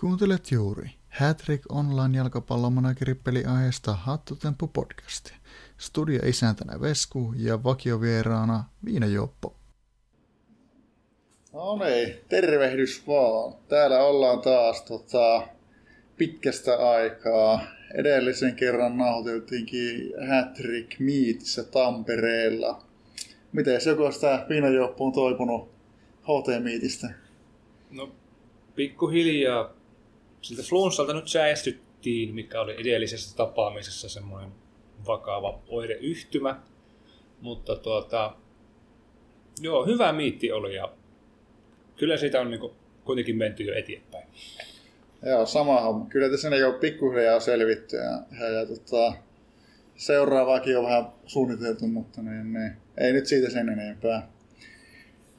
Kuuntelet juuri Hattrick Online jalkapallomanageri aiheesta Hattutemppu podcastia. Studio isäntänä Vesku ja vakiovieraana Viina Joppo. No niin, tervehdys vaan. Täällä ollaan taas tota, pitkästä aikaa. Edellisen kerran nauhoiteltiinkin Hattrick Meetissä Tampereella. Miten joko sitä Viina Joppo on toipunut HT Meetistä? No, pikkuhiljaa siltä flunssalta nyt säästyttiin, mikä oli edellisessä tapaamisessa semmoinen vakava oireyhtymä. Mutta tuota, joo, hyvä miitti oli ja kyllä siitä on niinku kuitenkin menty jo eteenpäin. Joo, sama homma. Kyllä tässä ne jo pikkuhiljaa selvitty ja, ja, ja tota, seuraavaakin on vähän suunniteltu, mutta niin, niin, ei nyt siitä sen enempää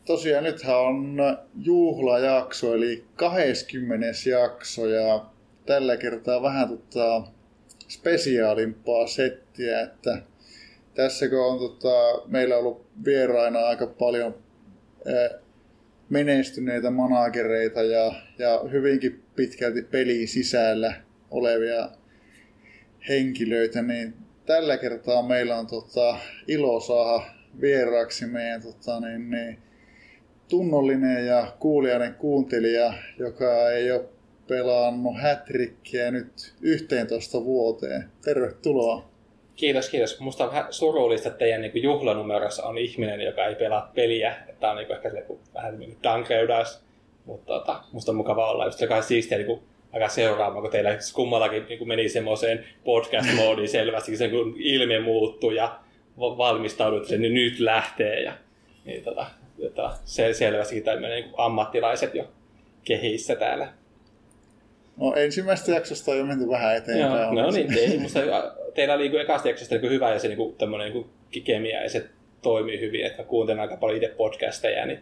tosiaan nythän on juhlajakso, eli 20. jakso, ja tällä kertaa vähän tota spesiaalimpaa settiä, että tässä kun on tota, meillä ollut vieraina aika paljon menestyneitä managereita ja, ja hyvinkin pitkälti pelin sisällä olevia henkilöitä, niin tällä kertaa meillä on tota, ilo saada vieraaksi meidän tota, niin, niin, tunnollinen ja kuulijainen kuuntelija, joka ei ole pelannut hätrikkiä nyt 11 vuoteen. Tervetuloa. Kiitos, kiitos. Musta on vähän surullista, että teidän niin juhlanumerossa on ihminen, joka ei pelaa peliä. Tämä on niin ehkä se, vähän niin dankeudas. Mutta tota, musta on mukava olla just joka siistiä niin aika seuraamaan, kun teillä kummallakin niin meni semmoiseen podcast-moodiin selvästi, se kun ilme muuttuu ja valmistaudut, että se nyt lähtee. Ja, niin tota, jota se selvästi tämmöinen niin ammattilaiset jo kehissä täällä. No ensimmäistä jaksosta on jo menty vähän eteenpäin. Joo, no niin, ei, musta, teillä oli niin ekasta jaksosta niin hyvä ja se niin tämmöinen niin kemia ja se toimii hyvin, että mä kuuntelen aika paljon itse podcasteja, niin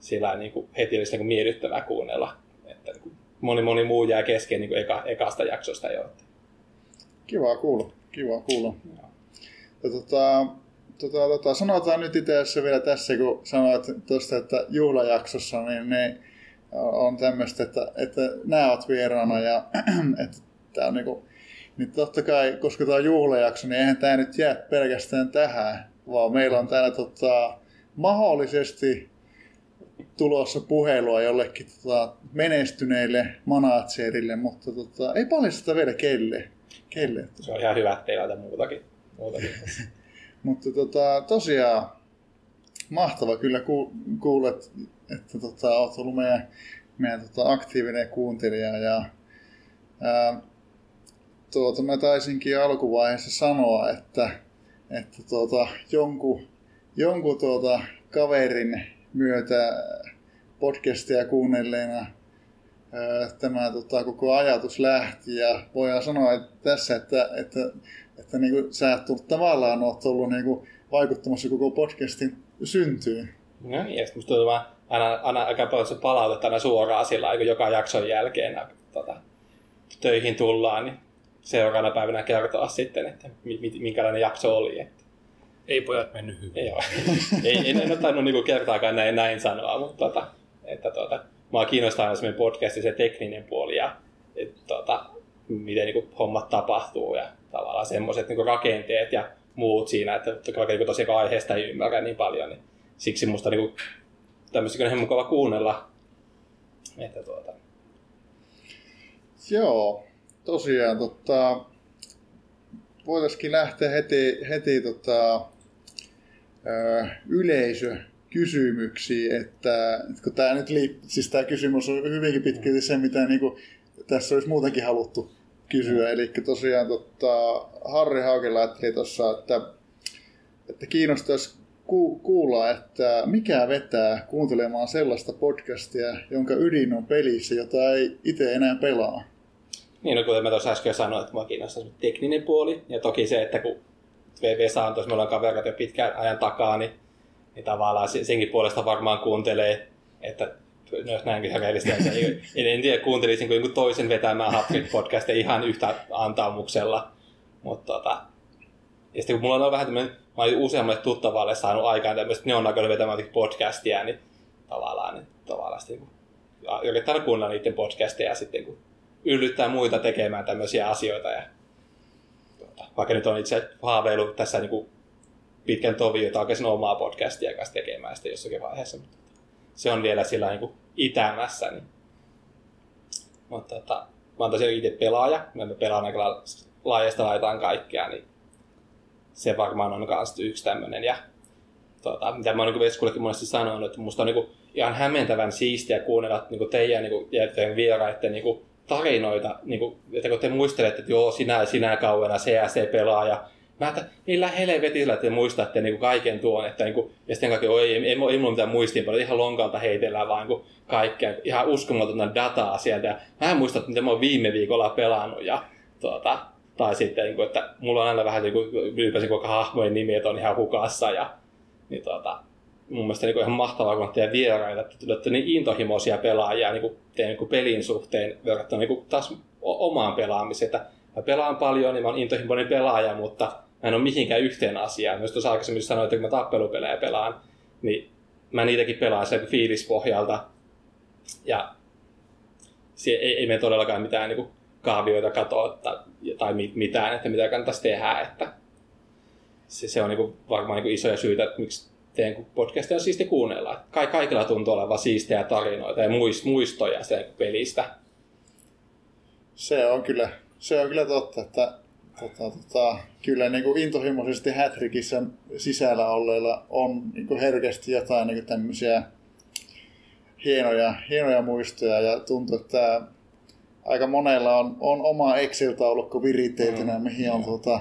sillä niin kuin heti olisi niin miellyttävää kuunnella. Että niin kuin moni moni muu jää kesken niin kuin eka, ekasta jaksosta jo. Kiva kuulla, kiva kuulla. Ja, tota, tota, tota, sanotaan nyt itse asiassa vielä tässä, kun sanoit tuosta, että juhlajaksossa, niin ne on tämmöistä, että, että nämä oot vieraana ja että tämä on niinku, niin totta kai, koska tämä on juhlajakso, niin eihän tämä nyt jää pelkästään tähän, vaan meillä on täällä tota, mahdollisesti tulossa puhelua jollekin tota, menestyneille manaatserille, mutta tota, ei paljasteta vielä kelle. kelle. Se on ihan hyvä, että teillä on muutakin. muutakin. Mutta tota, tosiaan mahtava kyllä ku, kuulla, että, tota, olet ollut meidän, meidän tota, aktiivinen kuuntelija. Ja, ää, tuota, mä taisinkin alkuvaiheessa sanoa, että, että tuota, jonkun, jonkun tuota, kaverin myötä podcastia kuunnelleena tämä tota, koko ajatus lähti ja voidaan sanoa että tässä, että, että että niin kuin, sä et tullut, tavallaan oot ollut niin kuin, vaikuttamassa koko podcastin syntyyn. No niin, ja musta tuntuu aina, aina aika paljon se palautetta aina suoraan sillä kun joka jakson jälkeen tota, töihin tullaan, niin seuraavana päivänä kertoa sitten, että minkälainen jakso oli. Että... Ei pojat mennyt hyvin. Ei, ei, en, en ole tainnut niinku kertaakaan näin, näin sanoa, mutta tota, että, tota, mua kiinnostaa aina semmoinen podcastin se tekninen puoli ja et, tota, miten niin kuin, hommat tapahtuu ja tavallaan semmoiset niin rakenteet ja muut siinä, että vaikka niin tosiaan aiheesta ei ymmärrä niin paljon, niin siksi musta niin tämmöisiä on mukava kuunnella. Että tuota. Joo, tosiaan tota, voitaisiin lähteä heti, heti tota, yleisö kysymyksiin, että, että kun tämä nyt siis tämä kysymys on hyvinkin pitkälti se, mitä niin kuin, tässä olisi muutenkin haluttu kysyä. Eli tosiaan tota, Harri Haukin ajatteli tuossa, että, että kiinnostaisi ku, kuulla, että mikä vetää kuuntelemaan sellaista podcastia, jonka ydin on pelissä, jota ei itse enää pelaa. Niin, no kuten mä tuossa äsken sanoin, että mua kiinnostaa tekninen puoli. Ja toki se, että kun VV tuossa, me ollaan kaverit jo pitkään ajan takaa, niin, niin tavallaan senkin puolesta varmaan kuuntelee, että jos näinkin rehellisesti, en, en tiedä kuuntelisin kuin toisen vetämään Hattrick podcastia ihan yhtä antaamuksella. Mutta tota, ja sitten kun mulla on vähän tämmöinen, mä olin useammalle tuttavalle saanut aikaan tämmöistä, ne on näköinen vetämään podcastia, niin tavallaan, niin tavallaan sitten, yrittää kuunnella niiden podcasteja ja sitten kun yllyttää muita tekemään tämmöisiä asioita. Ja, tuota, vaikka nyt on itse haaveilu tässä niin kuin pitkän tovi, jota omaa podcastia kanssa tekemään sitten jossakin vaiheessa. Mutta se on vielä sillä niin kuin itämässä. Niin. Mutta tota, mä oon tosiaan itse pelaaja. Mä pelaan aika laajasta laitaan kaikkea, niin se varmaan on myös yksi tämmöinen. Ja tota, mitä mä oon niin Veskullekin monesti sanonut, että musta on niin kuin ihan hämmentävän siistiä kuunnella niin kuin teidän niin kuin, ja teidän vieraiden niin kuin, tarinoita, niin kuin, että kun te muistelette, että joo, sinä sinä kauena CSC-pelaaja, Mä että millä helvetillä te muistatte niin kuin kaiken tuon, että niin kuin, ja sitten kaikki, ei, ei, ei, ei mulla mitään muistiinpanoja, ihan lonkalta heitellään vaan niin kaikkea, ihan uskomatonta dataa sieltä. Mä en muista, mitä mä oon viime viikolla pelannut. Ja, tuota, tai sitten, niin kuin, että mulla on aina vähän niin kuin, ylipäänsä koko hahmojen nimi, että on ihan hukassa. Ja, niin, tuota, mun mielestä niin kuin ihan mahtavaa, kun teidän vieraita, että tulette niin intohimoisia pelaajia niin kuin teidän niin pelin suhteen verrattuna niin kuin taas omaan pelaamiseen. Että mä pelaan paljon, niin mä oon intohimoinen pelaaja, mutta mä en ole mihinkään yhteen asiaan. Myös tuossa aikaisemmin sanoin, että kun mä tappelupelejä pelaan, niin mä niitäkin pelaan sen fiilispohjalta. Ja se ei, ei mene todellakaan mitään niin kuin kaavioita katoa tai, tai mitään, että mitä kannattaisi tehdä. Että se, se on niin kuin varmaan niin kuin isoja syitä, että miksi teidän podcastia on siisti kuunnella. Ka- kaikilla tuntuu olevan siistejä tarinoita ja muistoja sen pelistä. Se on kyllä, se on kyllä totta, että tota, tota, kyllä niin kuin intohimoisesti Hätrikissä sisällä olleilla on niin kuin herkästi jotain niin kuin tämmöisiä hienoja, hienoja muistoja ja tuntuu, että aika monella on, on oma Excel-taulukko viriteetynä, mm. mihin on tota,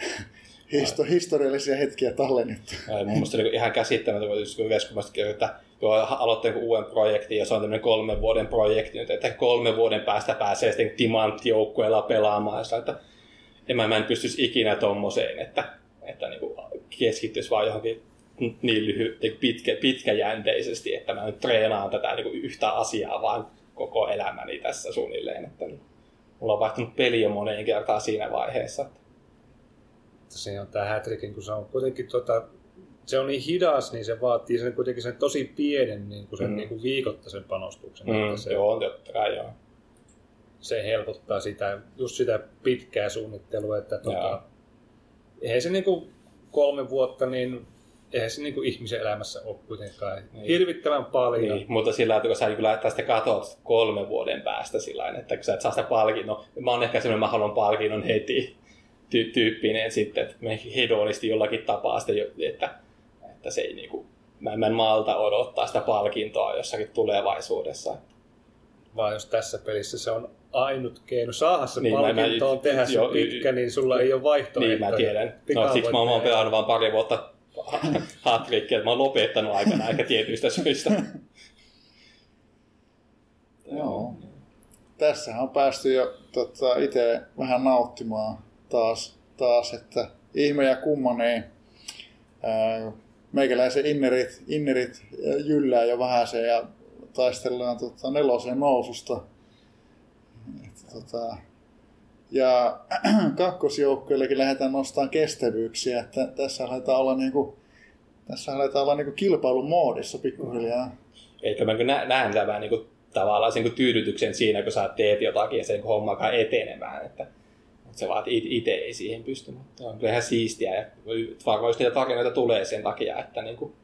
histo, historiallisia hetkiä tallennettu. Ja mun mielestä niin ihan käsittämätöntä, kun Veskumastakin, että joo, aloittaa niin uuden projektin ja se on tämmöinen kolmen vuoden projekti että kolmen vuoden päästä pääsee sitten timanttijoukkueella pelaamaan. Ja että en mä, mä en pystyisi ikinä tommoseen, että, että niin keskittyisi vaan johonkin niin lyhy, niin pitkä, pitkäjänteisesti, että mä nyt treenaan tätä niin yhtä asiaa vaan koko elämäni tässä suunnilleen. Että mulla on vaihtunut peli jo moneen kertaan siinä vaiheessa. Se on tämä hätrikin, kun se on kuitenkin tota, se on niin hidas, niin se vaatii sen kuitenkin sen tosi pienen niin kuin sen mm. niin kuin viikoittaisen panostuksen. Mm, se, joo, totta kai joo. Se helpottaa sitä, just sitä pitkää suunnittelua, että tota, eihän se niin kuin kolme vuotta, niin eihän se niin kuin ihmisen elämässä ole kuitenkaan niin. hirvittävän paljon. Niin, mutta sillä että kun sä niin laittaa sitä katot kolme vuoden päästä sillä että kun sä et saa sitä palkinnon, mä oon ehkä semmoinen, mä haluan palkinnon heti ty- tyyppinen sitten, että me hedonisti jollakin tapaa sitten, että, että se ei niin kuin, mä, en malta odottaa sitä palkintoa jossakin tulevaisuudessa. Vaan jos tässä pelissä se on ainut keino saada se niin, palkinto on tehdä se pitkä, niin sulla ei ole vaihtoehtoja. Niin, mä tiedän. No, siksi mä oon pelannut vain pari vuotta että mä oon lopettanut aikana ehkä tietyistä syistä. Joo. Tässä on päästy jo tota, itse vähän nauttimaan taas, taas että ihme ja kumma, ää, meikäläisen innerit, innerit jyllää jo vähän se ja taistellaan tota, nelosen noususta. Että, tota, ja kakkosjoukkueillekin lähdetään nostamaan kestävyyksiä, että tässä aletaan olla niinku, tässä aletaan olla niinku kilpailun moodissa pikkuhiljaa. Eikö mä näen tämän niinku, tavallaan sen tyydytyksen siinä, kun sä teet jotakin ja se niinku hommakaan etenemään. Että, että se vaan itse ei siihen pysty. Mutta on ihan siistiä ja varmaan niitä tarinoita tulee sen takia, että niinku,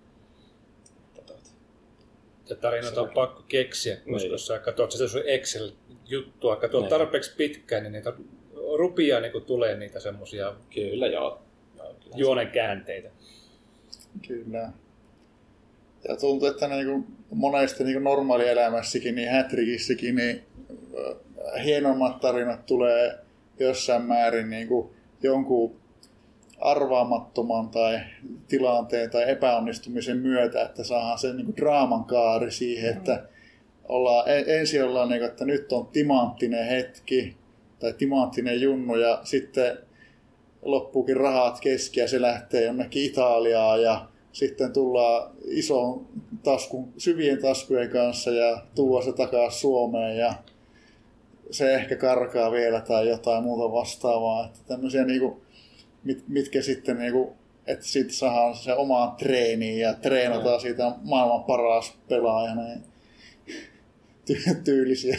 ja tarinat on pakko keksiä, koska niin. jos sä katsot sitä Excel-juttua, katsot niin. tarpeeksi pitkään, niin niitä rupia niin tulee niitä semmoisia Kyllä, joo. juonen käänteitä. Kyllä. Ja tuntuu, että niin kuin monesti niin kuin normaalielämässäkin, niin hätrikissäkin, niin hienommat tarinat tulee jossain määrin niin kuin jonkun arvaamattoman tai tilanteen tai epäonnistumisen myötä, että saadaan sen niin kuin draaman kaari siihen, että ollaan, ensin ollaan, niin kuin, että nyt on timanttinen hetki tai timanttinen junnu ja sitten loppuukin rahat keski ja se lähtee jonnekin Italiaan ja sitten tullaan ison taskun, syvien taskujen kanssa ja tuo se takaisin Suomeen ja se ehkä karkaa vielä tai jotain muuta vastaavaa. Että tämmöisiä niinku, mit, mitkä sitten niinku, että sitten saadaan se omaan treeniin ja treenataan siitä maailman paras pelaaja. Niin ty- tyylisiä.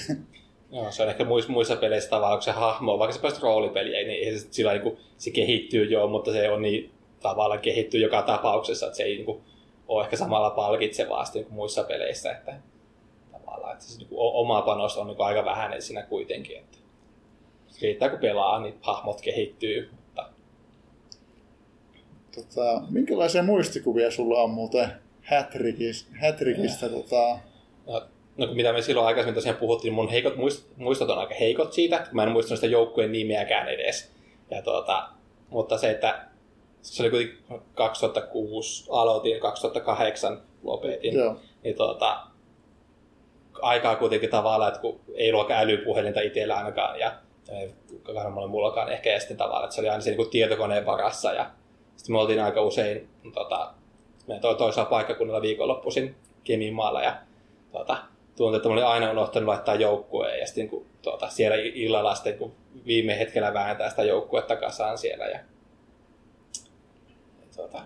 Joo, se on ehkä muissa, muissa peleissä tavallaan, kun se hahmo on, vaikka se pääsit roolipeliä, niin ei se, sillä niin kuin, se kehittyy jo, mutta se on niin tavallaan kehittyy joka tapauksessa, että se ei niin kuin, ole ehkä samalla palkitsevaa niin kuin muissa peleissä, että tavallaan, että se niin kuin, oma panos on niin kuin, aika vähäinen siinä kuitenkin, että riittää kun pelaa, niin hahmot kehittyy, mutta Tota, minkälaisia muistikuvia sulla on muuten Hätrikistä? Hätrikistä tota, No, no mitä me silloin aikaisemmin tosiaan puhuttiin, mun heikot, muist, muistot on aika heikot siitä, kun mä en muistanut sitä joukkueen nimeäkään edes. Ja tuota, mutta se, että se oli kuitenkin 2006 aloitin, 2008 lopetin, joo. niin tuota, aikaa kuitenkin tavallaan, että kun ei ollut älypuhelinta itsellä ainakaan, ja ei varmaan mullakaan ehkä, ja sitten tavallaan, että se oli aina siinä niin tietokoneen varassa, ja sitten me oltiin aika usein tota, me to, toisella paikkakunnalla viikonloppuisin Keminmaalla, ja tuota, tuntui, että mä olin aina unohtanut laittaa joukkueen, ja sitten kun, tuota, siellä illalla sitten, kun viime hetkellä vääntää sitä joukkuetta kasaan siellä, ja tuota,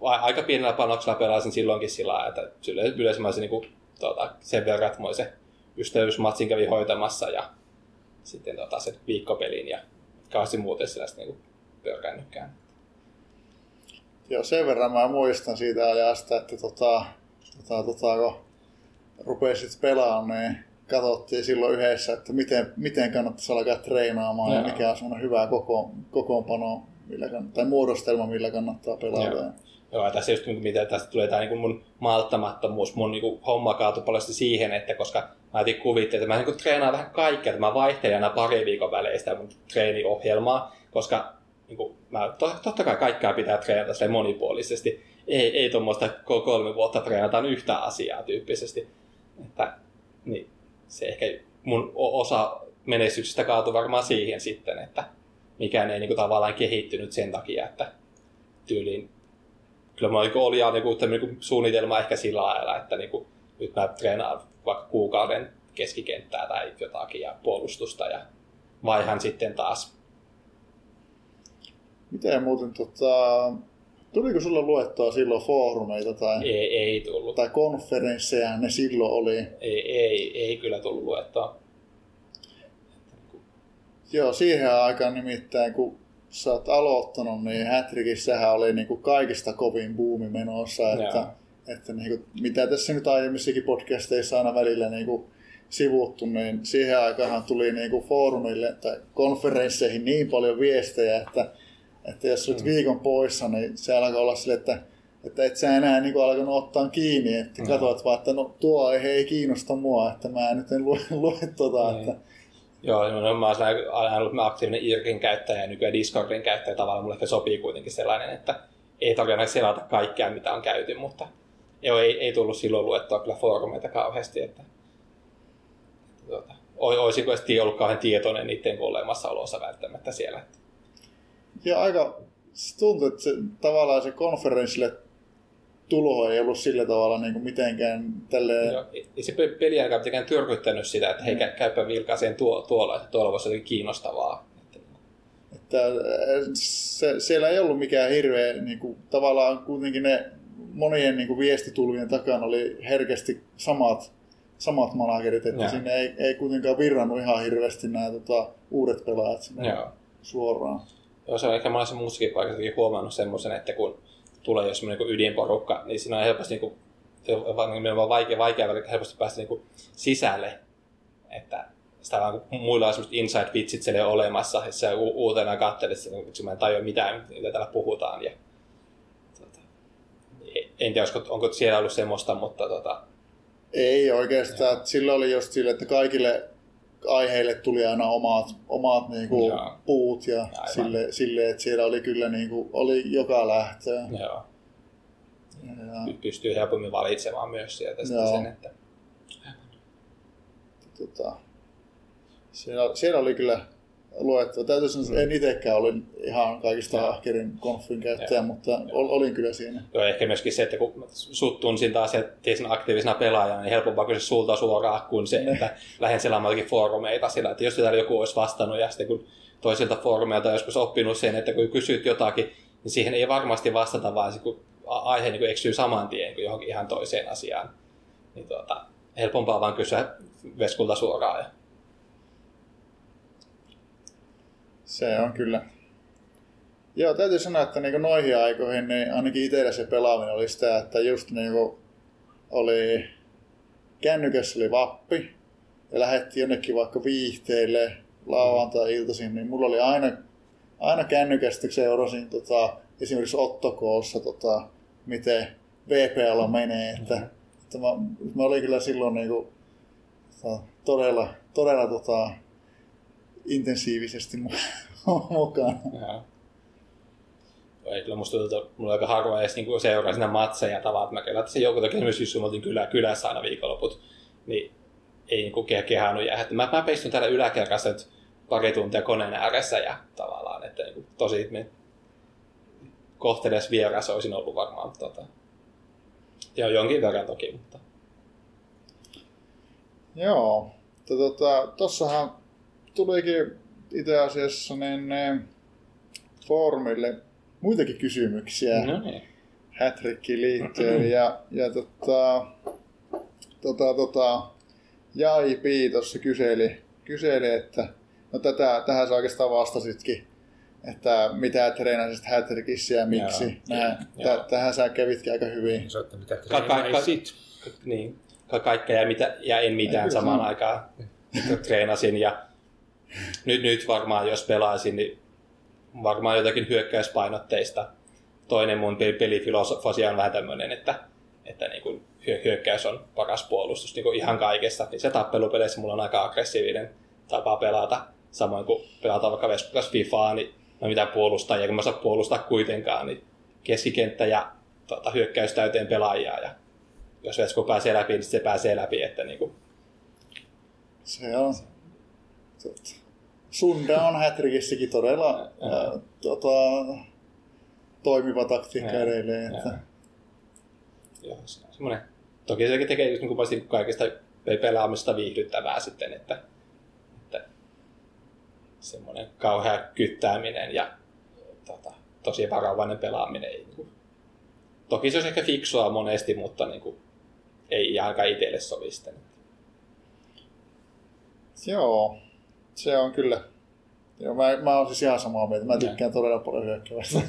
a- aika pienellä panoksella pelasin silloinkin sillä että yle- yleensä mä olisin niin kuin, tuota, sen verran, että se ystävyysmatsin kävi hoitamassa ja sitten tota, sen viikkopelin ja kauheasti muuten sillä sitten niin pyörkännytkään. Joo, sen verran mä muistan siitä ajasta, että tota, tota, tota, kun rupesit pelaamaan, niin katsottiin silloin yhdessä, että miten, miten kannattaisi alkaa treenaamaan ja Joo. mikä on semmoinen hyvä koko, kokoonpano millä kann- tai muodostelma, millä kannattaa pelata. Joo. Joo, ja tässä just niin mitä tästä tulee tämä niin mun malttamattomuus, mun niin homma kaatui paljon siihen, että koska mä etin kuvittelin, että mä niin treenaan vähän kaikkea, että mä vaihtelen aina pari viikon välein sitä mun treeniohjelmaa, koska niin kuin, mä, to, totta kai kaikkea pitää treenata monipuolisesti. Ei, ei tuommoista ko- kolme vuotta treenataan yhtä asiaa tyyppisesti. Että, niin, se ehkä mun osa menestyksestä kaatui varmaan siihen sitten, että mikään ei niin kuin, tavallaan kehittynyt sen takia, että tyyliin kyllä niinku oli tämmönen niinku suunnitelma ehkä sillä lailla, että niinku, nyt mä treenaan vaikka kuukauden keskikenttää tai jotakin ja puolustusta ja vaihan sitten taas. Miten muuten, tota, tuliko sulle luettua silloin foorumeita tai, Ei, ei tullut. tai konferensseja ne silloin oli? Ei, ei, ei kyllä tullut luettua. Joo, siihen aikaan nimittäin, kun sä oot aloittanut, niin Hätrikissähän oli niin kuin kaikista kovin buumi menossa, että, Joo. että niin kuin, mitä tässä nyt aiemmissakin podcasteissa aina välillä niin kuin sivuttu, niin siihen aikaan tuli niin kuin foorumille tai konferensseihin niin paljon viestejä, että, että jos olet viikon poissa, niin se alkoi olla sille, että että et sä enää niin kuin alkanut ottaa kiinni, että Joo. katsoit vaan, että no tuo aihe ei kiinnosta mua, että mä nyt en lue, lue tota, Niin. että Joo, no, mä olen aina ollut aktiivinen Irkin käyttäjä ja nykyään Discordin käyttäjä. Tavallaan mulle ehkä sopii kuitenkin sellainen, että ei todennäköisesti selata kaikkea, mitä on käyty, mutta joo, ei, ei tullut silloin luettua kyllä foorumeita kauheasti. Että, tuota, o- olisinko edes ollut kauhean tietoinen niiden olemassaolossa välttämättä siellä. Ja aika tuntuu, että se, tavallaan se konferenssille tulo ei ollut sillä tavalla niin kuin mitenkään tälleen... Joo, ei se pe- peli ainakaan mitenkään tyrkyttänyt sitä, että hei, kä- käypä vilkaiseen tuo, tuolla, että tuolla voisi jotenkin kiinnostavaa. Että, äh, se, siellä ei ollut mikään hirveä, niin kuin, tavallaan kuitenkin ne monien niin kuin viestitulvien takana oli herkästi samat, samat managerit, että Joo. sinne ei, ei kuitenkaan virrannut ihan hirveästi nämä tota, uudet pelaajat sinne joo. suoraan. Se on ehkä monessa muussakin paikassakin huomannut semmoisen, että kun tulee jos semmoinen niin ydinporukka, niin siinä on helposti niin kuin, se vaan vaikea, vaikea välillä helposti päästä niin kuin sisälle. Että sitä vaan kun muilla on semmoiset inside-vitsit siellä olemassa, ja sä u- uutena katselet, että mä en tajua mitään, mitä täällä puhutaan. Ja, tota, en tiedä, onko siellä ollut semmoista, mutta tota, Ei oikeastaan. Sillä oli just sille, että kaikille aiheille tuli aina omat, omat niinku Joo. puut ja Aivan. sille, sille, että siellä oli kyllä niinku, oli joka lähtöä. joo, Ja, py- pystyy helpommin valitsemaan myös sieltä sen, että tota, siellä, siellä oli kyllä luettua. Täytyy sanoa, että en itsekään olin ihan kaikista ahkerin konfin käyttäjä, mutta ol, olin kyllä siinä. Joo, ehkä myöskin se, että kun sut tunsin taas ja tein sen aktiivisena pelaajana, niin helpompaa kysyä sulta suoraan kuin se, Ne. että lähden selaamaan jotakin foorumeita sillä, että jos täällä joku olisi vastannut ja sitten kun toisilta foorumeilta joskus oppinut sen, että kun kysyt jotakin, niin siihen ei varmasti vastata, vaan se, kun aihe niin kuin eksyy saman tien kuin johonkin ihan toiseen asiaan. Niin tuota, helpompaa vaan kysyä Veskulta suoraan. Ja... Se on kyllä. Joo, täytyy sanoa, että niin noihin aikoihin niin ainakin itsellä se pelaaminen oli sitä, että just niin oli kännykässä oli vappi ja lähdettiin jonnekin vaikka viihteille lauantai-iltaisin, niin mulla oli aina, aina kännykästä seurasin tota, esimerkiksi Ottokoossa, tota, miten VPL menee, että, että mä, mä olin kyllä silloin niin kuin, tota, todella, todella tota, intensiivisesti mukana. Jaa. Ei, kyllä musta tuntuu, että mulla on aika harvoin edes niin seuraa siinä matseja tavallaan, että mä se joku toki myös just oltiin kyllä, kylässä aina viikonloput, niin ei niin kuin kehannut jää. Mä, mä peistyn täällä yläkerrassa nyt pari tuntia koneen ääressä ja tavallaan, että niin kuin, tosi me kohteles vieras olisin ollut varmaan. Tota, ja jonkin verran toki, mutta... Joo. Tota, tossahan tulikin itse asiassa niin, ne foorumille muitakin kysymyksiä No niin. Hätrikkiin liittyen. ja, ja tota, tota, tota, Jai Pii tuossa kyseli, kyseli, että no tätä, tähän sä oikeastaan vastasitkin, että mitä treenasit Hätrikissä ja miksi. Joo, Näin, joo. tä, tähän sä kävitkin aika hyvin. Mitä Ka- ka-. Niin. Ka- kaikkea ja, mitä, ja en mitään samaan sama. aikaan treenasin. Ja nyt, nyt varmaan, jos pelaisin, niin varmaan jotakin hyökkäyspainotteista. Toinen mun pe- pelifilosofia on vähän tämmöinen, että, että niin kuin hyö- hyökkäys on paras puolustus niin kuin ihan kaikessa. Niin se tappelupeleissä mulla on aika aggressiivinen tapa pelata. Samoin kuin pelataan vaikka Vespukas Fifaa, niin mä mitään puolustaa, ja kun mä saa puolustaa kuitenkaan, niin keskikenttä ja tota, hyökkäys täyteen pelaajia. Ja jos Vesku pääsee läpi, niin se pääsee läpi. Että niin kuin, Se on. Totta. Sunda on Hätrikissäkin todella ää, tota, toimiva taktiikka Joo, edelleen. Että, joo, se on semmoinen, toki se tekee just niin kuin kaikista pe- pelaamista viihdyttävää sitten, että, että semmoinen kauhea kyttääminen ja tota, tosi varovainen pelaaminen. Ei, niin kuin, toki se olisi ehkä fiksua monesti, mutta niin kuin, ei aika itselle sovi sitten. Joo, se on kyllä. Joo, mä, mä oon siis ihan samaa mieltä. Mä tykkään todella paljon hyökkävästä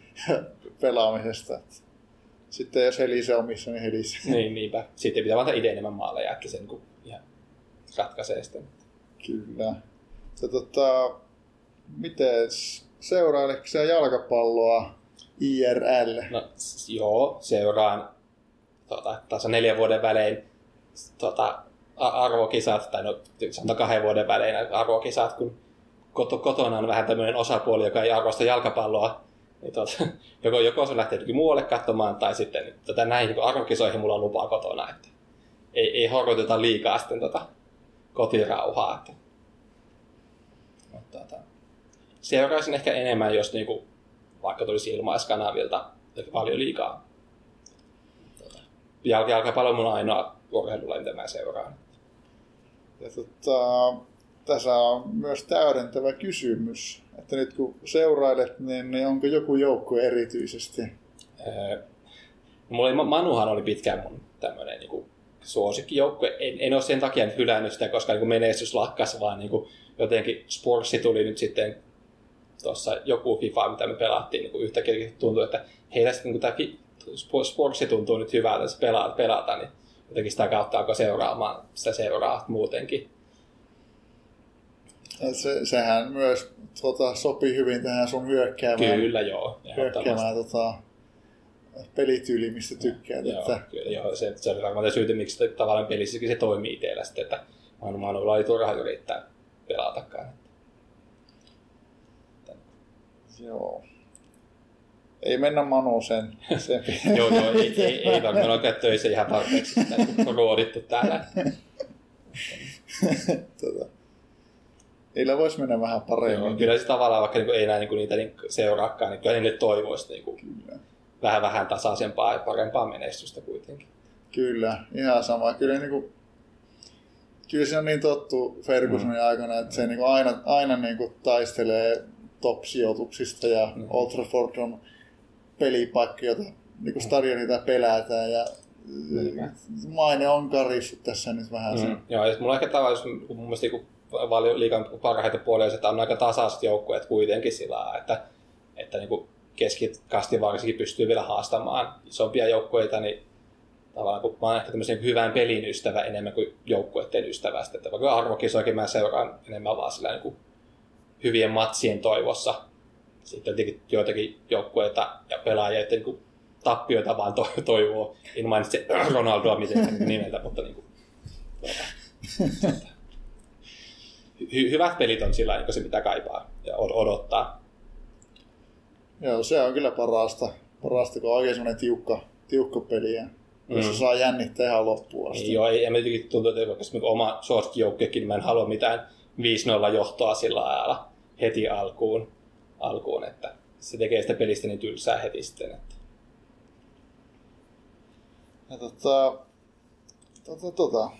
pelaamisesta. Sitten jos helise omissa, niin helise. Niin, niinpä. Sitten pitää vaan itse enemmän maaleja, että se niin kuin, ihan ratkaisee sitten. Kyllä. Ja, tota, miten seurailetko sä jalkapalloa IRL? No joo, seuraan tota, taas neljän vuoden välein tota, arvokisat, tai no sanotaan kahden vuoden välein arvokisat, kun koto, kotona on vähän tämmöinen osapuoli, joka ei arvosta jalkapalloa, niin tota, joko, joko se lähtee jotenkin muualle katsomaan, tai sitten niin, tota, näihin niin arvokisoihin mulla on lupaa kotona, että ei, ei horkoteta liikaa sitten tota, kotirauhaa. Että. Mutta, tota, seuraisin ehkä enemmän, jos niinku, vaikka tulisi ilmaiskanavilta paljon liikaa. Jalka- jalkapallo on mun ainoa urheilulaji, mitä mä seuraan. Ja tota, tässä on myös täydentävä kysymys, että nyt kun seurailet, niin, niin onko joku joukkue erityisesti? Öö, mulla oli, Manuhan oli pitkään mun tämmönen niinku suosikkijoukkue. En, en ole sen takia nyt hylännyt sitä, koska niinku menestys lakkas, vaan niinku jotenkin Sportsi tuli nyt sitten tuossa joku FIFA, mitä me pelattiin, niin yhtäkkiä tuntuu, että heillä sitten niin tämä Sportsi tuntuu nyt hyvältä se pelata, pelata, niin jotenkin sitä kautta alkoi seuraamaan sitä seuraa muutenkin. Se, sehän myös tota, sopii hyvin tähän sun hyökkäämään, Kyllä, joo. hyökkäämään tota, pelityyliin, mistä tykkäät. Joo, Että, kyllä, joo, se, se oli varmaan syytä, miksi tavallaan pelissäkin se toimii itsellä sitten, että Manu Manulla oli turha yrittää pelatakaan. joo. Ei mennä Manu sen. sen joo, joo, ei, ei, ei varmaan ole töissä ihan tarpeeksi kun on ruodittu täällä. tota, niillä voisi mennä vähän Joo, paremmin. kyllä se tavallaan, vaikka niinku ei näin niinku niitä niin seuraakaan, niin kyllä niille toivoisi niinku Kyllä. vähän vähän tasaisempaa ja parempaa menestystä kuitenkin. Kyllä, ihan sama. Kyllä, niin kuin, kyllä se on niin tottu Fergusonin mm. aikana, että se niin kuin aina, aina niin kuin taistelee top-sijoituksista ja Mm. mm. Old Trafford on pelipaikka, jota niin kuin stadionita pelätään ja maine on karissut tässä nyt vähän. Mm. Joo, ja mulla on ehkä tavallaan, mun mielestä niin paljon liikan parhaita puolia, että on aika tasaiset joukkueet kuitenkin sillä että, että niin keskikasti varsinkin pystyy vielä haastamaan isompia joukkueita, niin tavallaan kun mä oon ehkä tämmöisen hyvän pelin ystävä enemmän kuin joukkueiden ystävästä. Että vaikka arvokisoikin mä seuraan enemmän vaan sillä niin kuin hyvien matsien toivossa. Sitten tietenkin joitakin joukkueita ja pelaajia, että niin tappioita vaan to- toivoo. En mainitse Ronaldoa mitenkään nimeltä, mutta niin kuin, tuota, hy- hyvät pelit on sillä niin se, mitä kaipaa ja odottaa. Joo, se on kyllä parasta, parasta kun on oikein semmoinen tiukka, tiukka peli, ja mm. jos saa jännittää ihan loppuun asti. Niin, joo, ei, mä jotenkin tuntuu, että vaikka niinku oma suosikkijoukkuekin, niin mä en halua mitään 5-0 johtoa sillä ajalla heti alkuun, alkuun, että se tekee sitä pelistä niin tylsää heti sitten. Että. Ja tota, tota, tota.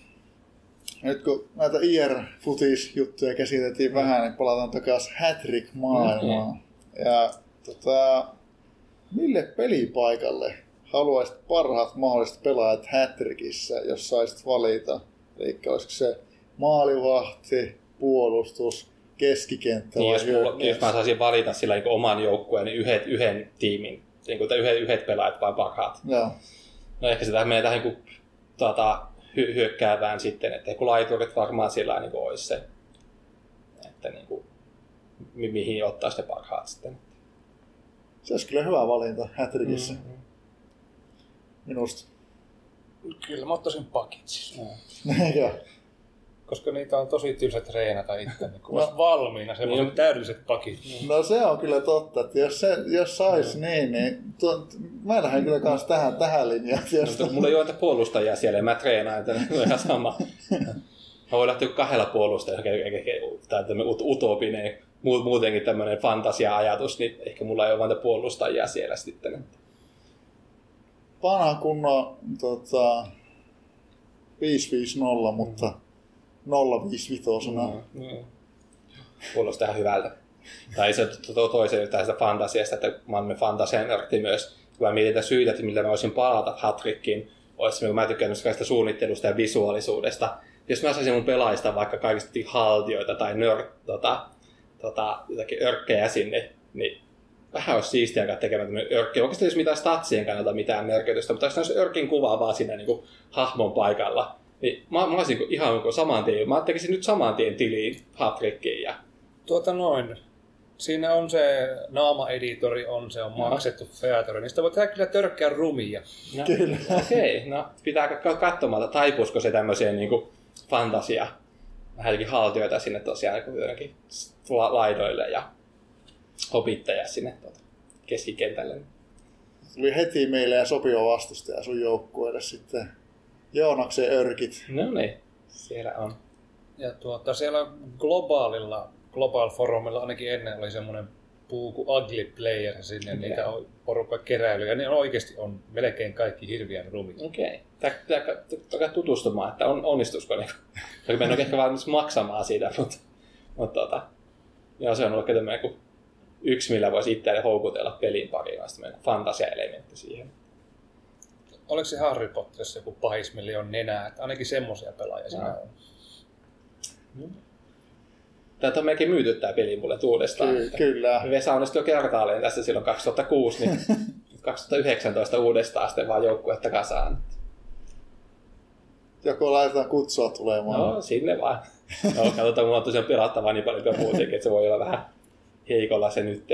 Nyt kun näitä IR-futis-juttuja käsiteltiin mm. vähän, niin palataan takaisin Hattrick-maailmaan. Mm-hmm. Ja tota, mille pelipaikalle haluaisit parhaat mahdolliset pelaajat Hattrickissa, jos saisit valita? Eli olisiko se maalivahti, puolustus, keskikenttä niin, jos, mulla, jos mä saisin valita sillä niin oman joukkueen, niin yhdet, yhden tiimin, niin kuin, yhdet, yhdet pelaajat vai parhaat. Joo. No ehkä sitä menee tähän niin kuin, tuota, hy- hyökkäävään sitten, että kun laiturit varmaan sillä niin kuin olisi se, että niin kuin, mi- mihin ottaa sitten parhaat sitten. Se olisi kyllä hyvä valinta Hattrickissä. Mm-hmm. Minusta. Kyllä mä ottaisin pakit siis. Joo koska niitä on tosi tylsä treenata itse, niin kun no. valmiina semmoiset niin. täydelliset pakit. No se on kyllä totta, että jos, se, jos sais no. niin, niin tuo, mä lähden kyllä kans tähän, tähän linjaan. No, mulla ei ole puolustajia siellä, mä treenaan, että on ihan sama. Mä voin lähteä kahdella puolustajalla, tai tämmöinen utopinen, muutenkin tämmöinen fantasia-ajatus, niin ehkä mulla ei ole vain puolustajia siellä sitten. Vanha kunnon tota, 5-5-0, mutta mm 055 mm, mm. Kuulostaa hyvältä. Tai se to, toiseen tästä fantasiasta, että mä oon fantasian myös. Kun mä mietin syitä, että millä mä voisin palata Hatrickiin, olisi, mä tykkään kaikista suunnittelusta ja visuaalisuudesta. Jos mä saisin mun pelaista vaikka kaikista haltioita tai nör, tota, tota, jotakin örkkejä sinne, niin vähän olisi siistiä alkaa tekemään tämmöinen örkki. Oikeastaan jos mitään statsien kannalta mitään merkitystä, mutta jos olisi örkin kuvaa vaan siinä niin kuin hahmon paikalla, niin mä, mä olisin ihan niin saman tien, mä tekisin nyt saman tien tiliin Hatrickiin. Ja... Tuota noin. Siinä on se naama-editori, on se on maksettu no. feature, niin sitä voi tehdä kyllä törkkää rumia. No, kyllä. Okei, okay. no pitää katsomaan, taipuisiko se tämmöiseen niin kuin fantasia, vähän jotenkin haltioita sinne tosiaan niin jotenkin laidoille ja hopitteja sinne tuota, keskikentälle. Tuli heti meille ja sopiva vastustaja sun joukkueelle sitten Joonaksen örkit. No niin, siellä on. Ja tuota, siellä globaalilla, Global Forumilla ainakin ennen oli semmoinen puu kuin Ugly Player sinne, okay. niitä on porukka keräily, ja ne oikeasti on melkein kaikki hirviän rumia. Okei. Okay. Pitää tutustumaan, että on, onnistuisiko ne. Toki en ole ehkä valmis maksamaan siitä, mutta, mutta tota, joo, se on ollut tämmöinen yksi, millä voisi itseäni houkutella pelin pariin, ja fantasia-elementti siihen oliko se Harry Potterissa joku pahis, millä on nenää, että ainakin semmoisia pelaajia siinä on. Tämä on melkein myyty tämä peli mulle uudestaan. Ky- kyllä. Vesa onnistui jo kertaalleen tässä silloin 2006, niin 2019 uudestaan sitten vaan joukkuetta kasaan. Joko laitetaan kutsua tulemaan. No, sinne vaan. No, katsotaan, mulla on tosiaan pelattavaa niin paljon muutenkin, että se voi olla vähän heikolla se nyt.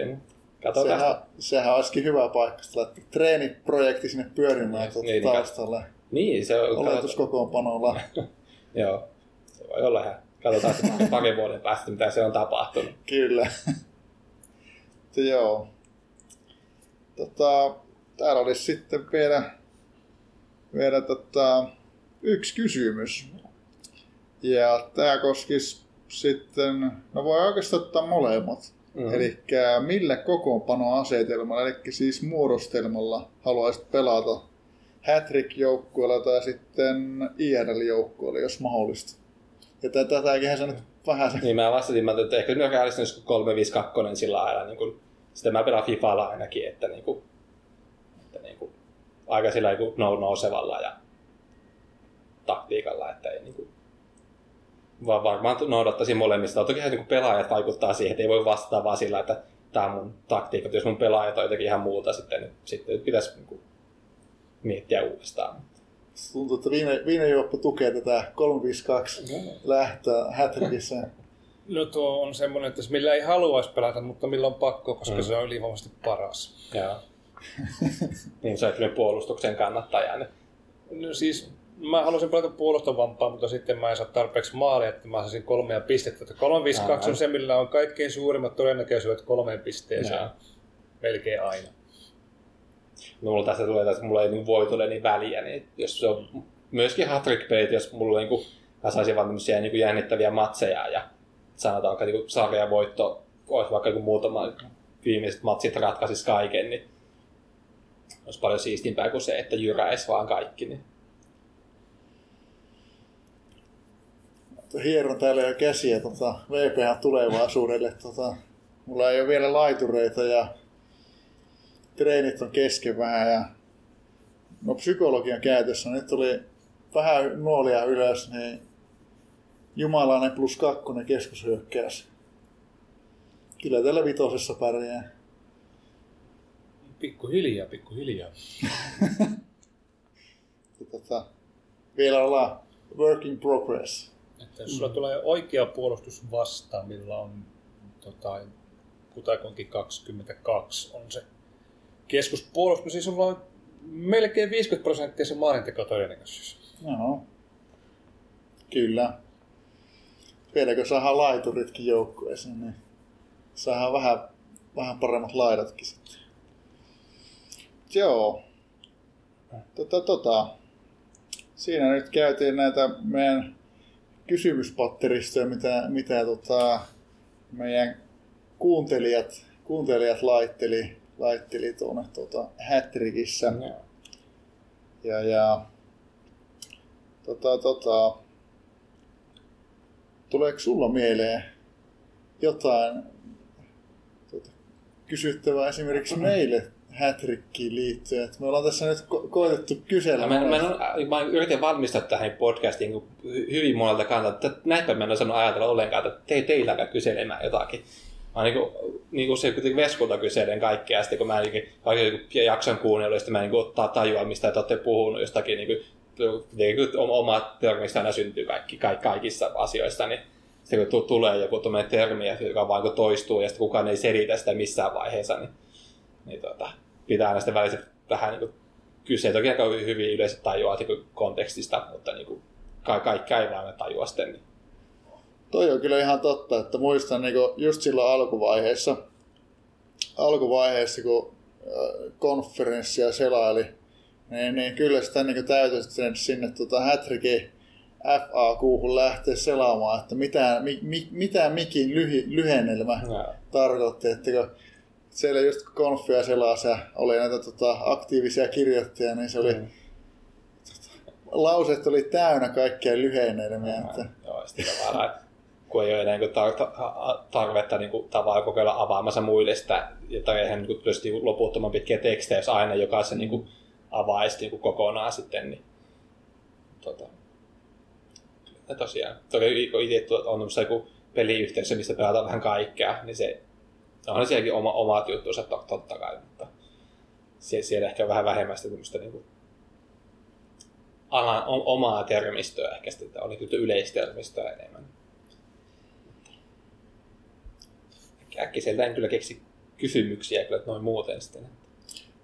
Katsotaan. Sehän, sehän olisikin hyvä paikka, että laittaa treeniprojekti sinne pyörimään tuota niin, taustalle. Niin, se on... Oletuskokoonpanolla. Joo, se voi olla ihan. Katsotaan sitten pari vuoden päästä, mitä se on tapahtunut. Kyllä. Joo. Tota, täällä olisi sitten vielä, vielä tota, yksi kysymys. Ja tämä koskisi sitten, no voi oikeastaan ottaa molemmat. Mm. Eli millä kokoonpanoasetelmalla, eli siis muodostelmalla haluaisit pelata Hattrick-joukkueella tai sitten IRL-joukkueella, jos mahdollista. Ja tätäkin se nyt vähän. Niin mä vastasin, että ehkä nyt realistinen 352 sillä lailla, niin kuin, sitten mä pelaan FIFAlla ainakin, että, niin kuin, että niin kuin, aika sillä niin nousevalla ja taktiikalla, että ei niin kuin, vaan varmaan noudattaisi molemmista. Toki niin pelaajat vaikuttaa siihen, että ei voi vastata vaan sillä, että tämä on mun taktiikka. Jos mun pelaajat on jotenkin ihan muuta, sitten, niin sitten pitäisi niin kuin, miettiä uudestaan. Tuntuu, että viime, viime juoppa tukee tätä 352 mm. lähtöä Hätrikissä. No tuo on semmoinen, että millä ei haluaisi pelata, mutta millä on pakko, koska mm. se on ylivoimaisesti paras. Joo. niin se on puolustuksen kannattaja. No siis mä halusin pelata puolustavampaa, mutta sitten mä en saa tarpeeksi maalia, että mä saisin kolmea pistettä. 352 on se, millä on kaikkein suurimmat todennäköisyydet kolmeen pisteeseen. Jaa. Melkein aina. No, mulla tässä tulee, että mulla ei niin voi tule niin väliä, niin jos se on myöskin hat-trick jos mulla niin kuin, mä saisin vaan tämmöisiä niin jännittäviä matseja ja sanotaan, että niin sarjavoitto olisi vaikka niin muutama viimeiset matsit ratkaisis kaiken, niin olisi paljon siistimpää kuin se, että jyräisi vaan kaikki. Niin. Hieron täällä jo käsiä tota, VPH tulevaisuudelle. Tota, mulla ei ole vielä laitureita ja treenit on kesken vähän ja no psykologian käytössä nyt tuli vähän nuolia ylös, niin jumalainen plus kakkonen keskushyökkäys. Kyllä tällä vitosessa pärjää. Pikkuhiljaa, pikkuhiljaa. tota, vielä ollaan work in progress. Jos sulla mm. tulee oikea puolustus vastaan, millä on tota, kutakuinkin 22 on se keskuspuolustus, siis sulla on melkein 50 prosenttia se maalinteko todennäköisyys. Joo. Kyllä. Vieläkö saadaan laituritkin joukkueeseen, niin saadaan vähän, vähän paremmat laidatkin sitten. Joo. Tota, tota. Siinä nyt käytiin näitä meidän kysymyspatteristoja, mitä, mitä tota, meidän kuuntelijat, kuuntelijat laitteli, laitteli tuonne tuota, Hätrikissä. Ja, ja tota, tota, tuleeko sulla mieleen jotain tota, kysyttävää esimerkiksi meille Hätrikkiin liittyen. Me ollaan tässä nyt ko- koetettu kysellä. Mä, mä, mä, mä yritin valmistaa tähän podcastiin hyvin monelta kannalta, että näinpä mä en osannut ajatella ollenkaan, että te, teilläkään kyselemään jotakin. Mä niin kuin, niin kuin se kuitenkin Veskulta kyselen kaikkea, sitten kun mä niin, vaikka jakson kuunnellut, sitten mä niin ottaa tajua, mistä te olette puhunut jostakin niin kuin, niin kuin oma termistä aina syntyy kaikki, kaikissa asioissa, niin sitten kun tulee joku termi, joka vain toistuu ja sitten kukaan ei selitä sitä missään vaiheessa, niin, niin tota, pitää aina sitten välissä vähän niin kuin, kyse. Toki aika hyvin yleensä tajuaa niin kontekstista, mutta niin kuin, ka- kaikki ei vaan tajua sitten. Niin. Toi on kyllä ihan totta, että muistan niin kuin just silloin alkuvaiheessa, alkuvaiheessa kun äh, konferenssia selaili, niin, niin kyllä sitä niin täytyy sinne tuota Hätrikin FAQ lähteä selaamaan, että mitä, mi, mi, mitä mikin lyhy, lyhennelmä no. tarkoitti. Että kun siellä just kun konfia selasi ja oli näitä tota, aktiivisia kirjoittajia, niin se oli, mm. tota, lauseet oli täynnä kaikkea lyhennelmiä. No, että... Joo, sitten tavallaan, kun ei ole enää niin tar- tarvetta niin kuin, tavallaan kokeilla avaamassa muille sitä, tai eihän niin tietysti loputtoman pitkiä tekstejä, jos aina jokaisen niin kuin, avaisi niin kuin, kokonaan sitten, niin tota, ja tosiaan, toki itse on joku peliyhteisö, mistä pelataan vähän kaikkea, niin se on sielläkin oma, omat juttunsa totta kai, mutta siellä ehkä vähän vähemmän sitä tämmöistä niin kuin alan, omaa termistöä ehkä sitten, on niin yleistermistöä enemmän. Äkkiseltä en kyllä keksi kysymyksiä kyllä noin muuten sitten.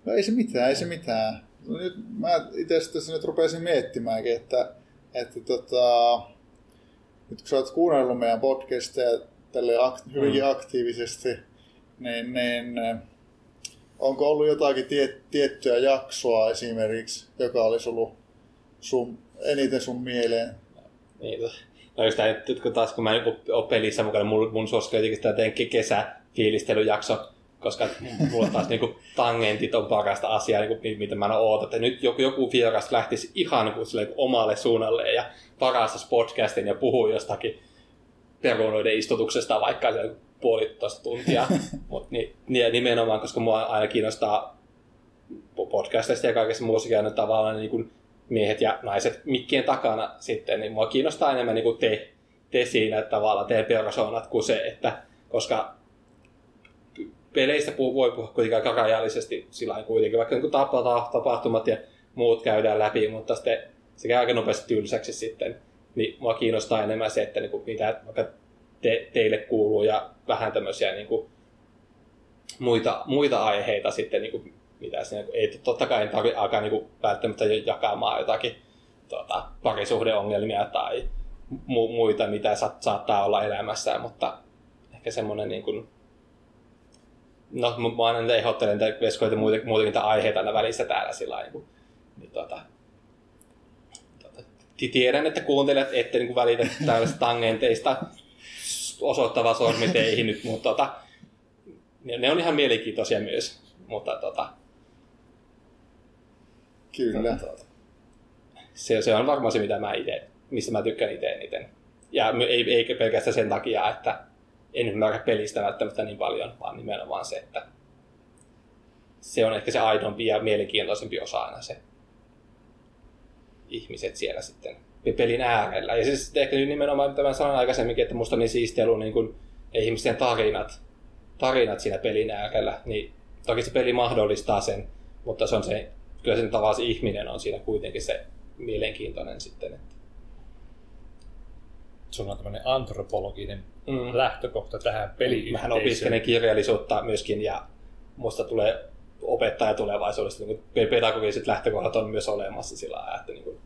No ei se mitään, ei se mitään. No nyt mä itse asiassa nyt rupesin miettimäänkin, että, että tota, nyt kun sä oot kuunnellut meidän podcasteja tälle ak- hyvinkin mm. aktiivisesti, niin, niin onko ollut jotakin tie, tiettyä jaksoa esimerkiksi, joka olisi ollut sun, eniten sun mieleen? Niin, no just näin, nyt kun taas kun mä oon pelissä mukana, mun, mun suosikki on jotenkin tämä kesäfiilistelyjakso, koska mulla taas niinku tangentit on parasta asiaa, niinku, mitä mä en oota. Että nyt joku, joku vieras lähtisi ihan niinku, silleen, omalle suunnalle ja parasta podcastin ja puhuu jostakin perunoiden istutuksesta vaikka puolitoista tuntia. Mut ni, nimenomaan, koska mua aina kiinnostaa podcastista ja kaikessa muussakin aina tavallaan niin kuin miehet ja naiset mikkien takana sitten, niin mua kiinnostaa enemmän niin kuin te, te siinä tavalla, te persoonat kuin se, että koska peleistä voi puhua kuitenkin aika rajallisesti sillä kuitenkin, vaikka niin tapahtumat ja muut käydään läpi, mutta sitten se käy aika nopeasti tylsäksi sitten. Niin mua kiinnostaa enemmän se, että niin kuin, mitä vaikka te, teille kuuluu ja vähän tämmöisiä niin kuin, muita, muita aiheita sitten, niin kuin, mitä siinä, ei totta kai tarvitse alkaa niin kuin, välttämättä jakamaan jotakin tuota, parisuhdeongelmia tai mu, muita, mitä sa, saattaa olla elämässä, mutta ehkä semmoinen niin kuin, no mä aina ehdottelen niitä veskoita muutenkin, muutenkin aiheita aina välissä täällä sillä niin, niin tuota, tuota, tiedän, että kuuntelijat ette niin välitä tällaisista tangenteista osoittava sormi teihin nyt, mutta tota, ne on ihan mielenkiintoisia myös. Mutta tota, Kyllä. Tota, se, se on varmaan se, mitä mä ite, mistä mä tykkään itse eniten. Ja ei, eikä pelkästään sen takia, että en ymmärrä pelistä välttämättä niin paljon, vaan nimenomaan se, että se on ehkä se aidompi ja mielenkiintoisempi osa aina se ihmiset siellä sitten pelin äärellä. Ja siis ehkä nimenomaan, mitä mä sanoin aikaisemminkin, että musta on niin siistiä ollut niin kuin ihmisten tarinat, tarinat siinä pelin äärellä, niin toki se peli mahdollistaa sen, mutta se on se, kyllä sen tavallaan se ihminen on siinä kuitenkin se mielenkiintoinen sitten. Että. Sulla on tämmöinen antropologinen mm. lähtökohta tähän peli Mähän opiskelen kirjallisuutta myöskin ja musta tulee opettaja tulevaisuudessa, niin pedagogiset lähtökohdat on myös olemassa sillä lailla, että niin kuin,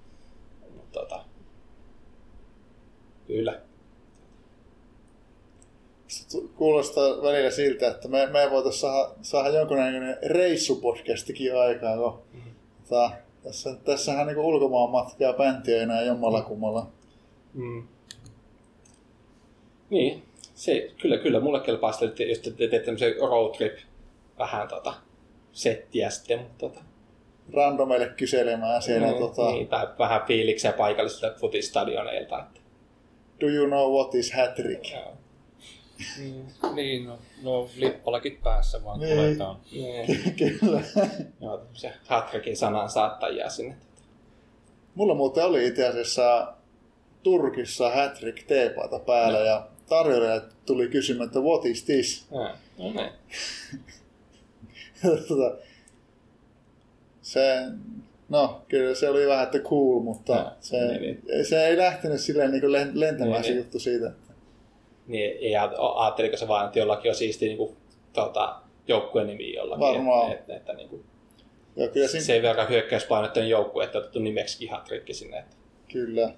tota, kyllä. Kuulostaa välillä siltä, että me, me voitaisiin saada, saada jonkunlainen reissupodcastikin aikaan, kun mm-hmm. tota, tässä, tässähän niin ulkomaan matkaa bäntiä enää jommalla kummalla. Mm. Niin, se, kyllä, kyllä mulle kelpaa sitten, että jos te teette tämmöisen road trip vähän tota, settiä sitten, mutta tota, randomeille kyselemään siellä. Mm, tota... niin, tai vähän fiiliksiä paikallisilta futistadioneilta. Että... Do you know what is hat-trick? Mm, niin, no, no lippalakit päässä vaan niin. kuletaan. Niin. Kyllä. Joo, se hat-trickin sanan saattajia sinne. Mulla muuten oli itse asiassa Turkissa hat-trick teepaita päällä no. ja tarjoilija tuli kysymään, että what is this? Ja, no niin. tota, se, no kyllä se oli vähän että cool, mutta ja, se, niin, niin. se ei lähtenyt silleen niin lentämään niin, se niin. juttu siitä. Että... Niin, ei ajatteliko se vaan, että jollakin on siisti niin kuin, tota, joukkueen nimi jollakin. Varmaan. Että, että, että niin kuin, Joo, kyllä siinä... sen verran hyökkäyspainotteinen joukkue, että otettu nimeksi Hatrikki sinne. Että... Kyllä.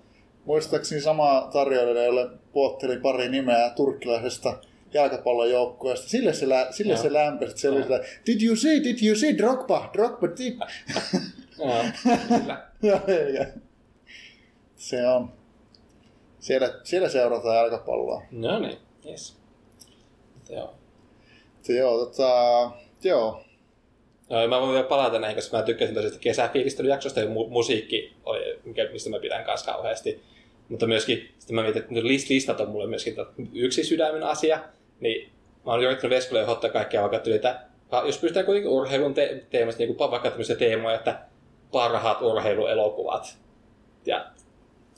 Muistaakseni sama tarjoilija, jolle puottelin pari nimeä turkkilaisesta jalkapallojoukkueesta. Sille se, lä- sille se lämpesi. Se oli sillä, did you see, did you see, Drogba, Drogba, did... Joo, kyllä. se on. Siellä, siellä seurataan jalkapalloa. No niin, yes. Joo. Se, joo, tota, joo. No, mä voin vielä palata näihin, koska mä tykkäsin tosiaan kesäfiilistelyjaksosta ja mu- musiikki, oli, mikä, mistä mä pidän kanssa kauheasti. Mutta myöskin, sitten mä mietin, että list, listat on mulle myöskin yksi sydämen asia, niin mä oon yrittänyt Veskolle ottaa kaikkia vaikka että jos pystytään kuitenkin urheilun te- teemasta niin kuin vaikka tämmöisiä teemoja, että parhaat urheiluelokuvat. Ja,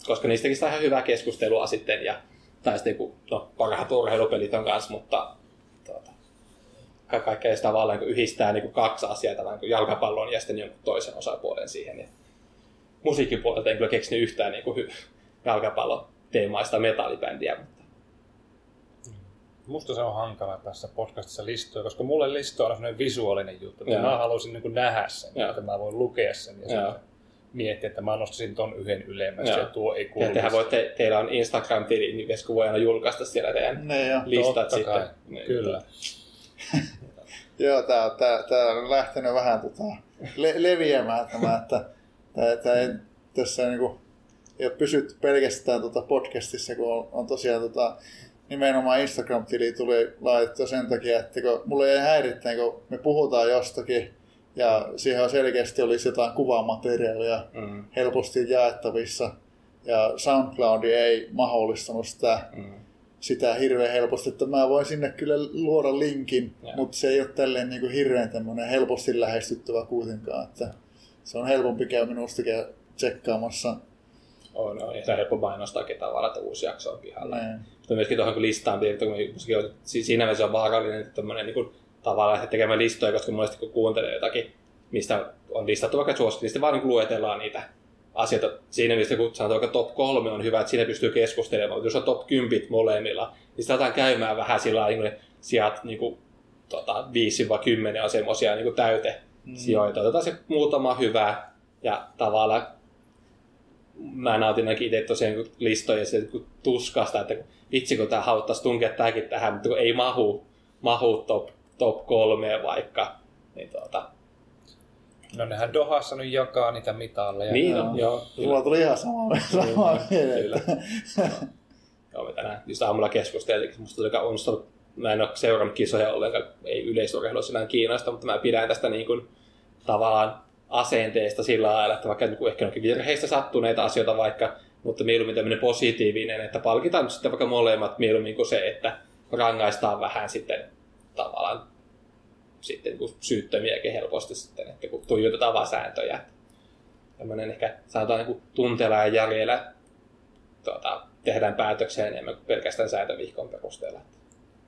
koska niistäkin saa ihan hyvää keskustelua sitten, ja, tai sitten kun, no, parhaat urheilupelit on kanssa, mutta tuota, kaikkea sitä tavallaan niin yhdistää niin kuin kaksi asiaa, tämän niin jalkapallon ja sitten jonkun toisen osapuolen siihen. Niin musiikin puolelta en kyllä keksinyt yhtään niin kuin jalkapalloteemaista metallibändiä, mutta Musta se on hankala tässä podcastissa listoja, koska mulle listo on sellainen visuaalinen juttu. Että mä haluaisin niin nähdä sen, Joo. että mä voin lukea sen ja miettiä, että mä nostaisin ton yhden ylemmäs ja tuo ei kuulu. Ja tehän voitte, teillä on Instagram-tili, niin Vesku voi aina julkaista siellä teidän ne, jo. listat Totta sitten. Kai. Niin, Kyllä. Joo, tää, tää, tää on lähtenyt vähän tota, le- leviämään tämä, että tää, tää ei, tässä niinku, ei ole pysytty pelkästään tota podcastissa, kun on, on tosiaan tota, nimenomaan Instagram-tili tuli laitettua sen takia, että kun mulle ei häirittää, kun me puhutaan jostakin ja siihen on selkeästi olisi jotain kuvamateriaalia mm. helposti jaettavissa ja SoundCloud ei mahdollistanut sitä, mm. sitä hirveän helposti, että mä voin sinne kyllä luoda linkin, yeah. mutta se ei ole tälleen niin kuin hirveän helposti lähestyttävä kuitenkaan, että se on helpompi käydä minusta tsekkaamassa. On, on. On helppo mainostaakin tavallaan, että uusi jakso on pihalla. Näin. Mutta myöskin tuohon listaan piirretty, kun on, si- siinä mielessä on vaarallinen että tämmöinen niin tavallaan että tekemään listoja, koska monesti kun kuuntelee jotakin, mistä on listattu vaikka suosikki, niin sitten vaan niin luetellaan niitä asioita. Siinä mielessä, kun sanotaan vaikka top kolme on hyvä, että siinä pystyy keskustelemaan, mutta jos on top 10 molemmilla, niin sitä aletaan käymään vähän sillä lailla, niin sijat niin kuin, tota, 5-10 on semmoisia niin täyte sijoita. Otetaan se muutama hyvä ja tavallaan mä nautin ainakin itse tosiaan niin listoja se kun tuskasta, että vitsi kun tämä hauttaisi tunkea tämäkin tähän, mutta kun ei mahu, mahu top, top kolmeen vaikka, niin tuota, No nehän Dohassa nyt jakaa niitä mitalleja. niin Joo. on, joo. Mulla tuli ihan sama, sama mieleen. Kyllä. Joo. Joo, me tänään just aamulla keskusteltiin, musta tuli onnistunut, mä en ole seurannut kisoja ollenkaan, ei yleisurheilu sinään Kiinasta, mutta mä pidän tästä niin kuin, tavallaan asenteesta sillä lailla, että vaikka niin ehkä onkin virheistä sattuneita asioita vaikka, mutta mieluummin tämmöinen positiivinen, että palkitaan nyt sitten vaikka molemmat mieluummin kuin se, että rangaistaan vähän sitten tavallaan sitten kuin syyttömiäkin helposti sitten, että kun tuijotetaan vaan sääntöjä. Tämmöinen ehkä sanotaan niin tunteella ja järjellä tuota, tehdään päätöksiä enemmän kuin pelkästään sääntöviihkon perusteella.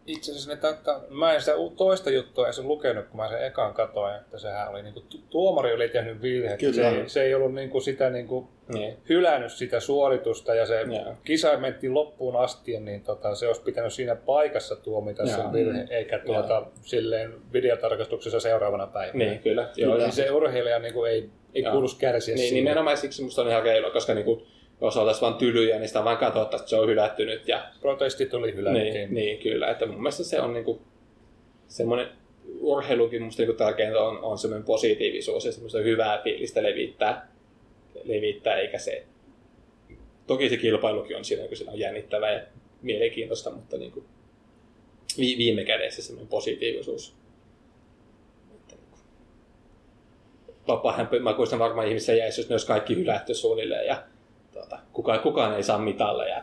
Itse asiassa ne taittaa, mä en sitä toista juttua edes lukenut, kun mä sen ekan katoin, että sehän oli niinku, tu- tuomari oli tehnyt virhe. Kyllä. Se, ei, se ei ollut niinku sitä niinku Niin. hylännyt sitä suoritusta ja se Joo. kisa mentiin loppuun asti, niin tota, se olisi pitänyt siinä paikassa tuomita Joo. sen virhe, eikä tuota, silleen videotarkastuksessa seuraavana päivänä. Niin, kyllä. Joo, Kyllä. Niin se urheilija niinku ei, ei kuuluisi kärsiä Niin, siinä. nimenomaan siksi musta on ihan reilua, koska niinku, jos oltaisiin vaan tylyjä, niin sitä vaan katsottaisiin, että se on hylätty nyt. Ja, Protestit oli hylättiin. niin, niin, kyllä. Että mun mielestä se on niinku, semmoinen urheilukin musta niinku tärkeintä on, on semmoinen positiivisuus ja semmoista hyvää fiilistä levittää, levittää eikä se... Toki se kilpailukin on siinä, kun se on jännittävää ja mielenkiintoista, mutta niinku, vi, viime kädessä semmoinen positiivisuus. Niinku, mä kuistan varmaan ihmisiä jäisi, jos ne olisi kaikki hylätty suunnilleen ja tuota, kukaan, kukaan ei saa mitalleja.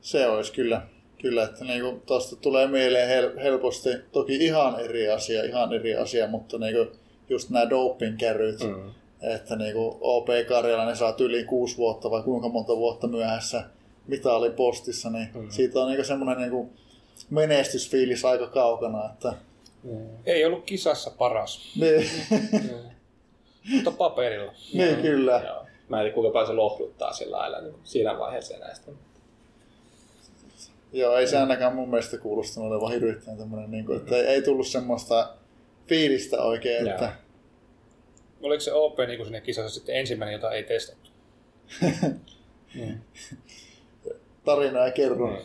Se olisi kyllä, kyllä että niinku tuosta tulee mieleen hel- helposti, toki ihan eri asia, ihan eri asia, mutta niinku just nämä doping-kärryt, mm. että niinku OP Karjalainen saa yli kuusi vuotta vai kuinka monta vuotta myöhässä mitali postissa, niin Mm. siitä on niinku semmoinen niinku menestysfiilis aika kaukana, että Ei ollut kisassa paras, niin, mutta paperilla. niin kyllä. Joo. Mä en tiedä, kuinka paljon se lohduttaa sillä lailla niin siinä vaiheessa näistä. Joo, ei se ainakaan mun mielestä kuulostanut olevan hirvittäin tämmöinen, niin kuin, että ei, ei tullut semmoista fiilistä oikein, Joo. että Oliko se OP niin siinä kisassa sitten ensimmäinen, jota ei testattu? tarinaa ei kerro. Mm.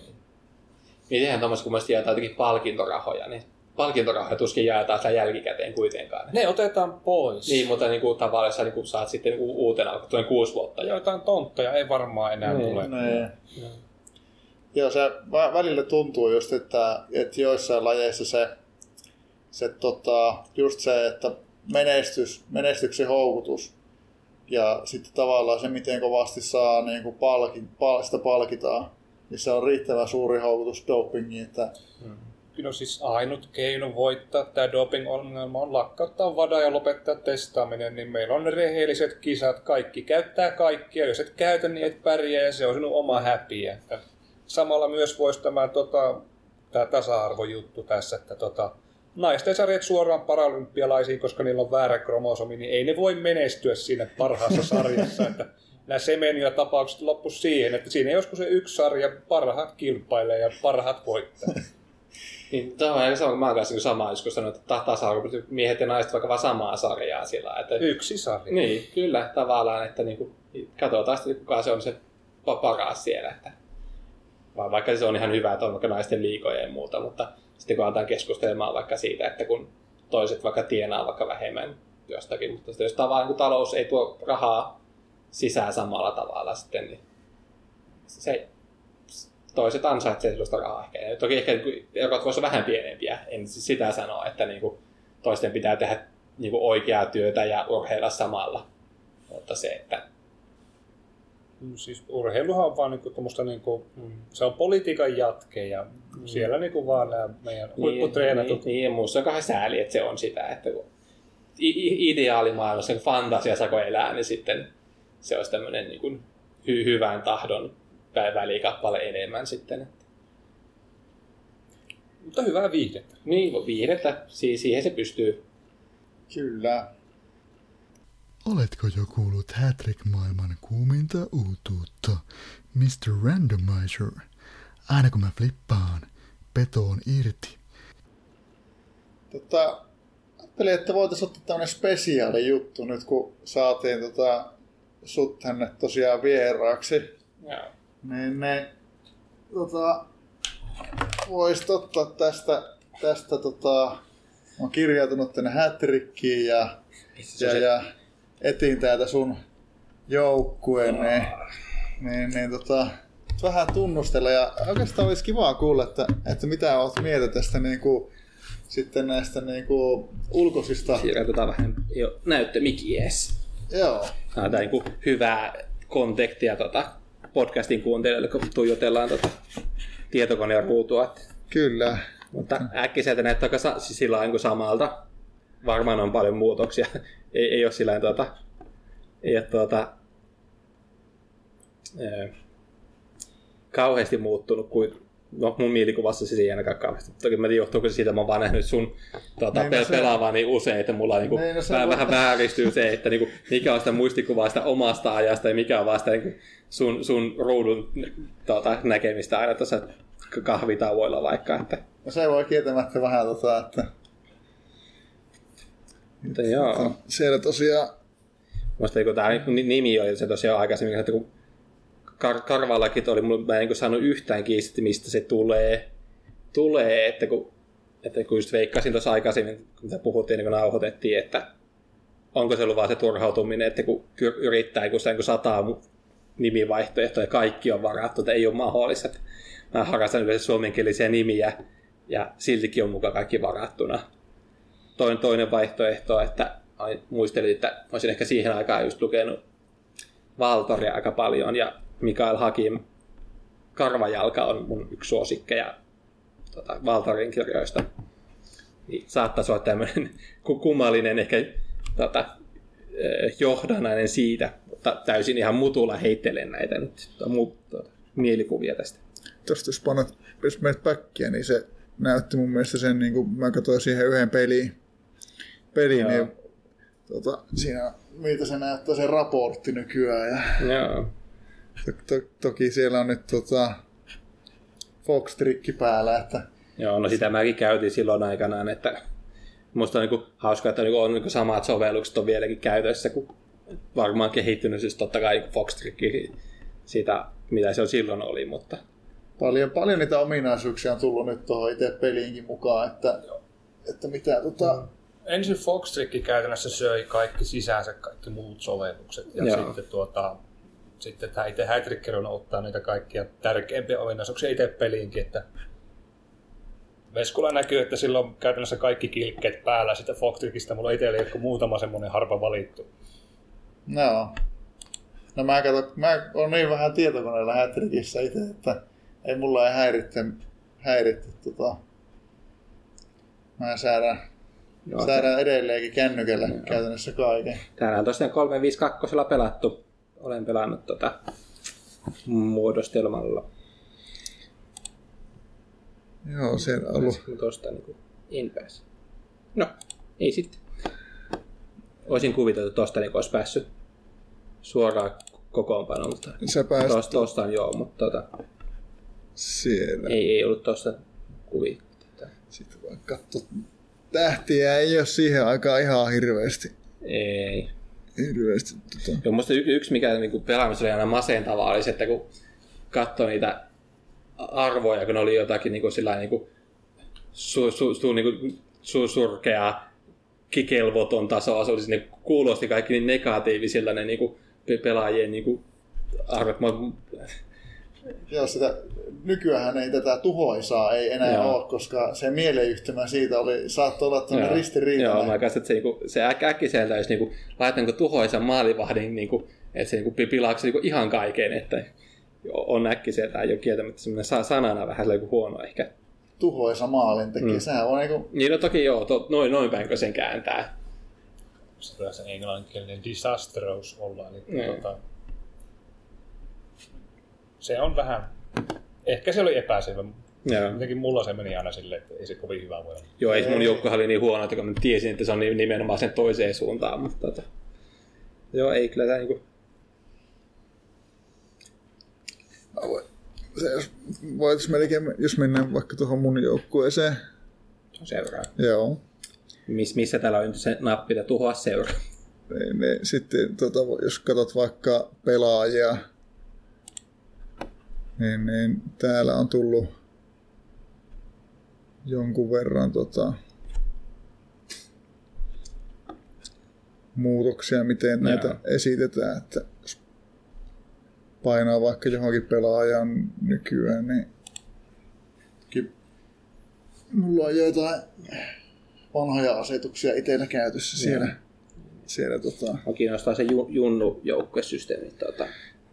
Mitenhän tuommoista, kun jaetaan jotenkin palkintorahoja, niin palkintorahoja tuskin jaetaan sitä jälkikäteen kuitenkaan. Ne otetaan pois. Niin, mutta niin kuin, tavallaan sä niin kuin, saat sitten niin kuin, uutena, kun tulee kuusi vuotta. Ja jotain tontteja ei varmaan enää Niin. tule. Nee. Joo, se vä- välillä tuntuu just, että, että joissain lajeissa se, se tota, just se, että menestys, menestyksen houkutus ja sitten tavallaan se, miten kovasti saa niin kuin palki, pal, sitä palkitaan, niin se on riittävän suuri houkutus dopingiin, että No siis ainut keino voittaa tämä doping-ongelma on lakkauttaa vada ja lopettaa testaaminen, niin meillä on rehelliset kisat, kaikki käyttää kaikkia, jos et käytä, niin et pärjää ja se on sinun oma häpiä. Samalla myös voisi tämä, tota, tämä tasa-arvojuttu tässä, että tota, naisten sarjat suoraan paralympialaisiin, koska niillä on väärä kromosomi, niin ei ne voi menestyä siinä parhaassa sarjassa. Että nämä Semenia-tapaukset loppu siihen, että siinä joskus se yksi sarja, parhaat kilpailee ja parhaat voittaa. Niin, tämä on sama, mä oon kanssa niin sama joskus sanonut, että tasa-arvo, miehet ja naiset vaikka vaan samaa sarjaa sillä että Yksi sarja. Niin, kyllä, tavallaan, että niin kuin, katsotaan sitten, kuka se on se pa- paras siellä. Että, va- vaikka se on ihan hyvä, että on vaikka naisten liikoja ja muuta, mutta sitten kun aletaan keskustelemaan vaikka siitä, että kun toiset vaikka tienaa vaikka vähemmän jostakin, mutta sitten jos tavallaan kun talous ei tuo rahaa sisään samalla tavalla sitten, niin se toiset ansaitsee sellaista rahaa ehkä. Ja toki ehkä niin erot voisivat olla vähän pienempiä, en siis sitä sanoa, että niin kuin toisten pitää tehdä niin kuin oikeaa työtä ja urheilla samalla. Mutta se, että Mm, Siis urheiluhan on vaan niinku tommoista niinku, se on politiikan jatke ja siellä niinku vaan nämä meidän huipputreenatut. Niin, niin, muussa on sääli, että se on sitä, että kun ideaalimaailmassa, kun fantasia sako elää, niin sitten se olisi tämmöinen niin kuin hy- hyvän tahdon vä- välikappale enemmän sitten. Mutta hyvää viihdettä. Niin, viihdettä, si- siihen se pystyy. Kyllä. Oletko jo kuullut Hattrick-maailman kuuminta uutuutta, Mr. Randomizer? Aina kun mä flippaan, peto on irti. Tota, ajattelin, että voitaisiin ottaa tämmöinen spesiaali juttu nyt, kun saatiin tota, sut tänne tosiaan vieraaksi. Joo. Niin ne tota, voisit ottaa tästä, tästä tota, on kirjautunut tänne Hattrickiin ja, ja, se- ja etin täältä sun joukkueen, niin, niin, niin tota, vähän tunnustella. Ja oikeastaan olisi kiva kuulla, että, että mitä oot mieltä tästä niin kuin, sitten näistä niin kuin, ulkoisista... Siirrytään vähän jo näyttömikki ees. Joo, Tämä on niin kuin hyvää kontektia tota, podcastin kuuntelijoille, kun tuijotellaan tota, tietokoneen ruutua. Kyllä. mutta äkkiseltä näyttää aika siis sillä lailla niin kuin samalta. Varmaan on paljon muutoksia. ei, ei ole sillä lailla, tota, ei ole tuota, ää, kauheasti muuttunut kuin No, mun mielikuvassa se ei ainakaan kauheasti. Toki mä johtuuko se siitä, että mä oon vaan nähnyt sun tuota, pel- se- pelaavaa niin usein, että mulla niinku, Niin, no se vähän, vähän vääristyy se, että niinku, mikä on sitä muistikuvaa sitä omasta ajasta ja mikä on vaan sitä niinku, sun, sun ruudun tuota, näkemistä aina tuossa kahvitauoilla vaikka. Että, No se voi kieltämättä vähän tota, että mutta joo. siellä tosiaan Muista kun tämä nimi oli se tosiaan aikaisemmin, että kun Kar- Karvallakin oli, mä en niin saanut yhtään kiinni, mistä se tulee, tulee että kun, että kun just veikkasin tuossa aikaisemmin, kun puhuttiin, niin kun nauhoitettiin, että onko se ollut vaan se turhautuminen, että kun yr- yrittää, kun, sitä, kun sataa nimivaihtoehtoja ja kaikki on varattu, että ei ole mahdollista. Mä harrastan yleensä suomenkielisiä nimiä ja siltikin on mukaan kaikki varattuna. Toinen, toinen vaihtoehto, että muistelin, että olisin ehkä siihen aikaan just lukenut Valtoria aika paljon ja Mikael Hakim Karvajalka on mun yksi suosikkeja tota, Valtorin kirjoista. Niin saattaisi olla tämmöinen ku- kummallinen ehkä tota, eh, johdannainen siitä, mutta täysin ihan mutulla heittelen näitä nyt mu, tota, mielikuvia tästä. tosta jos panat, jos menet päkkiä, niin se näytti mun mielestä sen, niin kuin mä katsoin siihen yhden peliin, peliin Joo. niin tota, siinä, miltä se näyttää se raportti nykyään. Ja Joo. To, to, toki siellä on nyt tota, Fox-trikki päällä, että Joo, no sitä mäkin käytin silloin aikanaan, että musta on niin hauskaa, että niinku on niin samat sovellukset on vieläkin käytössä, kun varmaan kehittynyt siis totta kai fox siitä, mitä se on silloin oli, mutta paljon, paljon niitä ominaisuuksia on tullut nyt tuohon itse peliinkin mukaan, että, että mitä tota, Ensin Foxtrick käytännössä söi kaikki sisäänsä kaikki muut sovellukset. Ja Joo. sitten, tuota, sitten tämä itse Hattricker on ottaa niitä kaikkia tärkeimpiä ominaisuuksia itse peliinkin. Että Veskulla näkyy, että sillä on käytännössä kaikki kilkkeet päällä sitä Foxtrickista. Mulla itsellä ei muutama semmoinen harva valittu. no. No mä kato, mä oon niin vähän tietokoneella Hattrickissä itse, että ei mulla ei häiritse, häiritse tota, mä säädän, joo, säädän edelleenkin kännykällä käytännössä kaiken. täällä on tosiaan 352 pelattu. Olen pelannut tota muodostelmalla. Joo, siellä on ollut. Tuosta niin en pääse. No, ei sitten. Olisin kuvitellut, että tuosta niin olisi päässyt suoraan kokoonpanoon, mutta Sä pääsit Tuosta, tuosta on joo, mutta tota, siellä. ei, ei ollut tuosta kuvia. Sitten vaan katso. Tähtiä ei ole siihen aikaan ihan hirveästi. Ei. Hirveästi tota. Joo, musta y- yksi mikä niin pelaamisessa oli aina masentavaa oli se, että kun katsoi niitä arvoja, kun oli jotakin niin kuin, sillä niin kuin, su, su, su, niin kuin, su, surkea, kikelvoton tasoa, se oli, siis ne kuulosti kaikki niin negatiivisilla ne niin kuin, pe- pelaajien niin kuin, arvot. Mä, Joo, sitä, nykyään ei tätä tuhoisaa ei enää Joo. ole, koska se mieleyhtymä siitä oli, saattoi olla tämmöinen Joo, ristiriitainen. mä kanssa, että se, niinku, se äk, äkkiseltä, jos niinku, laitanko tuhoisan maalivahdin, niinku, että se niinku, pilaako se niinku, ihan kaiken, että on äkkiseltä, ei ole kieltämättä semmoinen sa- sanana vähän sellainen huono ehkä. Tuhoisa maalintekijä. Mm. Sehän on niinku, Niin no toki joo, to, noin, noin päinkö sen kääntää. se tulee se englanninkielinen disastrous olla. Eli Niin. tota, se on vähän, ehkä se oli epäselvä. Joo. Jotenkin mulla se meni aina silleen, että ei se kovin hyvä voi olla. Joo, ei mun joukko oli niin huono, että kun mä tiesin, että se on ni- nimenomaan sen toiseen suuntaan, mutta tota, joo, ei kyllä tämä niinku, Se, jos, voitais melkein, jos mennään vaikka tuohon mun joukkueeseen. seuraa. Joo. Miss, missä täällä on nyt se nappi, että tuhoa seuraa. Niin, niin, sitten tota, jos katsot vaikka pelaajia, niin, niin täällä on tullut jonkun verran tota, muutoksia, miten näitä Joo. esitetään. Että jos painaa vaikka johonkin pelaajan nykyään, niin ky- mulla on joitain vanhoja asetuksia itsellä käytössä siellä. siellä tota, Mä kiinnostaa se ju, junnu joukkuesysteemi. Tota.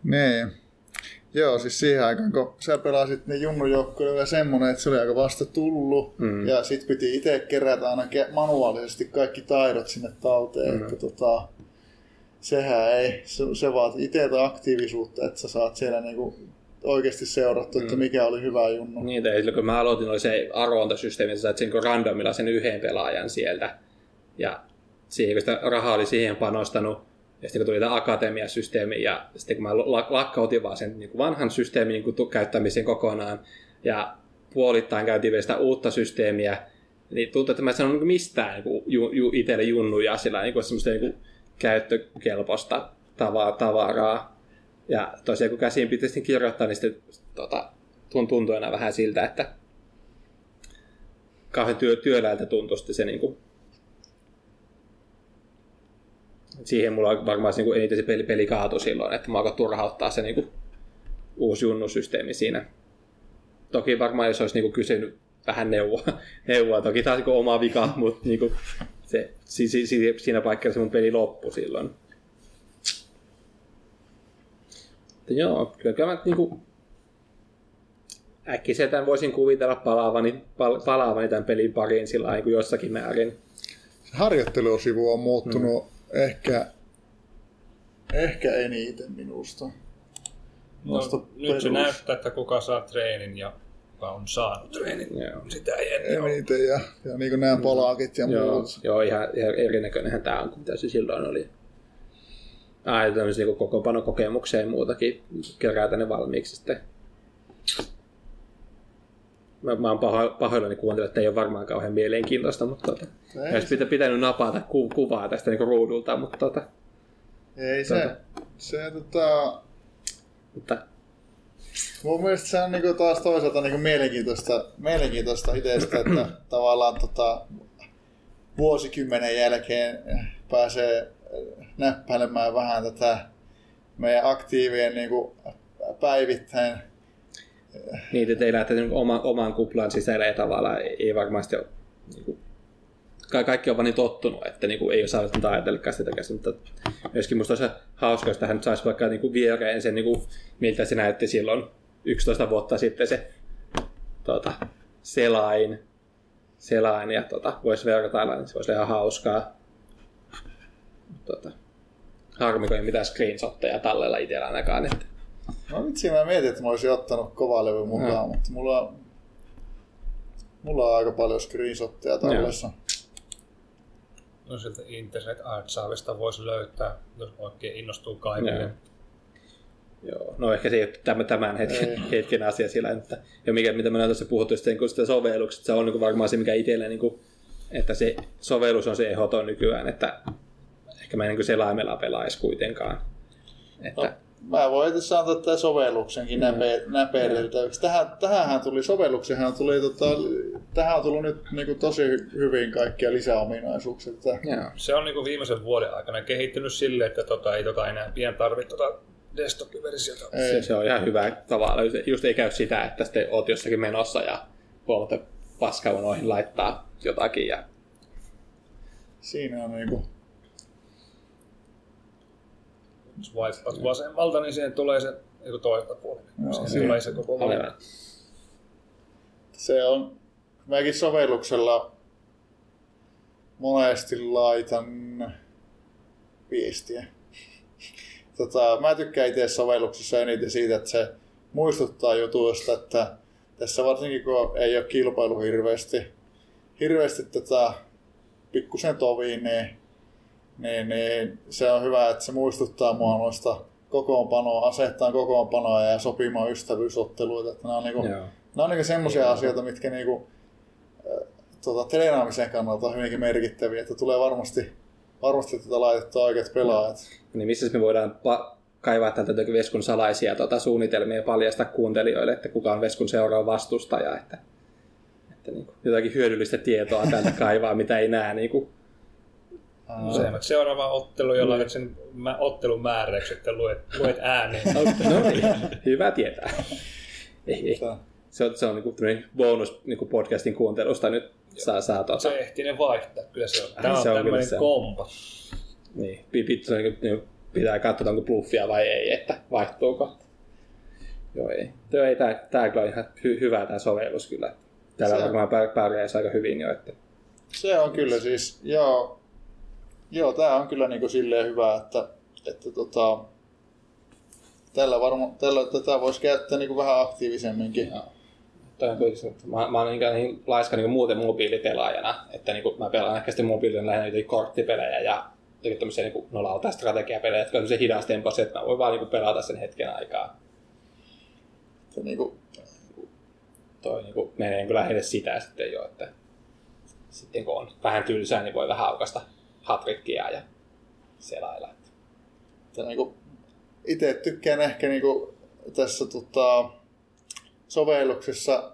niin. Joo, siis siihen aikaan, kun sä pelasit, niin Junnu joukkue oli vielä semmonen, että se oli aika vasta tullut. Mm. Ja sit piti itse kerätä aina ke- manuaalisesti kaikki taidot sinne talteen. Mm. Että tota, sehän ei, se, se vaatii itseltä aktiivisuutta, että sä saat siellä niinku oikeasti seurattu, että Mm. mikä oli hyvä Junnu. Niin, tai silloin kun mä aloitin, oli se arvontasysteemi, että sä sait sen niin randomilla sen yhden pelaajan sieltä. Ja siihen, kun sitä rahaa oli siihen panostanut, ja sitten kun tuli tämä akatemiasysteemi, ja sitten kun mä la- lakkautin vaan sen niin kuin vanhan systeemin niin kuin käyttämisen kokonaan, ja puolittain käytiin vielä sitä uutta systeemiä, niin tuntuu, että mä en sanonut niin mistään niin ju, ju, itselle junnuja sillä niin kuin semmoista niin kuin käyttökelpoista tava- tavaraa. Ja tosiaan kun käsiin piti sitten kirjoittaa, niin sitten tota, tun- tuntui aina vähän siltä, että kauhean työ, työläältä tuntui se niin kuin, siihen mulla varmaan niin eniten se peli, peli kaatui silloin, että mä alkoi turhauttaa se niin kuin, uusi junnusysteemi siinä. Toki varmaan jos olisi niin kuin, kysynyt vähän neuvoa, neuvoa toki taas niin oma vika, mutta niin kuin, se, si, si, si, siinä paikassa se mun peli loppui silloin. Mutta joo, kyllä kyllä mä niin kuin, äkkiseltään voisin kuvitella palaavani, pal, palaavani tämän pelin pariin sillä niin jossakin määrin. Se harjoittelusivu on muuttunut mm. Ehkä, ehkä eniten minusta. No, nyt se perus- näyttää, että kuka saa treenin ja kuka on saanut treenin. Joo. Sitä ei ennen. Eniten ja, ja niin kuin nämä palaakit ja Joo, muut. joo ihan, ihan erinäköinenhän tämä on kuin mitä se silloin oli. Ai, tämmöisiä niin kokoonpanokokemuksia ja muutakin kerätä ne valmiiksi sitten. Mä, mä oon paho, pahoillani kuuntella, että ei ole varmaan kauhean mielenkiintoista, mutta tota, Ei olisi pitä, pitänyt napata ku, kuvaa tästä niin ruudulta, mutta, tota, Ei se, Tota. se tota, mutta mun mielestä se on niinku taas toisaalta niinku mielenkiintoista, mielenkiintoista itsestä, että tavallaan tota, vuosikymmenen jälkeen pääsee näppäilemään vähän tätä meidän aktiivien niinku päivittäin. Teillä, että niin oma, oman kuplan sisällä ja tavallaan ei, ei varmasti ole niin kuin, ka- kaikki on vaan niin tottunut, että niin kuin, ei osaa nyt ajatellakaan sitä käsin, mutta myöskin musta olisi hauska, jos tähän saisi vaikka niin kuin viereen sen, niin kuin, miltä se näytti silloin 11 vuotta sitten se tota, selain, selain ja tota, voisi vertailla, niin se voisi olla ihan hauskaa. Tota, harmi, kun ei mitään screenshotteja tallella itsellä ainakaan. Että, No vitsi, mä mietin, että mä olisin ottanut kovalevy mukaan, Joo. mutta mulla, mulla on aika paljon screenshotteja tallessa. No sieltä Internet Artsaavista voisi löytää, jos oikein innostuu kaikille. Joo. Joo, no ehkä se ei ole tämän, tämän hetken, Ei. hetken asia sillä, että ja mikä, mitä me on tuossa puhuttu sitten niin sitä sovelluksesta, se on niin kuin varmaan se, mikä itselle, niin kuin, että se sovellus on se ehdoton nykyään, että ehkä mä en niin kuin selaimella pelaisi kuitenkaan. Että, No, mä voin itse sanoa tätä sovelluksenkin Mm. näpe, näpeillyttäväksi. Tähän, tähänhän tuli, sovelluksenhan tuli, tota, tähän on tullut nyt niin kuin, tosi hyvin kaikkia lisäominaisuuksia. Että joo. Se on niinku viimeisen vuoden aikana kehittynyt silleen, että tota, ei tota enää pian tarvitse tota desktop-versiota. Se, ei, se, on ihan hyvä tavalla. Just- ei käy sitä, että sitten oot jossakin menossa ja huomaat, että paskaunoihin laittaa jotakin ja siinä on niin kuin, Jos wipeat vasemmalta, niin siihen tulee se niin toista puolella. Joo, siihen siinä- tulee se koko aivan. se on, mäkin sovelluksella monesti laitan viestiä. Tota, mä tykkään itse sovelluksessa eniten siitä, että se muistuttaa jutuista, että tässä varsinkin kun ei ole kilpailu hirveästi, hirveästi tätä pikkusen toviin, niin, niin, niin, se on hyvä, että se muistuttaa mua noista kokoonpanoa, asettaa kokoonpanoa ja sopimaan ystävyysotteluita. Että nämä on, niinku, nämä on niinku semmoisia asioita, mitkä niinku, äh, tota, treenaamisen kannalta on hyvinkin merkittäviä, että tulee varmasti, varmasti tätä laitettua oikeat pelaajat. Niin missä me voidaan pa- kaivaa tätä Veskun salaisia tota, suunnitelmia ja paljastaa kuuntelijoille, että kuka on Veskun seuraava vastustaja, että, että niin kuin, jotakin hyödyllistä tietoa täältä kaivaa, mitä ei näe niin kuin, No. Seuraava ottelu, jolla mm. sen ottelun määräykset että luet, luet ääneen. no niin, hyvä tietää. Ei, ei. Se on, se on niin bonus niin podcastin kuuntelusta nyt saa, saa tuota. Se ehtii ne vaihtaa, kyllä se on. Tämä on, se on tämmöinen se. kompa. Niin, pitää, niin, pitää katsoa, onko bluffia vai ei, että vaihtuuko. Joo, ei. Tuo ei tää, tää kyllä ihan hy, hyvä tämä sovellus kyllä. Täällä varmaan pärjäisi aika hyvin jo. Että... Se on kyllä siis, joo, Joo, tämä on kyllä niinku silleen hyvä, että, että tota, tällä varma, tällä, tätä voisi käyttää niinku vähän aktiivisemminkin. Joo. Mä, mä oon niin, niin laiska niin muuten mobiilipelaajana, että niin mä pelaan ehkä sitten mobiililla lähinnä korttipelejä ja jotenkin tämmöisiä niin nolauta strategiapelejä, jotka on se hidastempoisia, että mä voin vaan niin pelata sen hetken aikaa. Se niin kuin... Toi niin kuin, menee niin lähinnä sitä sitten jo, että sitten kun on vähän tylsää, niin voi vähän aukasta hatrikkia ja selailla. Niin kuin, itse tykkään ehkä niin kuin, tässä tota, sovelluksessa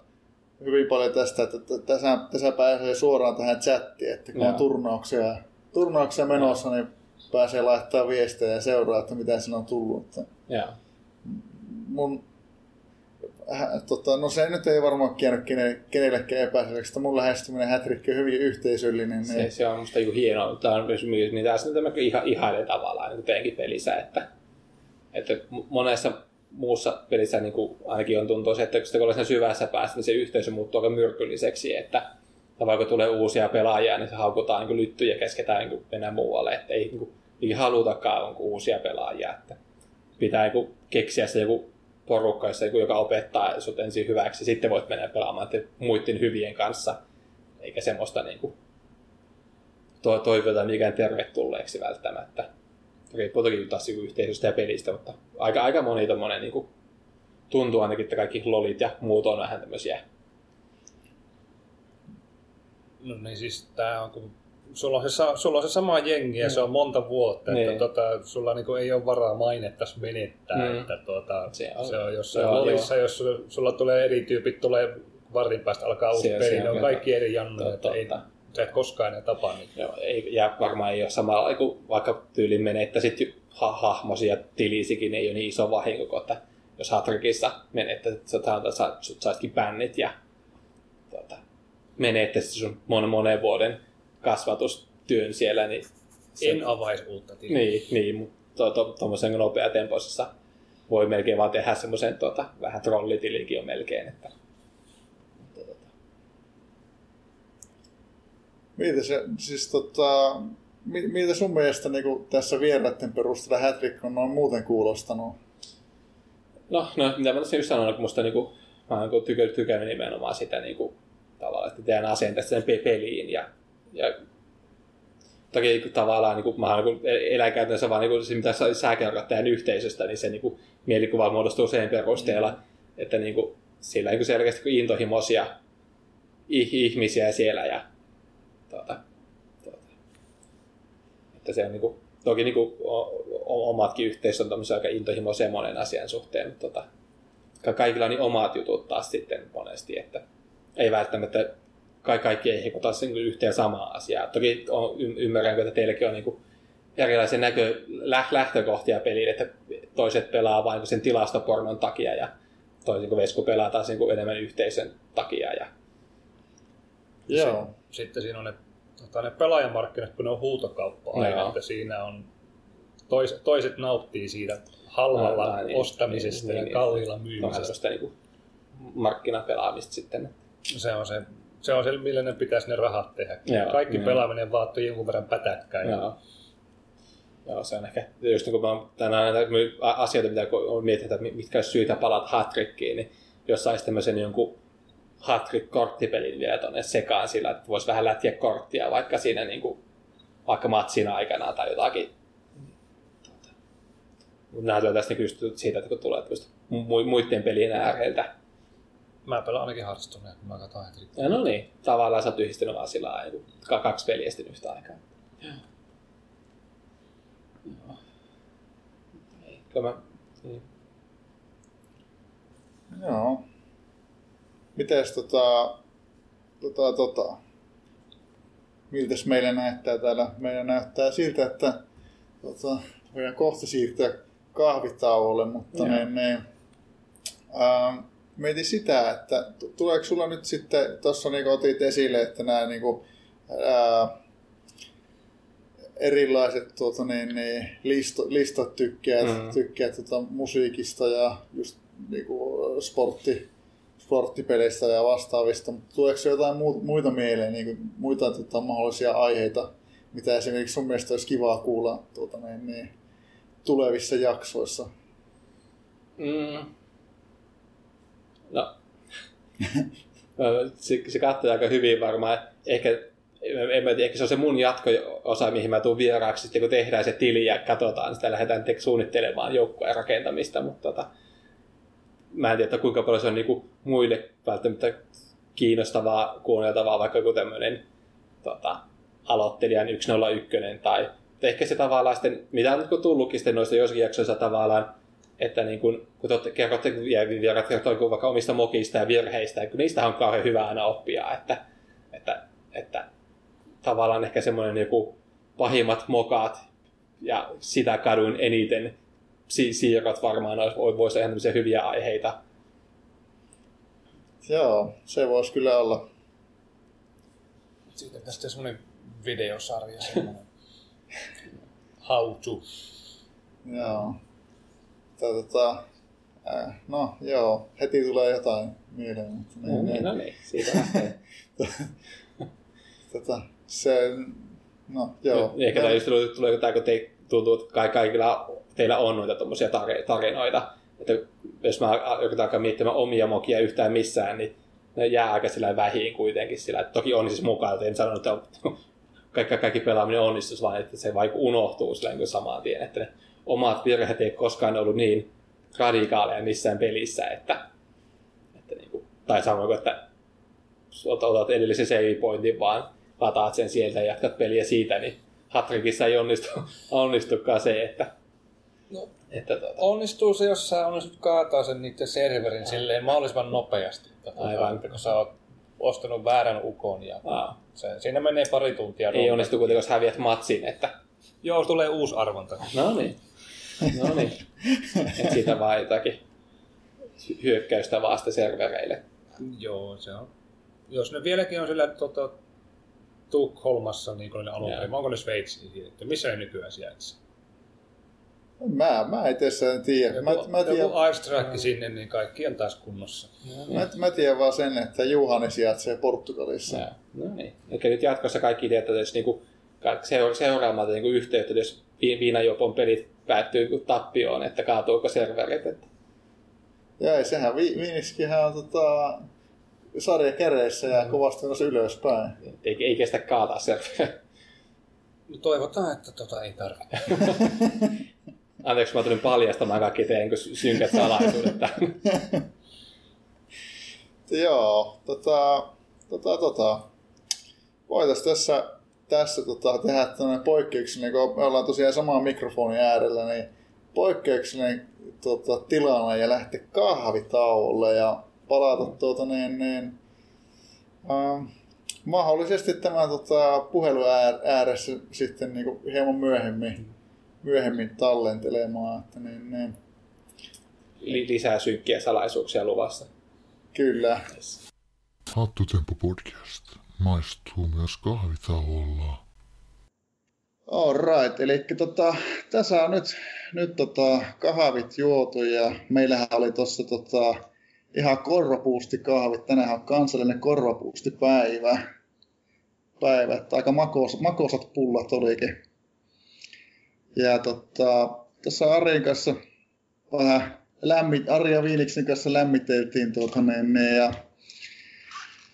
hyvin paljon tästä, että tässä, tässä pääsee suoraan tähän chattiin, että kun on turnauksia, turnauksia menossa, niin pääsee laittaa viestejä ja seuraa, että mitä siinä on tullut. Joo. Mun Äh, tota, no se nyt ei varmaan käynyt kene, kenellekään epäselväksi, että mun lähestyminen hätrikki on hyvin yhteisöllinen. Se, niin... se on musta joku hieno, tämä on myös, niin tässä nyt ihan ihailen tavallaan niin teidänkin pelissä, että, että monessa muussa pelissä niin kuin ainakin on tuntuu se, että kun ollaan syvässä päässä, niin se yhteisö muuttuu aika myrkylliseksi, että vaikka tulee uusia pelaajia, niin se haukutaan niin lyttyjä ja kesketään niin mennä muualle, että ei, niin kuin, ei halutakaan uusia pelaajia, että pitää niin keksiä se joku porukka, jossa joka opettaa sut ensin hyväksi, sitten voit mennä pelaamaan muiden hyvien kanssa, eikä semmoista niin kuin, to- toivota mikään tervetulleeksi välttämättä. Riippuu toki taas yhteisöstä ja pelistä, mutta aika, aika moni tommonen, niin kuin, tuntuu ainakin, että kaikki lolit ja muut on vähän tämmöisiä. No niin siis tää on, kun sulla on se, sulla on se sama jengi ja mm. se on monta vuotta, niin. että tota, sulla niinku ei ole varaa mainetta menettää. Mm. Että tota, se, on, se on jossain se on, lolissa, jos sulla tulee eri tyypit, tulee vartin päästä alkaa uusi peli, ne on kaikki eri jannoja, että ei, sä et koskaan enää tapaa niitä. Joo, ei, ja varmaan ei ole samalla, kun vaikka tyyliin menettäisit ha- hahmosi ja tilisikin, ei ole niin iso vahinko, että jos Hatrikissa menettäisit, sä saisitkin bännit ja tuota, menettäisit sun monen, monen vuoden kasvatustyön siellä, niin... Se, en avaisi uutta tiliä. Niin, niin mutta tuommoisen to, nopeatempoisessa voi melkein vaan tehdä semmoisen tota, vähän trollitilikin jo melkein. Että, tota. Mitä se, siis tota, miltä sun mielestä niin tässä vieraiden perusteella Hattrick on noin muuten kuulostanut? No, no mitä mä tässä just sanoin, kun musta niin kuin, mä oon tykännyt, tykännyt nimenomaan sitä niin kuin, tavallaan, että teidän asenteesta sen peliin ja ja toki tavallaan niin kuin, mä niin elän käytännössä vaan niin kuin, se, mitä sä kerrot yhteisöstä, niin se niin kuin, mielikuva muodostuu sen perusteella, mm. että niin kuin, sillä niin selkeästi intohimoisia ihmisiä siellä ja tuota, tuota, että se on niin kuin, toki niin kuin, omatkin yhteisöt on aika intohimoisia monen asian suhteen, mutta tota, kaikilla on niin omat jutut taas sitten monesti, että ei välttämättä kai kaikki ei hikuta sen yhteen samaa asiaa. Toki on, ymmärrän, että teilläkin on niin erilaisia näkö, lähtökohtia peliin, että toiset pelaa vain sen tilastopornon takia ja toisin kuin Vesku pelaa taas niin enemmän yhteisön takia. Ja... Joo. Sitten siinä on ne, tota, ne pelaajamarkkinat, kun ne on huutokauppa aina, että siinä on toiset, toiset nauttii siitä halvalla no, niin, ostamisesta niin, ja niin, kalliilla myymisestä. Niin markkinapelaamista sitten. Se on se se on se, millä ne pitäisi ne rahat tehdä. Joo, Kaikki joo. pelaaminen vaatii jonkun verran pätäkkää. Joo. Joo, se on ehkä, just niin kun mä tänään näitä asioita, mitä on miettinyt, että mitkä olisi syytä palata hatrickiin, niin jos saisi tämmöisen jonkun hatrick korttipelin vielä tuonne sekaan sillä, että voisi vähän lätkiä korttia vaikka siinä niin kuin, vaikka matsin aikana tai jotakin. Nämä tulee tästä kysytty siitä, että kun tulee muiden pelien ääreiltä. Mä pelaan ainakin harrastuneen, kun mä katson heti. Ja no niin, tavallaan sä oot yhdistynyt vaan sillä lailla, kaksi peliä sitten yhtä aikaa. Joo. Joo. mä, niin. Joo. Mites tota, tota, tota, miltäs meillä näyttää täällä? Meillä näyttää siltä, että tota, voidaan kohta siirtyä kahvitauolle, mutta ne, ne, ää, mietin sitä, että tuleeko sulla nyt sitten, tuossa niin otit esille, että nämä niin kuin, ää, erilaiset tuota, niin, niin, listo, listat tykkää, mm. tykkää tuota, musiikista ja just niin kuin, sportti, sporttipeleistä ja vastaavista, mutta tuleeko jotain muita mieleen, niin kuin, muita tuota, mahdollisia aiheita, mitä esimerkiksi sun mielestä olisi kivaa kuulla tuota, niin, niin, tulevissa jaksoissa? Mm. No, se, se katsoi aika hyvin varmaan. Ehkä, en mä tiedä, ehkä se on se mun jatko-osa, mihin mä tuun vieraaksi, sitten kun tehdään se tili ja katsotaan, sitä lähdetään suunnittelemaan joukkueen rakentamista, mutta tota, mä en tiedä, kuinka paljon se on niinku muille välttämättä kiinnostavaa, kuunneltavaa, vaikka joku tämmöinen tota, aloittelijan 101 tai ehkä se tavallaan sitten, mitä on tullutkin sitten noista jossakin jaksoissa tavallaan, että niin kun, kun te kerrotte vierat kertoo vaikka omista mokista ja virheistä, kun niistä on kauhean hyvä aina oppia, että, että, että tavallaan ehkä semmoinen joku pahimmat mokat ja sitä kadun eniten si- siirrot varmaan olisi, voisi olla ihan hyviä aiheita. Joo, se voisi kyllä olla. Siitä tästä semmoinen videosarja, semmoinen how to. Joo. Tota, äh, no joo, heti tulee jotain mieleen. Mutta niin, no, niin, no niin, siitä lähtee. tota, se, no joo. Ehkä tämä just tulee, kun te, tuntuu, että kaikilla teillä on noita tuommoisia tarinoita. Että jos mä alkaa miettimään omia mokia yhtään missään, niin ne jää aika sillä vähiin kuitenkin sillä. Että toki on siis mukaan, en sanonut, että kaikki, kaikki pelaaminen onnistuisi, vaan että se vaikka unohtuu sillä samaan tien, että ne omat virheet ei koskaan ollut niin radikaaleja missään pelissä, että, että niin kuin, tai samoin että otat edellisen save pointin, vaan lataat sen sieltä ja jatkat peliä siitä, niin Hatrikissa ei onnistu, onnistukaan se, että No, että tuota. Onnistuu se, jos sä onnistut kaataa sen niiden serverin silleen mahdollisimman nopeasti. Tuota, Aivan. Kun sä oot ostanut väärän ukon ja se, siinä menee pari tuntia. Ei onnistu kuitenkin, jos häviät matsin, että... Joo, tulee uusi arvonta. No niin. No niin. Et siitä vaan jotakin hyökkäystä vasta servereille. Joo, se on. Jos ne vieläkin on sillä tota, Tukholmassa, niin kuin ne alun perin, onko ne Sveitsiin, että missä ne nykyään sijaitsee? Mä, mä itse asiassa tiedä. Joku, mä, mä tiedän, joku Track sinne, niin kaikki on taas kunnossa. Mä, mä tiedän vaan sen, että Juhani sijaitsee Portugalissa. Ja, no niin. Eli nyt jatkossa kaikki tietää, että jos niinku, seuraamaan niinku yhteyttä, jos viinajopon pelit päättyy tappioon, että kaatuuko serverit. Että... Ja ei, sehän vi, Viiniskihän on tota, sarja kereissä ja mm. kovasti menossa ylöspäin. Ei, ei kestä kaataa serverit. No toivotaan, että tota ei tarvitse. Anteeksi, mä tulin paljastamaan kaikki teidän synkät salaisuudet Joo, tota, tota, tota. Voitaisiin tässä, tässä tota, tehdä tämmöinen poikkeuksellinen, kun me ollaan tosiaan samaa mikrofonin äärellä, niin poikkeuksellinen tota, tilanne ja lähteä kahvitauolle ja palata tuota, niin, niin, äh, mahdollisesti tämän tota, puhelun ääressä sitten niin kuin hieman myöhemmin myöhemmin tallentelemaan. Että niin, niin. Lisää synkkiä salaisuuksia luvassa. Kyllä. Yes. Hattutempo podcast maistuu myös kahvitauolla. Alright, eli tota, tässä on nyt, nyt tota, kahvit juotu ja meillähän oli tuossa tota, ihan kahvit. Tänään on kansallinen korvapuustipäivä. Päivä, että aika makos, makosat pullat olikin ja tota, tuossa Arin kanssa vähän lämmit, Ari ja Viiniksen kanssa lämmiteltiin tuota, niin, niin, ja,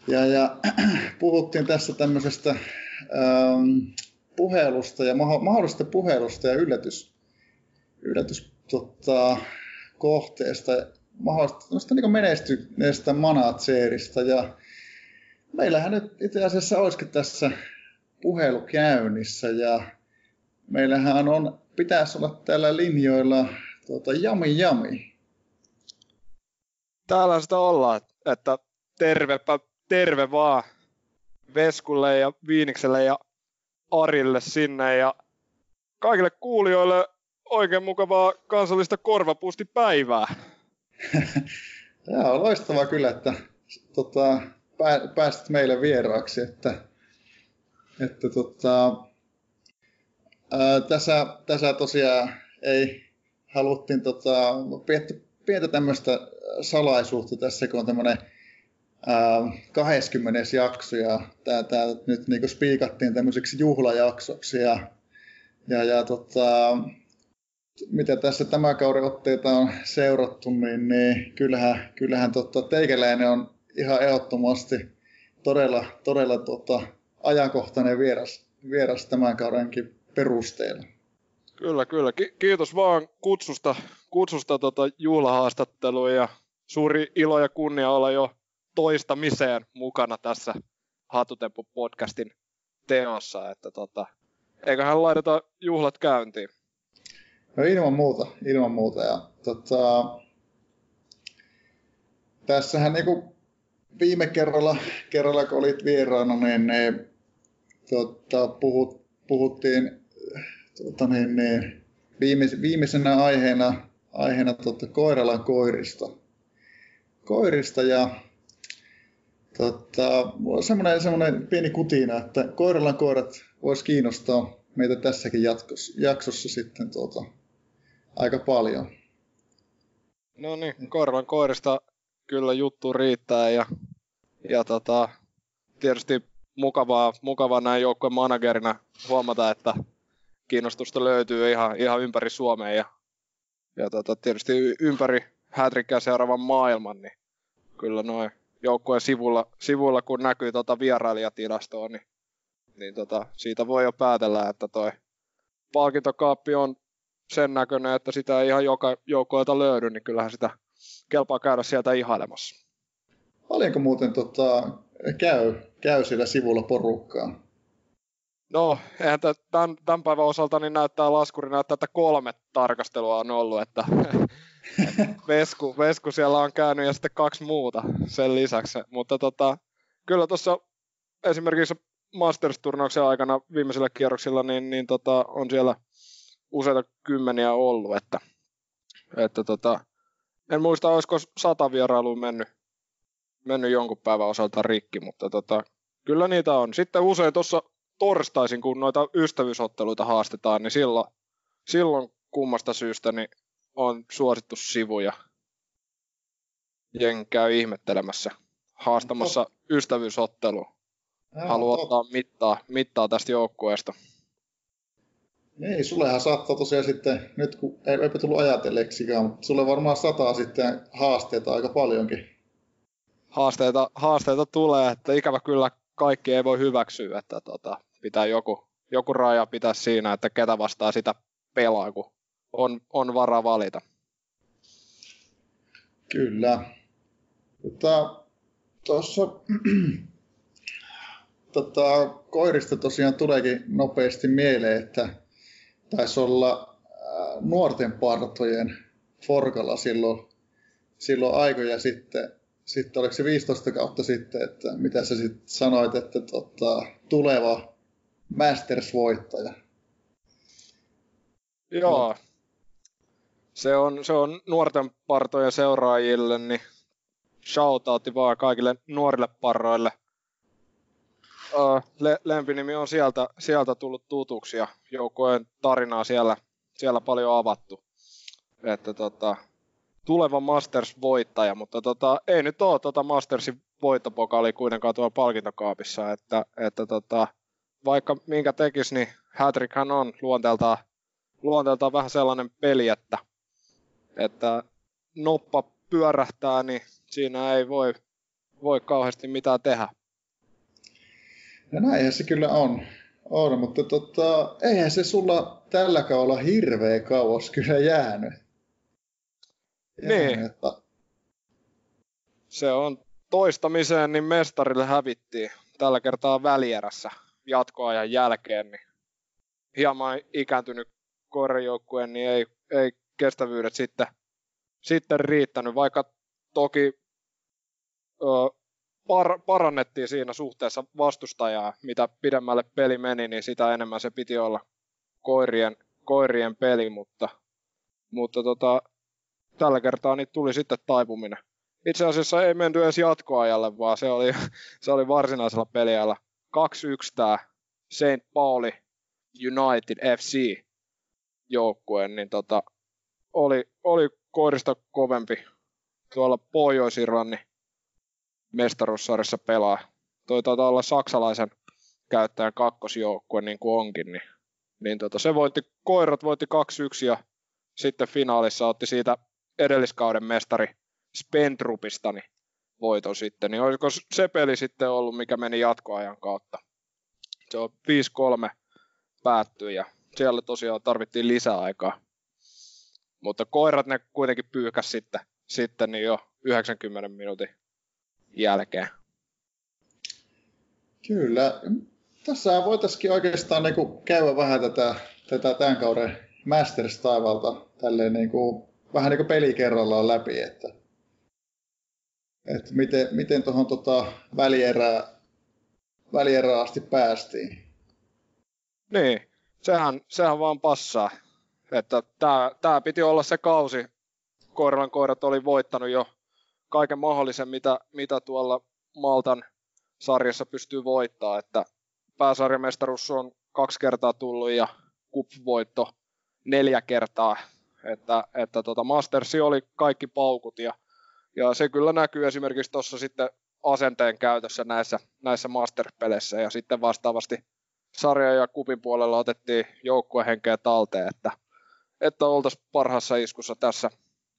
ja, ja puhuttiin tässä tämmöisestä ähm, puhelusta ja mahdollisesta puhelusta ja yllätys, yllätys tota, kohteesta, mahdollisesta niin menestyneestä managerista ja meillähän nyt itse asiassa olisikin tässä puhelu käynnissä ja meillähän on, pitäisi olla täällä linjoilla tuota, Jami Jami. Täällä sitä ollaan, että tervepä, terve vaan Veskulle ja Viinikselle ja Arille sinne ja kaikille kuulijoille oikein mukavaa kansallista korvapustipäivää. Joo, loistavaa kyllä, että tota, pääsit meille vieraaksi, että, että tota, ää, tässä, tässä tosiaan ei haluttiin tota, pientä, pientä tämmöistä salaisuutta tässä, kun on tämmöinen 20. jakso ja tämä, tämä nyt niin spiikattiin tämmöiseksi juhlajaksoksi ja, ja, ja tota, mitä tässä tämän kauden otteita on seurattu, niin, niin kyllähän, kyllähän tota, teikäläinen on ihan ehdottomasti todella, todella tota, ajankohtainen vieras, vieras tämän kaudenkin perusteella. Kyllä, kyllä. Ki- kiitos vaan kutsusta, kutsusta tota juhlahaastatteluun ja suuri ilo ja kunnia olla jo toistamiseen mukana tässä Hatutemppu podcastin teossa, että tota, eiköhän laiteta juhlat käyntiin. No ilman muuta, ilman muuta. Ja, tota, tässähän niinku viime kerralla, kerralla kun olit vieraana, niin, niin tota, puhut, puhuttiin tota, niin, niin, viimeis, viimeisenä aiheena, aiheena tota, Koiralan koirista. Koirista ja tota, semmoinen, semmoinen pieni kutina, että Koiralan koirat voisi kiinnostaa meitä tässäkin jatkossa, jaksossa sitten tuota, aika paljon. No niin, Koiralan koirista kyllä juttu riittää ja, ja tota, tietysti mukavaa, mukavaa näin joukkueen managerina huomata, että kiinnostusta löytyy ihan, ihan ympäri Suomea ja, ja tota, tietysti ympäri hätrikkää seuraavan maailman, niin kyllä noin joukkueen sivulla, sivulla, kun näkyy tota vierailijatilastoa, niin, niin tota, siitä voi jo päätellä, että toi palkintokaappi on sen näköinen, että sitä ei ihan joka joukkueelta löydy, niin kyllähän sitä kelpaa käydä sieltä ihailemassa. Paljonko muuten tota, käy, käy sillä sivulla porukkaa? No, eihän tämän, tämän päivän osalta niin näyttää laskuri näyttää, että kolme tarkastelua on ollut, että Vesku, Vesku siellä on käynyt ja sitten kaksi muuta sen lisäksi. Mutta tota, kyllä tuossa esimerkiksi Masters-turnauksen aikana viimeisellä kierroksilla niin, niin tota, on siellä useita kymmeniä ollut, että, että tota, en muista, olisiko sata vierailua mennyt, mennyt jonkun päivän osalta rikki, mutta tota, kyllä niitä on. Sitten usein tuossa torstaisin, kun noita ystävyysotteluita haastetaan, niin silloin, silloin kummasta syystä niin on suosittu sivuja. Jen käy ihmettelemässä, haastamassa no. ystävyysottelu. Haluaa ottaa mittaa, mittaa tästä joukkueesta. Niin, sullehan saattaa tosiaan sitten, nyt kun ei, eipä tullut ajatelleksikään, mutta sulle varmaan sataa sitten haasteita aika paljonkin. Haasteita, haasteita tulee, että ikävä kyllä kaikki ei voi hyväksyä, että tota, pitää joku, joku raja pitää siinä, että ketä vastaa sitä pelaa, kun on, on varaa valita. Kyllä. Tuossa tota, koirista tosiaan tuleekin nopeasti mieleen, että taisi olla äh, nuorten partojen Forkalla silloin, silloin aikoja sitten, sitten oliko se 15 kautta sitten, että mitä sä sitten sanoit, että tota, tuleva Masters-voittaja. Joo. Se on, se on nuorten partojen seuraajille, niin shoutoutti vaan kaikille nuorille parroille – le- lempinimi on sieltä, sieltä tullut tutuksi ja joukkojen tarinaa siellä, siellä paljon avattu. Että tota, tuleva Masters-voittaja, mutta tota, ei nyt ole tota Mastersin voittopokaali kuitenkaan tuolla palkintokaapissa, että, että tota, vaikka minkä tekisi, niin Hattrickhan on luonteeltaan, luonteeltaan vähän sellainen peli, että, että noppa pyörähtää, niin siinä ei voi, voi kauheasti mitään tehdä. No näinhän se kyllä on. on mutta tota, eihän se sulla tällä kaudella hirveä kauas kyllä jäänyt. Jäänyt niin. Että... Se on toistamiseen, niin mestarille hävittiin tällä kertaa välierässä jatkoajan jälkeen, niin hieman ikääntynyt korjoukkue, niin ei, ei kestävyydet sitten, sitten riittänyt, vaikka toki ö, par, parannettiin siinä suhteessa vastustajaa, mitä pidemmälle peli meni, niin sitä enemmän se piti olla koirien, koirien peli, mutta, mutta tota, tällä kertaa niin tuli sitten taipuminen. Itse asiassa ei menty edes jatkoajalle, vaan se oli, se oli varsinaisella peliajalla 2-1 tämä St. Pauli United FC joukkue, niin tota, oli, oli koirista kovempi tuolla Pohjois-Irlannin mestaruussarjassa pelaa. Toi taitaa olla saksalaisen käyttäjän kakkosjoukkue, niin kuin onkin, niin, niin tota, se voitti, koirat voitti 2-1 ja sitten finaalissa otti siitä edelliskauden mestari Spendrupista niin voiton sitten, niin olisiko se peli sitten ollut, mikä meni jatkoajan kautta? Se on 5-3 päättyi ja siellä tosiaan tarvittiin lisäaikaa. Mutta koirat ne kuitenkin pyyhkäs sitten, sitten niin jo 90 minuutin jälkeen. Kyllä. Tässä voitaisiin oikeastaan niin kuin käydä vähän tätä, tätä tämän kauden Masters-taivalta tälleen niin kuin, vähän niin kuin peli kerrallaan läpi, että, että miten, miten tuohon tota välierään, välierään asti päästiin. Niin, sehän, sehän vaan passaa. Että tämä, tämä piti olla se kausi. Koiralan koirat oli voittanut jo kaiken mahdollisen, mitä, mitä tuolla Maltan sarjassa pystyy voittaa. Että pääsarjamestaruus on kaksi kertaa tullut ja kup-voitto neljä kertaa. Että, että tota Mastersi oli kaikki paukut ja, ja se kyllä näkyy esimerkiksi tuossa sitten asenteen käytössä näissä, näissä master-peleissä ja sitten vastaavasti sarja ja kupin puolella otettiin joukkuehenkeä talteen, että, että oltaisiin parhaassa iskussa tässä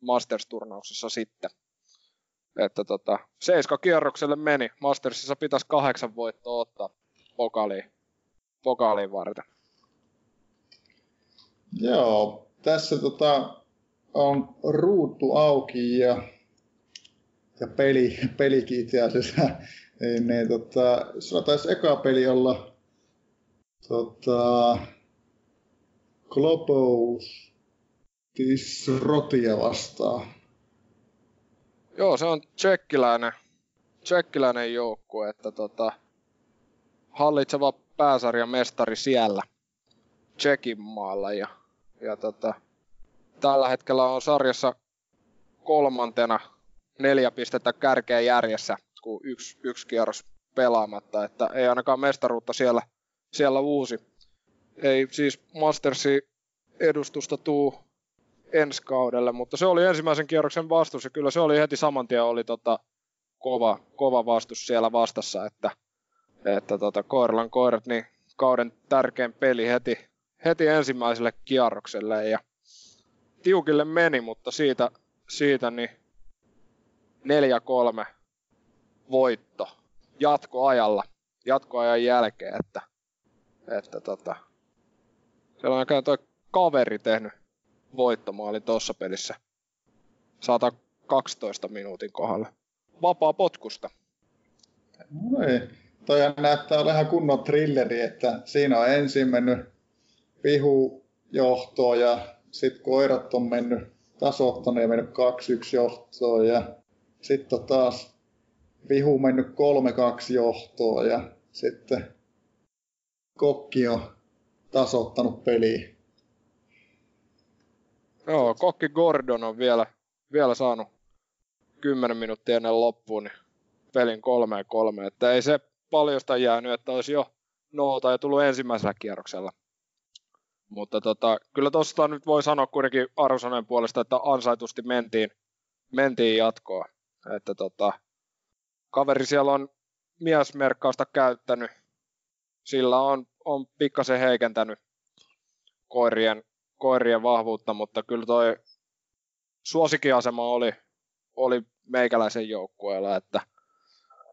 Masters-turnauksessa sitten. Että tota, seiska kierrokselle meni. Mastersissa pitäisi kahdeksan voittoa ottaa pokaaliin, pokaaliin varten. Joo, tässä tota, on ruutu auki ja, ja peli, pelikin itse asiassa. niin, niin, tota, sulla taisi eka peli olla Tota, Globous Rotia vastaan. Joo, se on tsekkiläinen, tsekkiläinen joukkue, että tota, hallitseva pääsarjan mestari siellä Tsekin maalla ja, ja tota, tällä hetkellä on sarjassa kolmantena neljä pistettä kärkeä järjessä, kun yksi, yksi kierros pelaamatta, että ei ainakaan mestaruutta siellä – siellä uusi. Ei siis Mastersi edustusta tuu ensi kaudelle, mutta se oli ensimmäisen kierroksen vastus ja kyllä se oli heti saman tien oli tota kova, kova vastus siellä vastassa, että, että tota Koirlan koirat, niin kauden tärkein peli heti, heti ensimmäiselle kierrokselle ja tiukille meni, mutta siitä, siitä niin 4-3 voitto jatkoajalla, jatkoajan jälkeen, että että tota, siellä on toi kaveri tehnyt voittomaali tuossa pelissä 112 minuutin kohdalla. Vapaa potkusta. No ei. Toi näyttää olevan ihan kunnon trilleri, että siinä on ensin mennyt vihu johtoon ja sitten koirat on mennyt tasoittanut ja mennyt 2-1 johtoon ja sitten taas vihu mennyt 3-2 johtoon ja sitten Kokki on tasoittanut peliä. Joo, Kokki Gordon on vielä, vielä saanut 10 minuuttia ennen loppuun niin pelin kolmeen kolme. Että ei se paljosta jäänyt, että olisi jo noota ja tullut ensimmäisellä kierroksella. Mutta tota, kyllä tuosta nyt voi sanoa kuitenkin Arvosanen puolesta, että ansaitusti mentiin, mentiin jatkoa. Että tota, kaveri siellä on miesmerkkausta käyttänyt sillä on, on pikkasen heikentänyt koirien, koirien vahvuutta, mutta kyllä toi suosikiasema oli, oli meikäläisen joukkueella, että,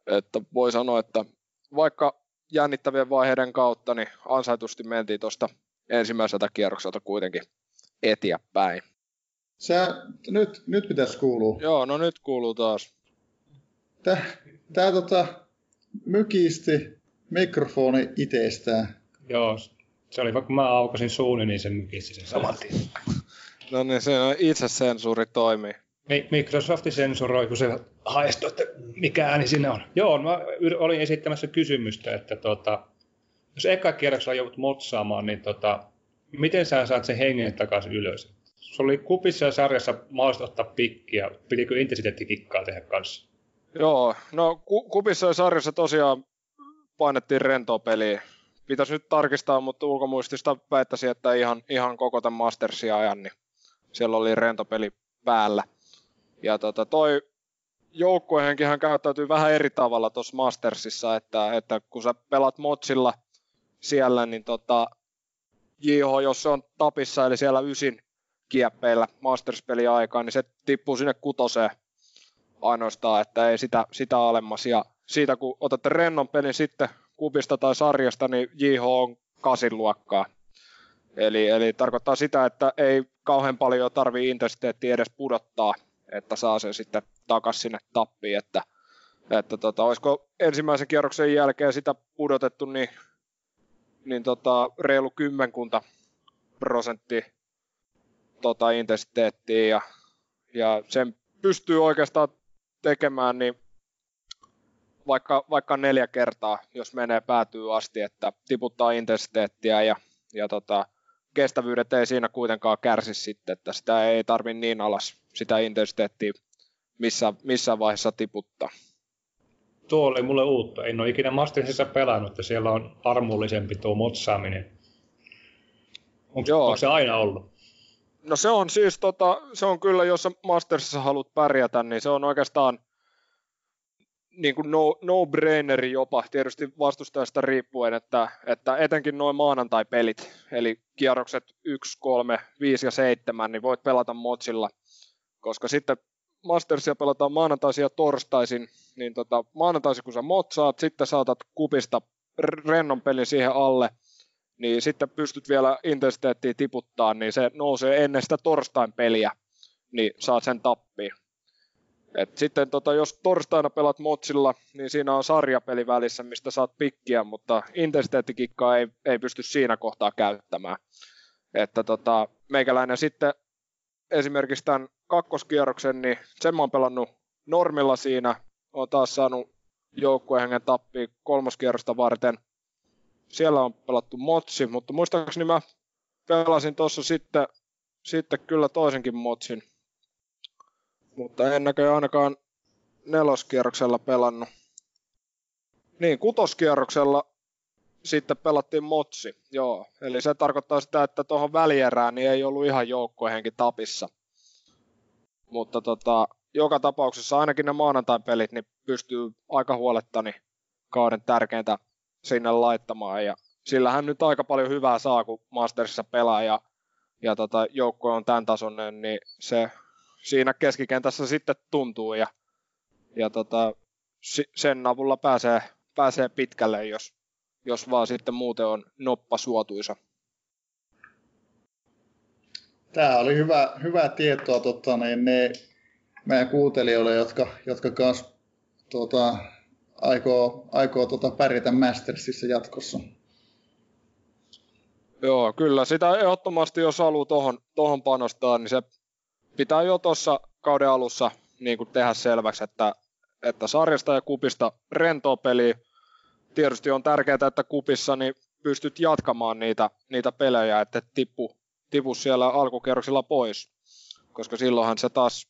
että voi sanoa, että vaikka jännittävien vaiheiden kautta, niin ansaitusti mentiin tuosta ensimmäiseltä kierrokselta kuitenkin eteenpäin. Sä, nyt, nyt pitäisi kuulua. Joo, no nyt kuuluu taas. Tää, tää tota, mykisti mikrofoni itsestään. Joo, se oli vaikka mä aukasin suuni, niin se mykisti sen saman tien. No niin, se on itse sensuuri toimii. Microsoft sensuroi, kun se haistuu, että mikä ääni siinä on. Joo, mä olin esittämässä kysymystä, että tota, jos eka kierroksella joudut motsaamaan, niin tota, miten sä saat sen hengen takaisin ylös? Se oli kupissa ja sarjassa mahdollista ottaa pikkiä. Pitikö intensiteettikikkaa tehdä kanssa? Joo, no ku- kupissa ja sarjassa tosiaan painettiin rentoa peliä. Pitäisi nyt tarkistaa, mutta ulkomuistista väittäisin, että ihan, ihan koko tämän Mastersin ajan, niin siellä oli rentopeli päällä. Ja tota, toi joukkuehenkihän käyttäytyy vähän eri tavalla tuossa Mastersissa, että, että kun sä pelat motsilla siellä, niin tota, JH, jos se on tapissa, eli siellä ysin kieppeillä Masters-peli aikaan, niin se tippuu sinne kutoseen ainoastaan, että ei sitä, sitä alemmas. Ja siitä kun otatte rennon pelin sitten kupista tai sarjasta, niin JH on kasin luokkaa. Eli, eli tarkoittaa sitä, että ei kauhean paljon tarvii intensiteettiä edes pudottaa, että saa sen sitten takas sinne tappiin, että, että tota, olisiko ensimmäisen kierroksen jälkeen sitä pudotettu, niin, niin tota, reilu kymmenkunta prosenttia tota, intensiteettiä ja, ja sen pystyy oikeastaan tekemään niin vaikka, vaikka neljä kertaa, jos menee päätyy asti, että tiputtaa intensiteettiä ja, ja tota, kestävyydet ei siinä kuitenkaan kärsi sitten, että sitä ei tarvi niin alas sitä intensiteettiä missä, missä vaiheessa tiputtaa. Tuo oli mulle uutta. En ole ikinä Mastersissa pelannut, että siellä on armollisempi tuo motsaaminen. Onko, Joo. onko se aina ollut? No se on siis, tota, se on kyllä, jos Mastersissa haluat pärjätä, niin se on oikeastaan niin kuin no, no-braineri jopa, tietysti vastustajasta riippuen, että, että etenkin noin maanantai-pelit, eli kierrokset 1, 3, 5 ja 7, niin voit pelata motsilla, koska sitten Mastersia pelataan maanantaisin ja torstaisin, niin tota, maanantaisin kun sä motsaat, sitten saatat kupista rennon pelin siihen alle, niin sitten pystyt vielä intensiteettiä tiputtaa, niin se nousee ennen sitä torstain peliä, niin saat sen tappiin. Et sitten tota, jos torstaina pelat motsilla, niin siinä on sarjapeli välissä, mistä saat pikkiä, mutta intensiteettikikkaa ei, ei pysty siinä kohtaa käyttämään. Että tota, meikäläinen sitten esimerkiksi tämän kakkoskierroksen, niin sen mä oon pelannut normilla siinä, oon taas saanut joukkuehengen tappi kolmoskierrosta varten. Siellä on pelattu motsi, mutta muistaakseni mä pelasin tuossa sitten, sitten kyllä toisenkin motsin. Mutta en näköjään ainakaan neloskierroksella pelannut. Niin, kutoskierroksella sitten pelattiin motsi, joo. Eli se tarkoittaa sitä, että tuohon välierään niin ei ollut ihan joukkoihenki tapissa. Mutta tota, joka tapauksessa ainakin ne maanantai-pelit niin pystyy aika huolettani kauden tärkeintä sinne laittamaan. Ja sillähän nyt aika paljon hyvää saa, kun Mastersissa pelaa ja, ja tota, joukko on tämän tasoinen, niin se siinä keskikentässä sitten tuntuu ja, ja tota, sen avulla pääsee, pääsee pitkälle, jos, jos vaan sitten muuten on noppa suotuisa. Tämä oli hyvä, hyvä tietoa totta, niin ne meidän kuuntelijoille, jotka, jotka kans, tuota, aikoo, aikoo tuota, pärjätä Mastersissa jatkossa. Joo, kyllä. Sitä ehdottomasti, jos haluaa tuohon tohon panostaa, niin se pitää jo tuossa kauden alussa niin kuin tehdä selväksi, että, että sarjasta ja kupista rentoa peliä. Tietysti on tärkeää, että kupissa niin pystyt jatkamaan niitä, niitä pelejä, että et tippu, tipu siellä alkukerroksilla pois, koska silloinhan se taas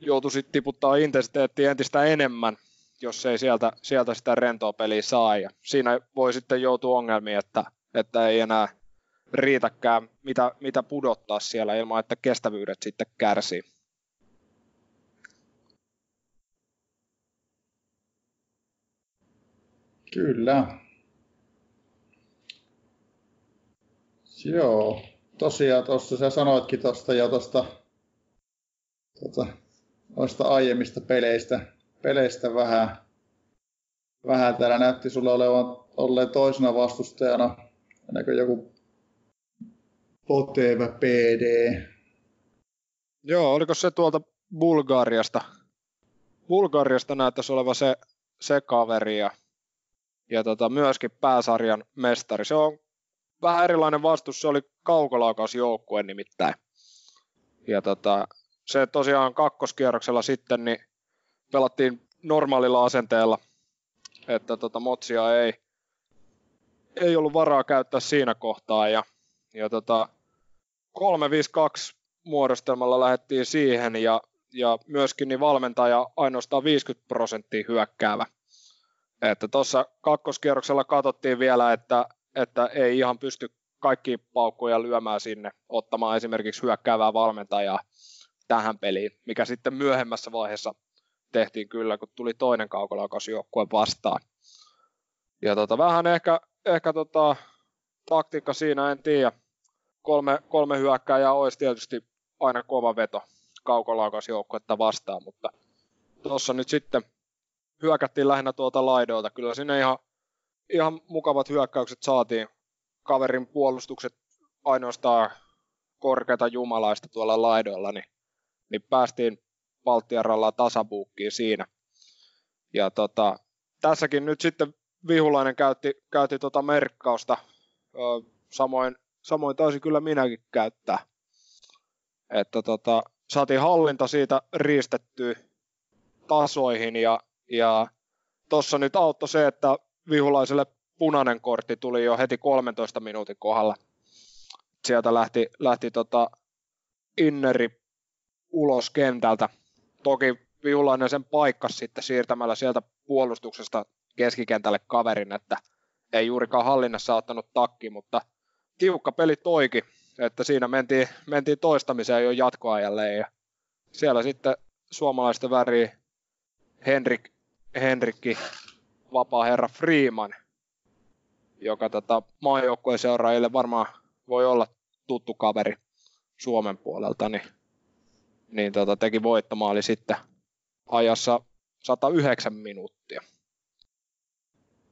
joutuisi tiputtaa intensiteettiä entistä enemmän, jos ei sieltä, sieltä sitä rentoa peliä saa. Ja siinä voi sitten joutua ongelmiin, että, että ei enää riitäkään, mitä, mitä pudottaa siellä ilman, että kestävyydet sitten kärsii. Kyllä. Joo. tosiaan tuossa sä sanoitkin tuosta jo tuosta tota, noista aiemmista peleistä, peleistä vähän, vähän täällä näytti sulle olevan olleen toisena vastustajana, ennen joku Poteva PD. Joo, oliko se tuolta Bulgariasta? Bulgariasta näyttäisi oleva se, se kaveri ja, ja tota, myöskin pääsarjan mestari. Se on vähän erilainen vastus, se oli kaukolaukausjoukkue nimittäin. Ja tota, se tosiaan kakkoskierroksella sitten niin pelattiin normaalilla asenteella, että tota, Motsia ei, ei ollut varaa käyttää siinä kohtaa ja, ja tota, 352 muodostelmalla lähdettiin siihen ja, ja myöskin niin valmentaja ainoastaan 50 prosenttia hyökkäävä. Että tuossa kakkoskierroksella katsottiin vielä, että, että ei ihan pysty kaikki paukkuja lyömään sinne, ottamaan esimerkiksi hyökkäävää valmentajaa tähän peliin, mikä sitten myöhemmässä vaiheessa tehtiin kyllä, kun tuli toinen kaukolaukasjoukkue vastaan. Ja tota, vähän ehkä, ehkä tota, taktiikka siinä, en tiedä. Kolme, kolme hyökkääjää olisi tietysti aina kova veto kaukolaukasjoukkuetta vastaan, mutta tuossa nyt sitten hyökättiin lähinnä tuolta laidoilta. Kyllä sinne ihan, ihan mukavat hyökkäykset saatiin. Kaverin puolustukset ainoastaan korkeata jumalaista tuolla laidoilla, niin niin päästiin Baltiaralla tasabuukkiin siinä. Ja tota, tässäkin nyt sitten Vihulainen käytti, käytti tota merkkausta. Samoin, samoin taisi kyllä minäkin käyttää. Että tota, saatiin hallinta siitä riistettyä tasoihin ja, ja tuossa nyt auttoi se, että Vihulaiselle punainen kortti tuli jo heti 13 minuutin kohdalla. Sieltä lähti, lähti tota Inneri ulos kentältä. Toki Viulainen sen paikkas sitten siirtämällä sieltä puolustuksesta keskikentälle kaverin, että ei juurikaan hallinnassa ottanut takki, mutta tiukka peli toiki, että siinä mentiin, mentiin toistamiseen jo jatkoajalle ja siellä sitten suomalaisten väri Henrik, Henrikki, vapaa herra Freeman, joka tota, maajoukkueen seuraajille varmaan voi olla tuttu kaveri Suomen puolelta, niin niin tota, teki voittomaali sitten ajassa 109 minuuttia.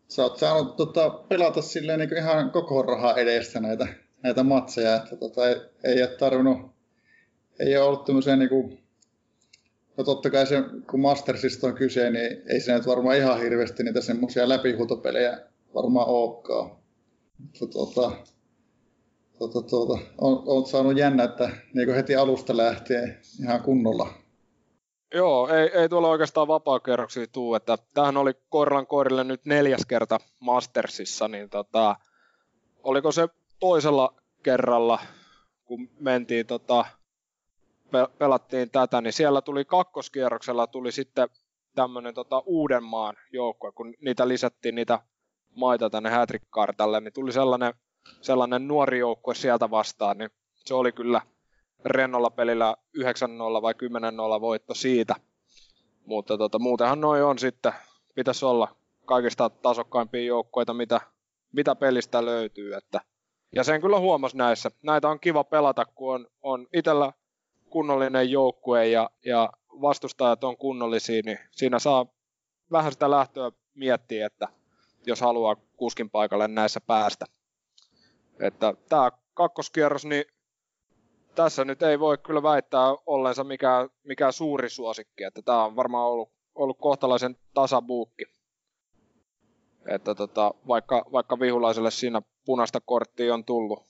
Sä oot saanut tota, pelata silleen niin ihan koko rahaa edestä näitä, näitä matseja, että tota, ei, ei ole tarvinnut, ei ole ollut tämmöisiä niin no totta kai se, kun Mastersista on kyse, niin ei se nyt varmaan ihan hirveästi niitä semmoisia läpihuutopelejä varmaan olekaan. Mutta tota, tuota, tuota, on, on saanut jännä, että niin heti alusta lähtien ihan kunnolla. Joo, ei, ei tuolla oikeastaan vapaa-kerroksia tuu, että tähän oli Korlan koirille nyt neljäs kerta Mastersissa, niin tota, oliko se toisella kerralla, kun mentiin tota, pelattiin tätä, niin siellä tuli kakkoskierroksella tuli sitten tämmöinen tota Uudenmaan joukkue, kun niitä lisättiin niitä maita tänne Hätrik-kartalle, niin tuli sellainen sellainen nuori joukkue sieltä vastaan, niin se oli kyllä rennolla pelillä 9-0 vai 10-0 voitto siitä. Mutta tota, muutenhan noin on sitten, pitäisi olla kaikista tasokkaimpia joukkoita, mitä, mitä pelistä löytyy. Että, ja sen kyllä huomasi näissä. Näitä on kiva pelata, kun on, on itsellä kunnollinen joukkue ja, ja vastustajat on kunnollisia, niin siinä saa vähän sitä lähtöä miettiä, että jos haluaa kuskin paikalle näissä päästä. Että tämä kakkoskierros, niin tässä nyt ei voi kyllä väittää ollensa mikään, mikään suuri suosikki, että tämä on varmaan ollut, ollut kohtalaisen tasabuukki. Että tota, vaikka, vaikka vihulaiselle siinä punaista korttia on tullut,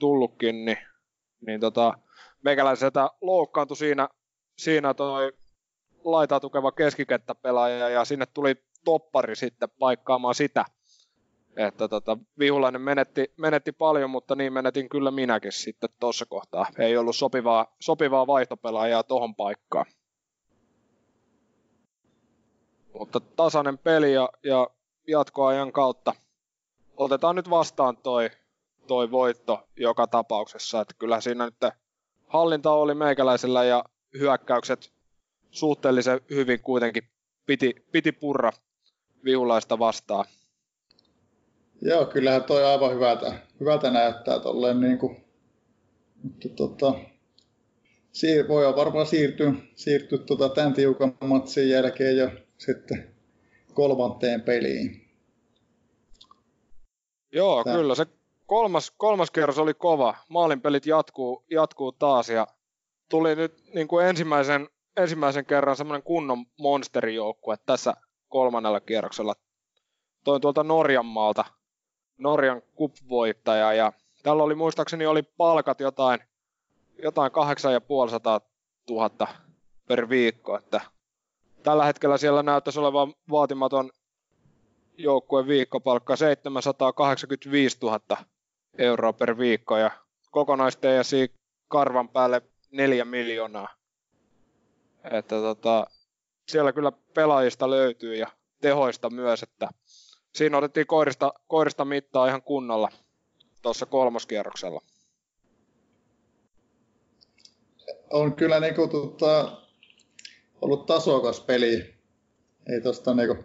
tullutkin, niin, niin tota, meikäläiseltä loukkaantui siinä, siinä toi laitaa tukeva keskikenttäpelaaja ja sinne tuli toppari sitten paikkaamaan sitä – että tota, Vihulainen menetti, menetti paljon, mutta niin menetin kyllä minäkin sitten tuossa kohtaa. Ei ollut sopivaa, sopivaa vaihtopelaajaa tuohon paikkaan. Mutta tasainen peli ja, ja jatkoajan kautta otetaan nyt vastaan toi, toi voitto joka tapauksessa. Että kyllä siinä nyt hallinta oli meikäläisellä ja hyökkäykset suhteellisen hyvin kuitenkin piti, piti purra vihulaista vastaan. Joo, kyllähän toi aivan hyvältä, hyvältä näyttää tolleen niin kuin Mutta tota, siir- voi varmaan siirtyä, siirtyä tota tämän tiukan matsin jälkeen jo sitten kolmanteen peliin. Joo, Tää. kyllä. Se kolmas, kolmas kierros oli kova. Maalinpelit jatkuu, jatkuu taas ja tuli nyt niin kuin ensimmäisen, ensimmäisen kerran semmoinen kunnon monsterijoukkue tässä kolmannella kierroksella. Toin tuolta Norjan maalta Norjan kup-voittaja ja tällä oli muistaakseni oli palkat jotain, jotain 8500 000 per viikko, että tällä hetkellä siellä näyttäisi olevan vaatimaton joukkueen viikkopalkka 785 000 euroa per viikko ja kokonais-TSI karvan päälle 4 miljoonaa. Että tota, siellä kyllä pelaajista löytyy ja tehoista myös, että siinä otettiin koirista, koirista mittaa ihan kunnolla tuossa kolmoskierroksella. On kyllä niinku, tota, ollut tasokas peli. Ei tosta niinku,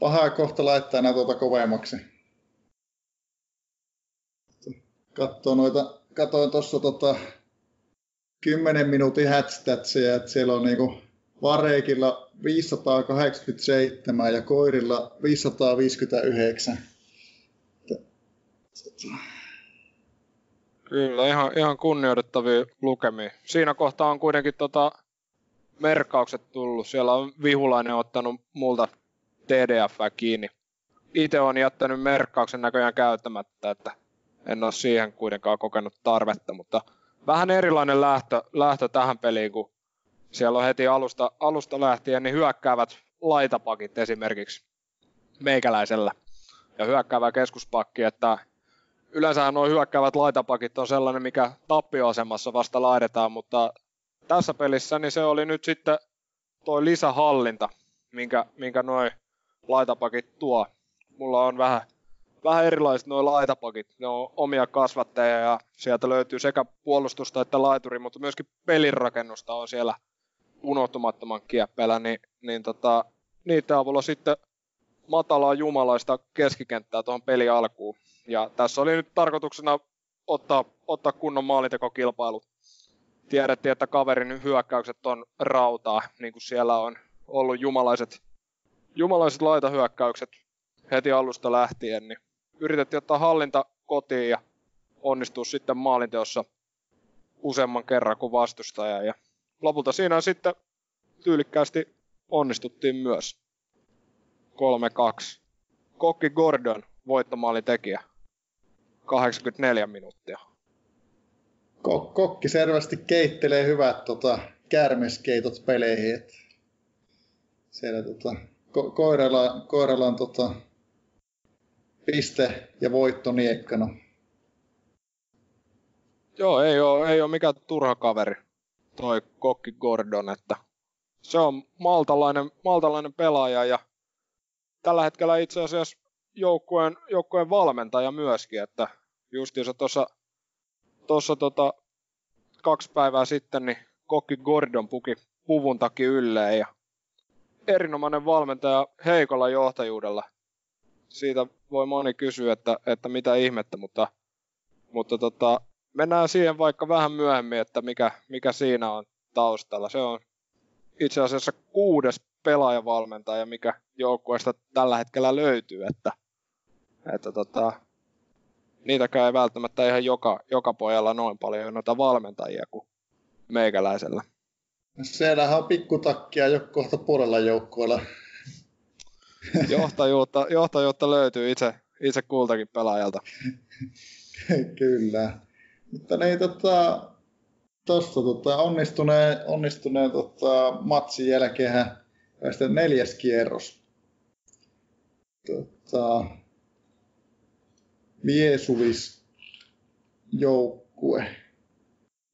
pahaa kohta laittaa enää tuota kovemmaksi. Katsoin noita, katoin tuossa tota, 10 minuutin hatstatsia, että siellä on niinku Vareikilla 587 ja koirilla 559. Kyllä, ihan, ihan kunnioitettavia lukemia. Siinä kohtaa on kuitenkin tota merkkaukset tullut. Siellä on Vihulainen ottanut multa TDF kiinni. Itse on jättänyt merkkauksen näköjään käyttämättä, että en ole siihen kuitenkaan kokenut tarvetta, mutta vähän erilainen lähtö, lähtö tähän peliin, kun siellä on heti alusta, alusta lähtien niin hyökkäävät laitapakit esimerkiksi meikäläisellä ja hyökkäävä keskuspakki, että yleensä nuo hyökkäävät laitapakit on sellainen, mikä tappioasemassa vasta laidetaan, mutta tässä pelissä niin se oli nyt sitten tuo lisähallinta, minkä, minkä noin laitapakit tuo. Mulla on vähän, vähän erilaiset nuo laitapakit. Ne on omia kasvattajia ja sieltä löytyy sekä puolustusta että laituri, mutta myöskin pelirakennusta on siellä unohtumattoman kieppeillä, niin, niin tota, niitä avulla sitten matalaa jumalaista keskikenttää tuohon peli alkuun. Ja tässä oli nyt tarkoituksena ottaa, ottaa kunnon maalintekokilpailu. Tiedettiin, että kaverin hyökkäykset on rautaa, niin kuin siellä on ollut jumalaiset, jumalaiset laitahyökkäykset heti alusta lähtien, niin yritettiin ottaa hallinta kotiin ja onnistua sitten maalinteossa useamman kerran kuin vastustaja. Ja lopulta siinä sitten tyylikkäästi onnistuttiin myös. 3-2. Kokki Gordon voittomaalin tekijä. 84 minuuttia. Kokki selvästi keittelee hyvät tota, kärmeskeitot peleihin. Et siellä tota, ko- koiralla, koiralla on tota, piste ja voitto niekkana. Joo, ei ole, ei ole mikään turha kaveri toi Kokki Gordon, että se on maltalainen, maltalainen pelaaja ja tällä hetkellä itse asiassa joukkueen, joukkueen valmentaja myöskin, että justiinsa tuossa tossa tota, kaksi päivää sitten niin Kokki Gordon puki puvun takia ylleen ja erinomainen valmentaja heikolla johtajuudella. Siitä voi moni kysyä, että, että mitä ihmettä, mutta, mutta tota, mennään siihen vaikka vähän myöhemmin, että mikä, mikä siinä on taustalla. Se on itse asiassa kuudes pelaajavalmentaja, mikä joukkueesta tällä hetkellä löytyy, että, että tota, niitäkään ei välttämättä ihan joka, joka pojalla noin paljon noita valmentajia kuin meikäläisellä. Siellähän on pikkutakkia jo kohta puolella joukkueella. Johtajuutta, johtajuutta löytyy itse, itse kultakin pelaajalta. Kyllä. Mutta niin, tota, tuossa tota, onnistuneen, onnistuneen tota, matsin jälkeen sitten neljäs kierros. Tota, Viesuvis joukkue.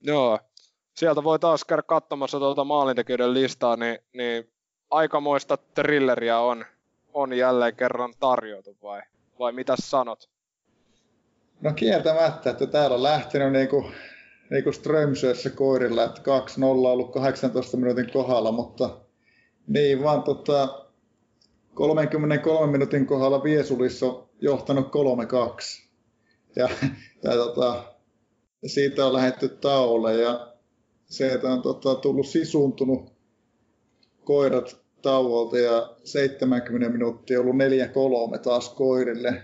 Joo, sieltä voi taas käydä katsomassa tuota maalintekijöiden listaa, niin, niin aikamoista thrilleriä on, on jälleen kerran tarjottu vai, vai mitä sanot? No kieltämättä, että täällä on lähtenyt niinku, niinku Strömsössä koirilla, että 2-0 on ollut 18 minuutin kohdalla, mutta niin vaan tota, 33 minuutin kohdalla Viesulissa on johtanut 3-2. Ja, ja tota, siitä on lähetty tauolle ja sieltä on tota, tullut sisuuntunut koirat tauolta ja 70 minuuttia ollut 4-3 taas koirille.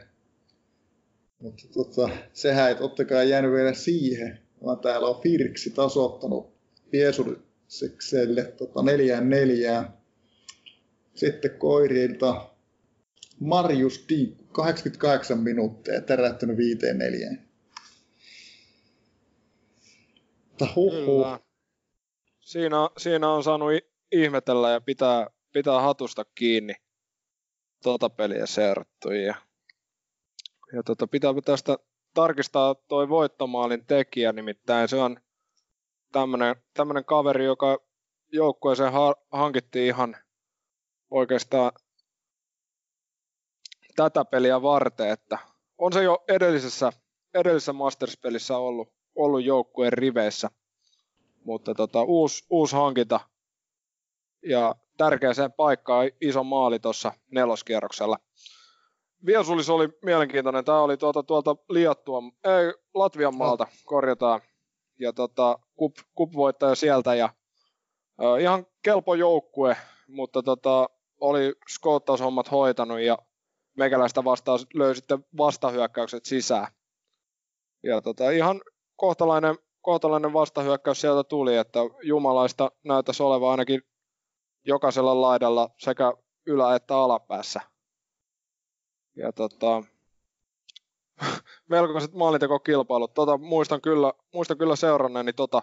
Mutta tota, sehän ei totta kai jäänyt vielä siihen, vaan täällä on Firksi tasoittanut Piesulisekselle tota, neljään neljään. Sitten koirilta Marius Diikku, 88 minuuttia, tärähtynyt viiteen neljään. Kyllä. Siinä, siinä on saanut ihmetellä ja pitää, pitää hatusta kiinni tuota peliä seurattu. Ja, ja tota, pitää tästä tarkistaa toi voittomaalin tekijä, nimittäin se on tämmöinen kaveri, joka joukkueeseen ha- hankittiin ihan oikeastaan tätä peliä varten, että on se jo edellisessä, edellisessä Masters-pelissä ollut, ollut joukkueen riveissä, mutta tota, uusi, uusi hankinta ja tärkeäseen paikkaan iso maali tuossa neloskierroksella. Viesulis oli mielenkiintoinen. Tämä oli tuolta, tuolta Liattua, ei, Latvian maalta, korjataan. Ja tota, kup, kup voittaja sieltä ja äh, ihan kelpo joukkue, mutta tota, oli skoottaushommat hoitanut ja meikäläistä vastaan löi sitten vastahyökkäykset sisään. Ja tota, ihan kohtalainen, kohtalainen vastahyökkäys sieltä tuli, että jumalaista näyttäisi olevan ainakin jokaisella laidalla sekä ylä- että alapäässä. Ja tota, melkoiset maalintekokilpailut. Tota, muistan, kyllä, muistan kyllä seuranneeni tota,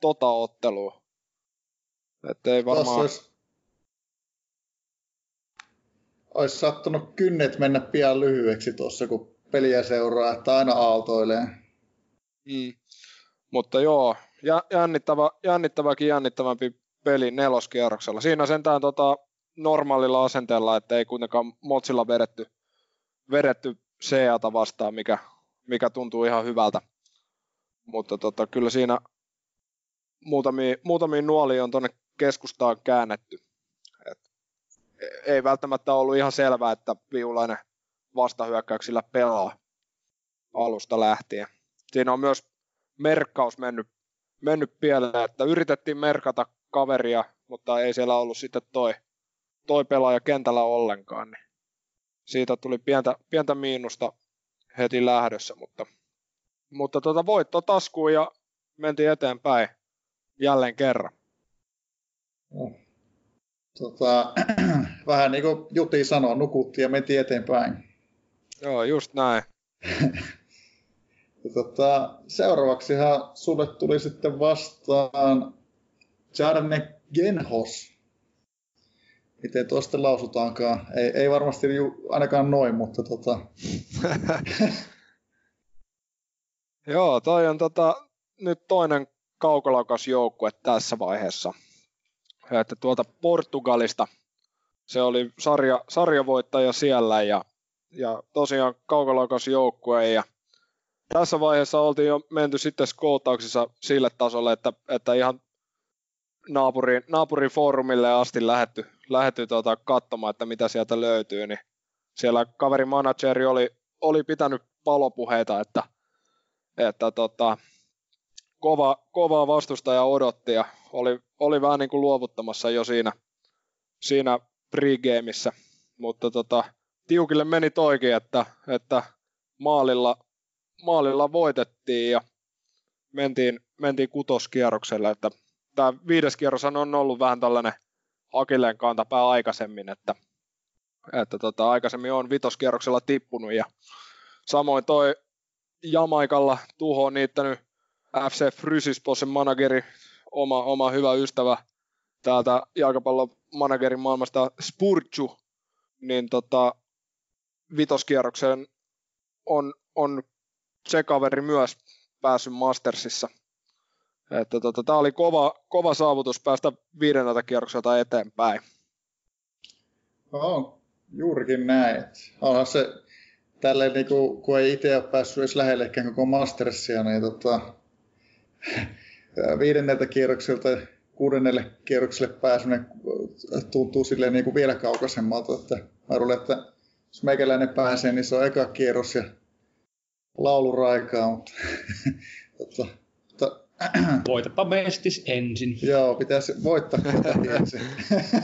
tota ottelua. Että ei varmaan... Olisi, olisi sattunut kynnet mennä pian lyhyeksi tuossa, kun peliä seuraa, että aina aaltoilee. Mm. Mutta joo, jännittävä, jännittäväkin jännittävämpi peli neloskierroksella. Siinä sentään tota, normaalilla asenteella, että ei kuitenkaan motsilla vedetty, vedetty CAta vastaan, mikä, mikä tuntuu ihan hyvältä. Mutta tota, kyllä siinä muutamia, muutamia nuolia on tuonne keskustaan käännetty. Et ei välttämättä ollut ihan selvää, että Viulainen vastahyökkäyksillä pelaa alusta lähtien. Siinä on myös merkkaus mennyt, mennyt pieleen, että yritettiin merkata kaveria, mutta ei siellä ollut sitten toi, toi pelaaja kentällä ollenkaan. Niin siitä tuli pientä, pientä miinusta heti lähdössä, mutta, mutta tota voitto taskuun ja mentiin eteenpäin jälleen kerran. No. Tota, vähän niin kuin Juti sanoi, nukuttiin ja mentiin eteenpäin. Joo, just näin. tota, seuraavaksihan sulle tuli sitten vastaan Jarne Genhos. Miten tuosta lausutaankaan? Ei, ei varmasti ju, ainakaan noin, mutta tota... Joo, toi on tota, nyt toinen kaukolaukas joukkue tässä vaiheessa. Että tuolta Portugalista se oli sarja, sarjavoittaja siellä ja, ja tosiaan kaukolaukas joukkue ja tässä vaiheessa oltiin jo menty sitten skootauksissa sille tasolle, että, että ihan naapurin, naapurin foorumille asti lähetty, lähetty tuota, katsomaan, että mitä sieltä löytyy, niin siellä kaverin manageri oli, oli pitänyt palopuheita, että, että tota, kova, kovaa vastustaja odotti ja oli, oli vähän niin kuin luovuttamassa jo siinä, siinä pregameissa, mutta tota, tiukille meni toikin, että, että maalilla, maalilla voitettiin ja mentiin, mentiin kutoskierrokselle, että tämä viides kierros on ollut vähän tällainen Akilleen kantapää aikaisemmin, että, että tota, aikaisemmin on vitoskierroksella tippunut ja samoin toi Jamaikalla tuho niittänyt FC Frysisposen manageri, oma, oma hyvä ystävä täältä jalkapallon managerin maailmasta Spurchu, niin tota, vitoskierrokseen on, on se kaveri myös päässyt Mastersissa että tota, tämä oli kova, kova saavutus päästä viidenneltä kierrokselta eteenpäin. No, juurikin näin. Onhan se tälleen, niin kuin, kun ei itse ole päässyt edes lähellekään koko Mastersia, niin tota, viidenneltä kierrokselta kuudennelle kierrokselle pääseminen tuntuu silleen niin kuin vielä kaukaisemmalta. Että mä luulen, että jos meikäläinen pääsee, niin se on eka kierros ja lauluraikaa, mutta Totta, to, Voitapa mestis ensin. joo, pitäisi voittaa kotati ensin.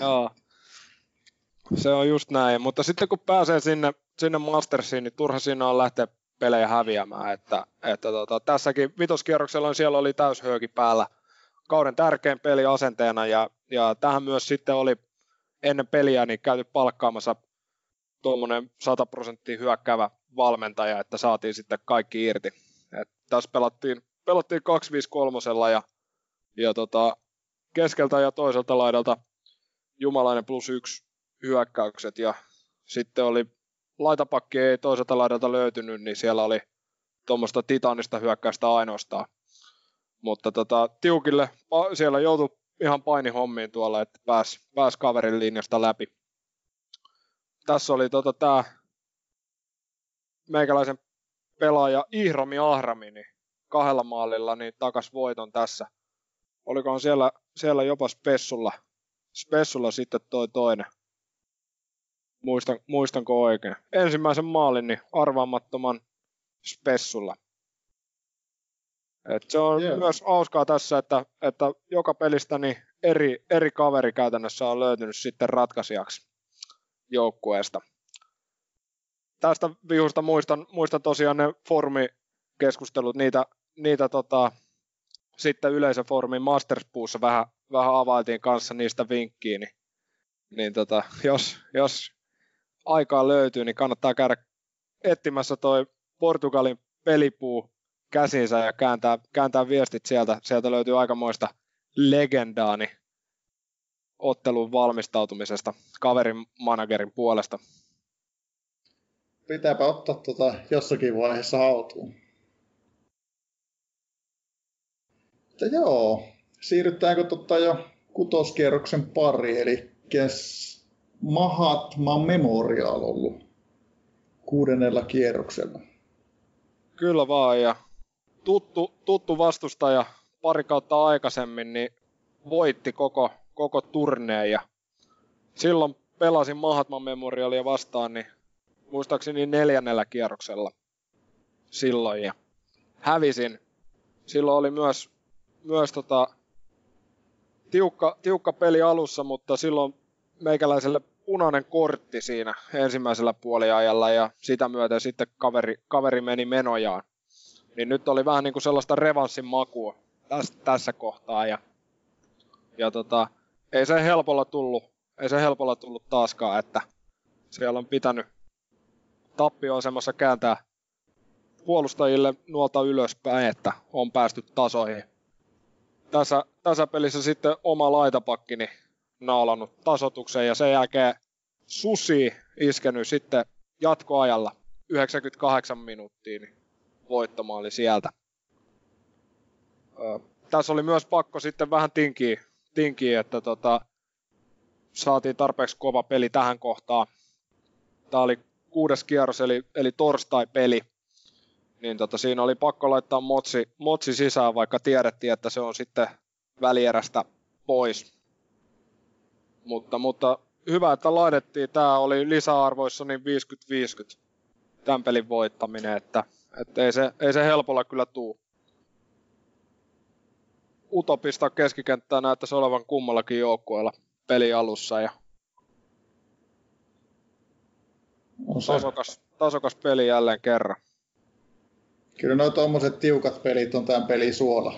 Joo. Se on just näin, mutta sitten kun pääsee sinne, sinne Mastersiin, niin turha siinä on lähteä pelejä häviämään. Että, että tota, tässäkin vitoskierroksella niin siellä oli täyshööki päällä kauden tärkein peli asenteena ja, ja tähän myös sitten oli ennen peliä niin käyty palkkaamassa tuommoinen 100 prosenttia hyökkäävä valmentaja, että saatiin sitten kaikki irti. Et tässä pelattiin, pelattiin 2-5-3 ja, ja tota, keskeltä ja toiselta laidalta Jumalainen plus yksi hyökkäykset ja sitten oli laitapakki ei toiselta laidalta löytynyt, niin siellä oli tuommoista titanista hyökkäystä ainoastaan. Mutta tota, tiukille siellä joutui ihan painihommiin tuolla, että pääsi pääs kaverin linjasta läpi. Tässä oli tota, tämä meikäläisen pelaaja Ihromi Ahrami niin kahdella maalilla niin takas voiton tässä. Olikohan siellä, siellä jopa Spessulla, Spessulla sitten toi toinen. Muistan, muistanko oikein. Ensimmäisen maalin niin arvaamattoman Spessulla. Et se on yeah. myös hauskaa tässä, että, että joka pelistä niin eri, eri kaveri käytännössä on löytynyt sitten ratkaisijaksi joukkueesta. Tästä vihusta muistan, muistan tosiaan ne formikeskustelut, niitä, niitä tota, sitten yleisöformin Masterspuussa vähän, vähän availtiin kanssa niistä vinkkiin, niin, niin tota, jos, jos aikaa löytyy, niin kannattaa käydä etsimässä toi Portugalin pelipuu käsinsä ja kääntää, kääntää viestit sieltä. Sieltä löytyy aikamoista legendaani ottelun valmistautumisesta kaverin managerin puolesta. Pitääpä ottaa tota jossakin vaiheessa haltuun. Mutta joo, siirrytäänkö tota jo kutoskierroksen pari, eli Mahatma Memorial ollut kuudennella kierroksella. Kyllä vaan, ja tuttu, tuttu vastustaja pari kautta aikaisemmin, niin voitti koko, koko turneen ja silloin pelasin Mahatman Memorialia vastaan, niin muistaakseni neljännellä kierroksella silloin ja hävisin. Silloin oli myös, myös tota, tiukka, tiukka peli alussa, mutta silloin meikäläiselle punainen kortti siinä ensimmäisellä puoliajalla ja sitä myöten sitten kaveri, kaveri meni menojaan. Niin nyt oli vähän niin kuin sellaista revanssin makua tässä, tässä kohtaa ja, ja tota, ei se helpolla tullut, ei se helpolla tullut taaskaan, että siellä on pitänyt tappioasemassa kääntää puolustajille nuolta ylöspäin, että on päästy tasoihin. Tässä, tässä pelissä sitten oma laitapakkini naulannut tasotuksen ja sen jälkeen Susi iskenyt sitten jatkoajalla 98 minuuttia, niin voittomaali sieltä. Ö, tässä oli myös pakko sitten vähän tinkiä, tinkiä että tota, saatiin tarpeeksi kova peli tähän kohtaan. Tämä oli kuudes kierros, eli, eli torstai-peli. Niin tota, siinä oli pakko laittaa motsi, motsi sisään, vaikka tiedettiin, että se on sitten välierästä pois. Mutta, mutta hyvä, että laitettiin. Tämä oli lisäarvoissa niin 50-50 tämän pelin voittaminen, että, että ei, se, ei se helpolla kyllä tuu. Utopista keskikenttää näyttäisi olevan kummallakin joukkueella peli alussa ja tasokas, tasokas peli jälleen kerran. Kyllä nuo tuommoiset tiukat pelit on tämän peli suola.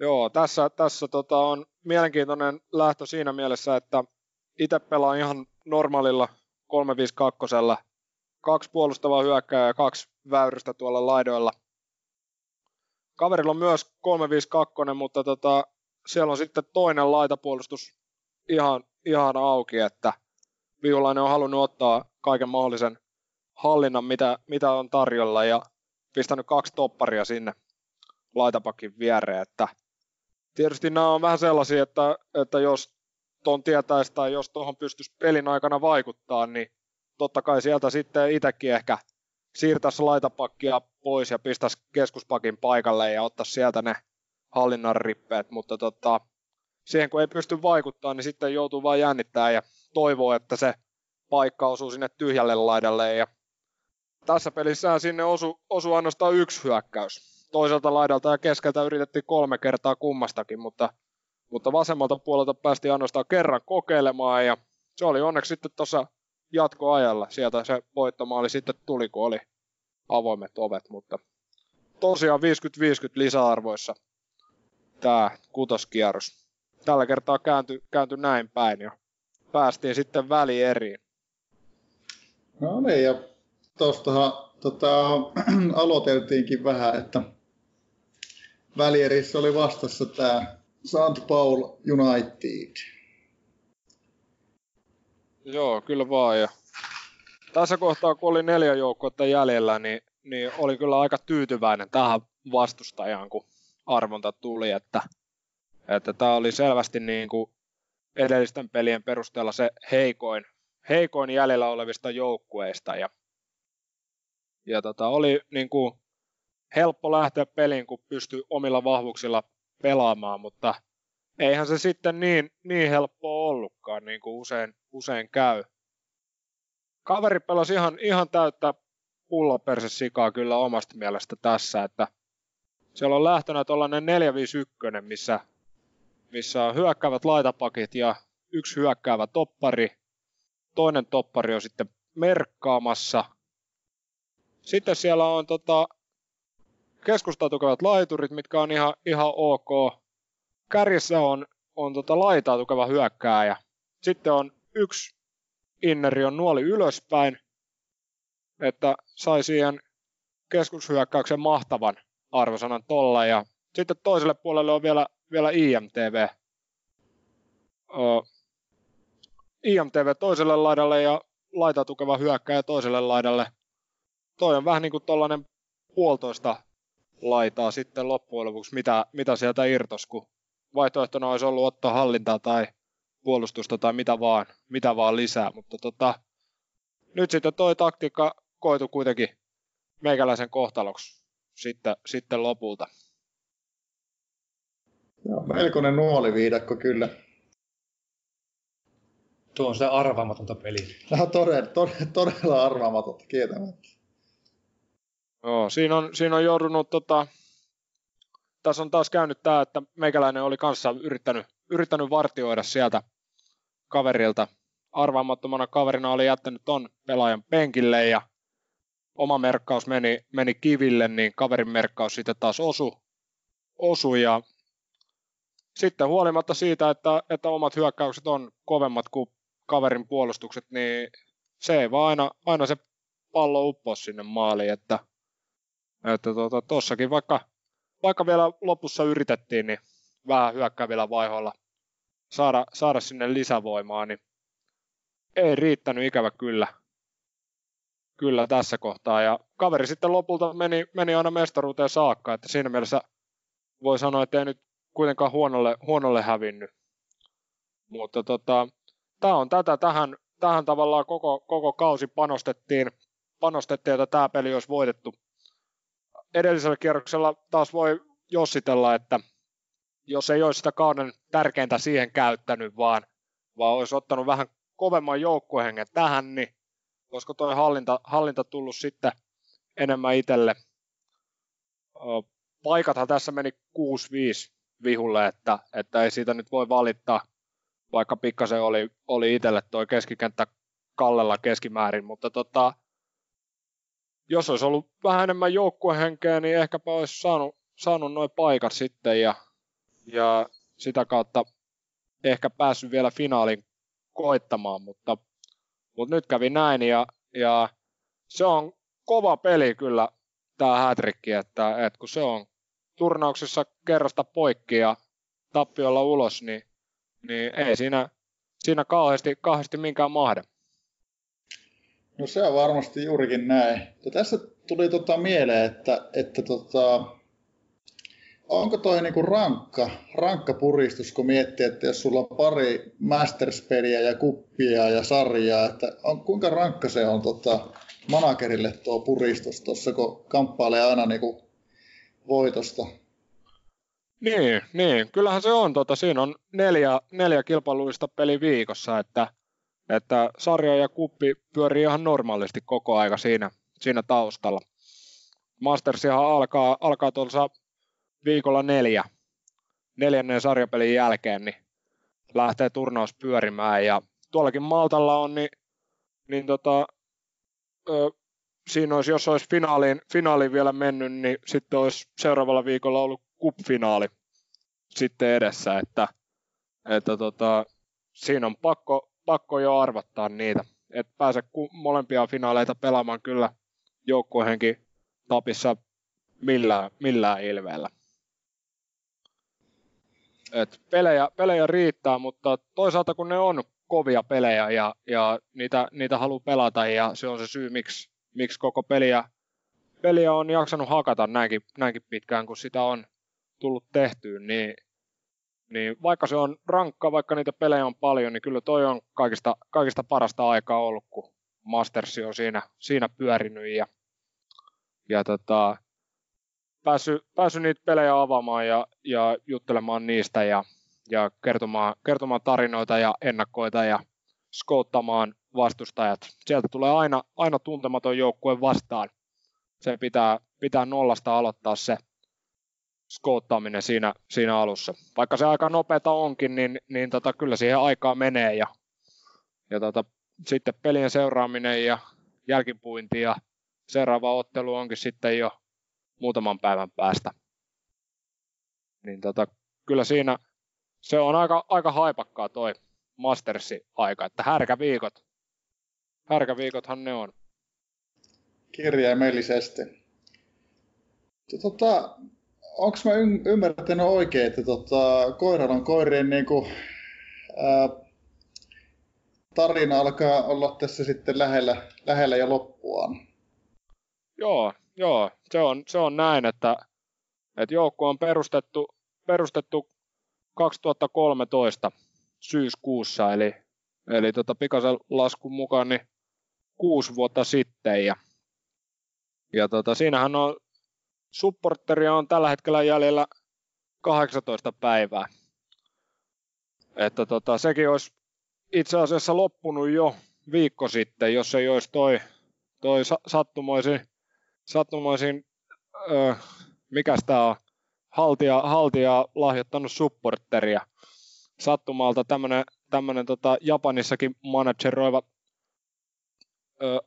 Joo, tässä, tässä tota on mielenkiintoinen lähtö siinä mielessä, että itse pelaan ihan normaalilla 352 kaksi puolustavaa hyökkää ja kaksi väyrystä tuolla laidoilla. Kaverilla on myös 352, mutta tota, siellä on sitten toinen laitapuolustus ihan, ihan auki, että Viulainen on halunnut ottaa kaiken mahdollisen hallinnan, mitä, mitä on tarjolla, ja pistänyt kaksi topparia sinne laitapakin viereen, että tietysti nämä on vähän sellaisia, että, että jos tuon tietäisi tai jos tuohon pystyisi pelin aikana vaikuttaa, niin totta kai sieltä sitten itsekin ehkä siirtäisi laitapakkia pois ja pistäisi keskuspakin paikalle ja ottaisi sieltä ne hallinnan rippeet, mutta tota, siihen kun ei pysty vaikuttaa, niin sitten joutuu vain jännittää ja toivoo, että se paikka osuu sinne tyhjälle laidalle ja tässä pelissä sinne osu, osu ainoastaan yksi hyökkäys. Toiselta laidalta ja keskeltä yritettiin kolme kertaa kummastakin, mutta, mutta vasemmalta puolelta päästiin ainoastaan kerran kokeilemaan ja se oli onneksi sitten tuossa jatkoajalla. Sieltä se voittomaali sitten tuli, kun oli avoimet ovet, mutta tosiaan 50-50 lisäarvoissa tämä kutoskierros. Tällä kertaa kääntyi, kääntyi näin päin ja päästiin sitten välieriin. No niin, ja tuostahan tota, aloiteltiinkin vähän, että välierissä oli vastassa tämä St. Paul United. Joo, kyllä vaan. Ja tässä kohtaa, kun oli neljä joukkuetta jäljellä, niin, niin oli kyllä aika tyytyväinen tähän vastustajaan, kun arvonta tuli, että, että tämä oli selvästi niin kuin edellisten pelien perusteella se heikoin, heikoin jäljellä olevista joukkueista. Ja, ja tota, oli niin kuin helppo lähteä peliin, kun pystyi omilla vahvuuksilla pelaamaan, mutta eihän se sitten niin, niin helppoa ollutkaan, niin kuin usein, usein käy. Kaveri pelasi ihan, ihan täyttä pullapersesikaa kyllä omasta mielestä tässä, että siellä on lähtönä tuollainen 451, missä, missä on hyökkäävät laitapakit ja yksi hyökkäävä toppari. Toinen toppari on sitten merkkaamassa. Sitten siellä on tota, keskustaa tukevat laiturit, mitkä on ihan, ihan ok. Kärjessä on, on tota laitaa tukeva hyökkääjä. Sitten on yksi inneri on nuoli ylöspäin, että sai siihen keskushyökkäyksen mahtavan arvosanan tolla. Ja sitten toiselle puolelle on vielä, vielä IMTV. Ö, IMTV toiselle laidalle ja laita tukeva hyökkäjä toiselle laidalle. Toi on vähän niin kuin tollainen puolitoista laitaa sitten loppujen lopuksi, mitä, mitä sieltä irtos, kun vaihtoehtona olisi ollut ottaa hallintaa tai puolustusta tai mitä vaan, mitä vaan lisää, mutta tota, nyt sitten toi taktiikka koitu kuitenkin meikäläisen kohtaloksi sitten, sitten lopulta. Joo, melkoinen nuoliviidakko kyllä. Tuo on sitä arvaamatonta peliä. Tämä on todella, todella, todella arvaamatonta kieltämättä. Joo, siinä on, siinä on joudunut, tota, tässä on taas käynyt tämä, että meikäläinen oli kanssa yrittänyt, yrittänyt vartioida sieltä kaverilta. Arvaamattomana kaverina oli jättänyt ton pelaajan penkille ja oma merkkaus meni, meni kiville, niin kaverin merkkaus sitten taas osu, osu ja sitten huolimatta siitä, että, että omat hyökkäykset on kovemmat kuin kaverin puolustukset, niin se ei vaan aina, aina se pallo uppoa sinne maaliin, että että tuota, tossakin vaikka, vaikka vielä lopussa yritettiin, niin vähän hyökkäävillä vaihoilla saada, saada sinne lisävoimaa, niin ei riittänyt ikävä kyllä, kyllä tässä kohtaa. Ja kaveri sitten lopulta meni, meni aina mestaruuteen saakka, että siinä mielessä voi sanoa, että ei nyt kuitenkaan huonolle, huonolle hävinnyt. Mutta tota, tämä on tätä, tähän, tähän tavallaan koko, koko kausi panostettiin, panostettiin, että tämä peli olisi voitettu edellisellä kierroksella taas voi jossitella, että jos ei olisi sitä kauden tärkeintä siihen käyttänyt, vaan, vaan olisi ottanut vähän kovemman joukkuehengen tähän, niin olisiko tuo hallinta, hallinta tullut sitten enemmän itselle. Paikathan tässä meni 6-5 vihulle, että, että ei siitä nyt voi valittaa, vaikka pikkasen oli, oli itselle tuo keskikenttä kallella keskimäärin, mutta tota, jos olisi ollut vähän enemmän joukkuehenkeä, niin ehkäpä olisi saanut, saanut noin paikat sitten ja, ja sitä kautta ehkä päässyt vielä finaalin koittamaan, mutta, mutta nyt kävi näin ja, ja se on kova peli kyllä tämä hätrikki, että, että kun se on turnauksessa kerrasta poikki ja tappiolla ulos, niin, niin ei siinä, siinä kauheasti, kauheasti minkään mahde. No se on varmasti juurikin näin. Ja tässä tuli tota mieleen, että, että tota, onko toi niinku rankka, rankka puristus, kun miettii, että jos sulla on pari Masters-peliä ja kuppia ja sarjaa, että on, kuinka rankka se on tota, managerille tuo puristus tuossa, kun kamppailee aina niinku voitosta? Niin, niin, kyllähän se on. Tota, siinä on neljä, neljä kilpailuista peli viikossa, että että sarja ja kuppi pyörii ihan normaalisti koko aika siinä, siinä taustalla. Mastersihan alkaa, alkaa tuossa viikolla neljä, neljännen sarjapelin jälkeen, niin lähtee turnaus pyörimään. Ja tuollakin Maltalla on, niin, niin tota, ö, siinä olisi, jos olisi finaaliin, finaaliin vielä mennyt, niin sitten olisi seuraavalla viikolla ollut cup-finaali sitten edessä, että, että tota, siinä on pakko, pakko jo arvottaa niitä. että pääse molempia finaaleita pelaamaan kyllä joukkueenkin tapissa millään, millään ilveellä. Et pelejä, pelejä riittää, mutta toisaalta kun ne on kovia pelejä ja, ja niitä, niitä haluaa pelata ja se on se syy, miksi, miksi koko peliä, peliä on jaksanut hakata näinkin, näinkin pitkään, kun sitä on tullut tehtyä, niin, niin vaikka se on rankka, vaikka niitä pelejä on paljon, niin kyllä toi on kaikista, kaikista parasta aikaa ollut, kun Mastersi on siinä, siinä pyörinyt ja, ja tota, päässyt, päässyt niitä pelejä avaamaan ja, ja juttelemaan niistä ja, ja kertomaan, kertomaan tarinoita ja ennakkoita ja skouttamaan vastustajat. Sieltä tulee aina, aina tuntematon joukkue vastaan. Se pitää, pitää nollasta aloittaa se skouttaaminen siinä, siinä alussa. Vaikka se aika nopeata onkin, niin, niin tota, kyllä siihen aikaa menee ja, ja tota, sitten pelien seuraaminen ja jälkipuinti ja seuraava ottelu onkin sitten jo muutaman päivän päästä. Niin tota, kyllä siinä se on aika, aika haipakkaa toi Mastersi aika, että härkäviikot, härkäviikothan ne on. Kirjaimellisesti. Tota, onko mä ymmärtänyt oikein, että tota, koiran koirien niin kuin, ää, tarina alkaa olla tässä sitten lähellä, lähellä ja loppuaan? Joo, joo se, on, se on näin, että, että joukko on perustettu, perustettu 2013 syyskuussa, eli, eli tota pikaisen laskun mukaan niin kuusi vuotta sitten. Ja, ja tota, siinähän on supporteria on tällä hetkellä jäljellä 18 päivää. Että tota, sekin olisi itse asiassa loppunut jo viikko sitten, jos ei olisi toi, toi sattumoisin, sattumoisin öö, mikä tämä on, haltia, haltia lahjoittanut supporteria. Sattumalta tämmönen tota Japanissakin manageroiva öö,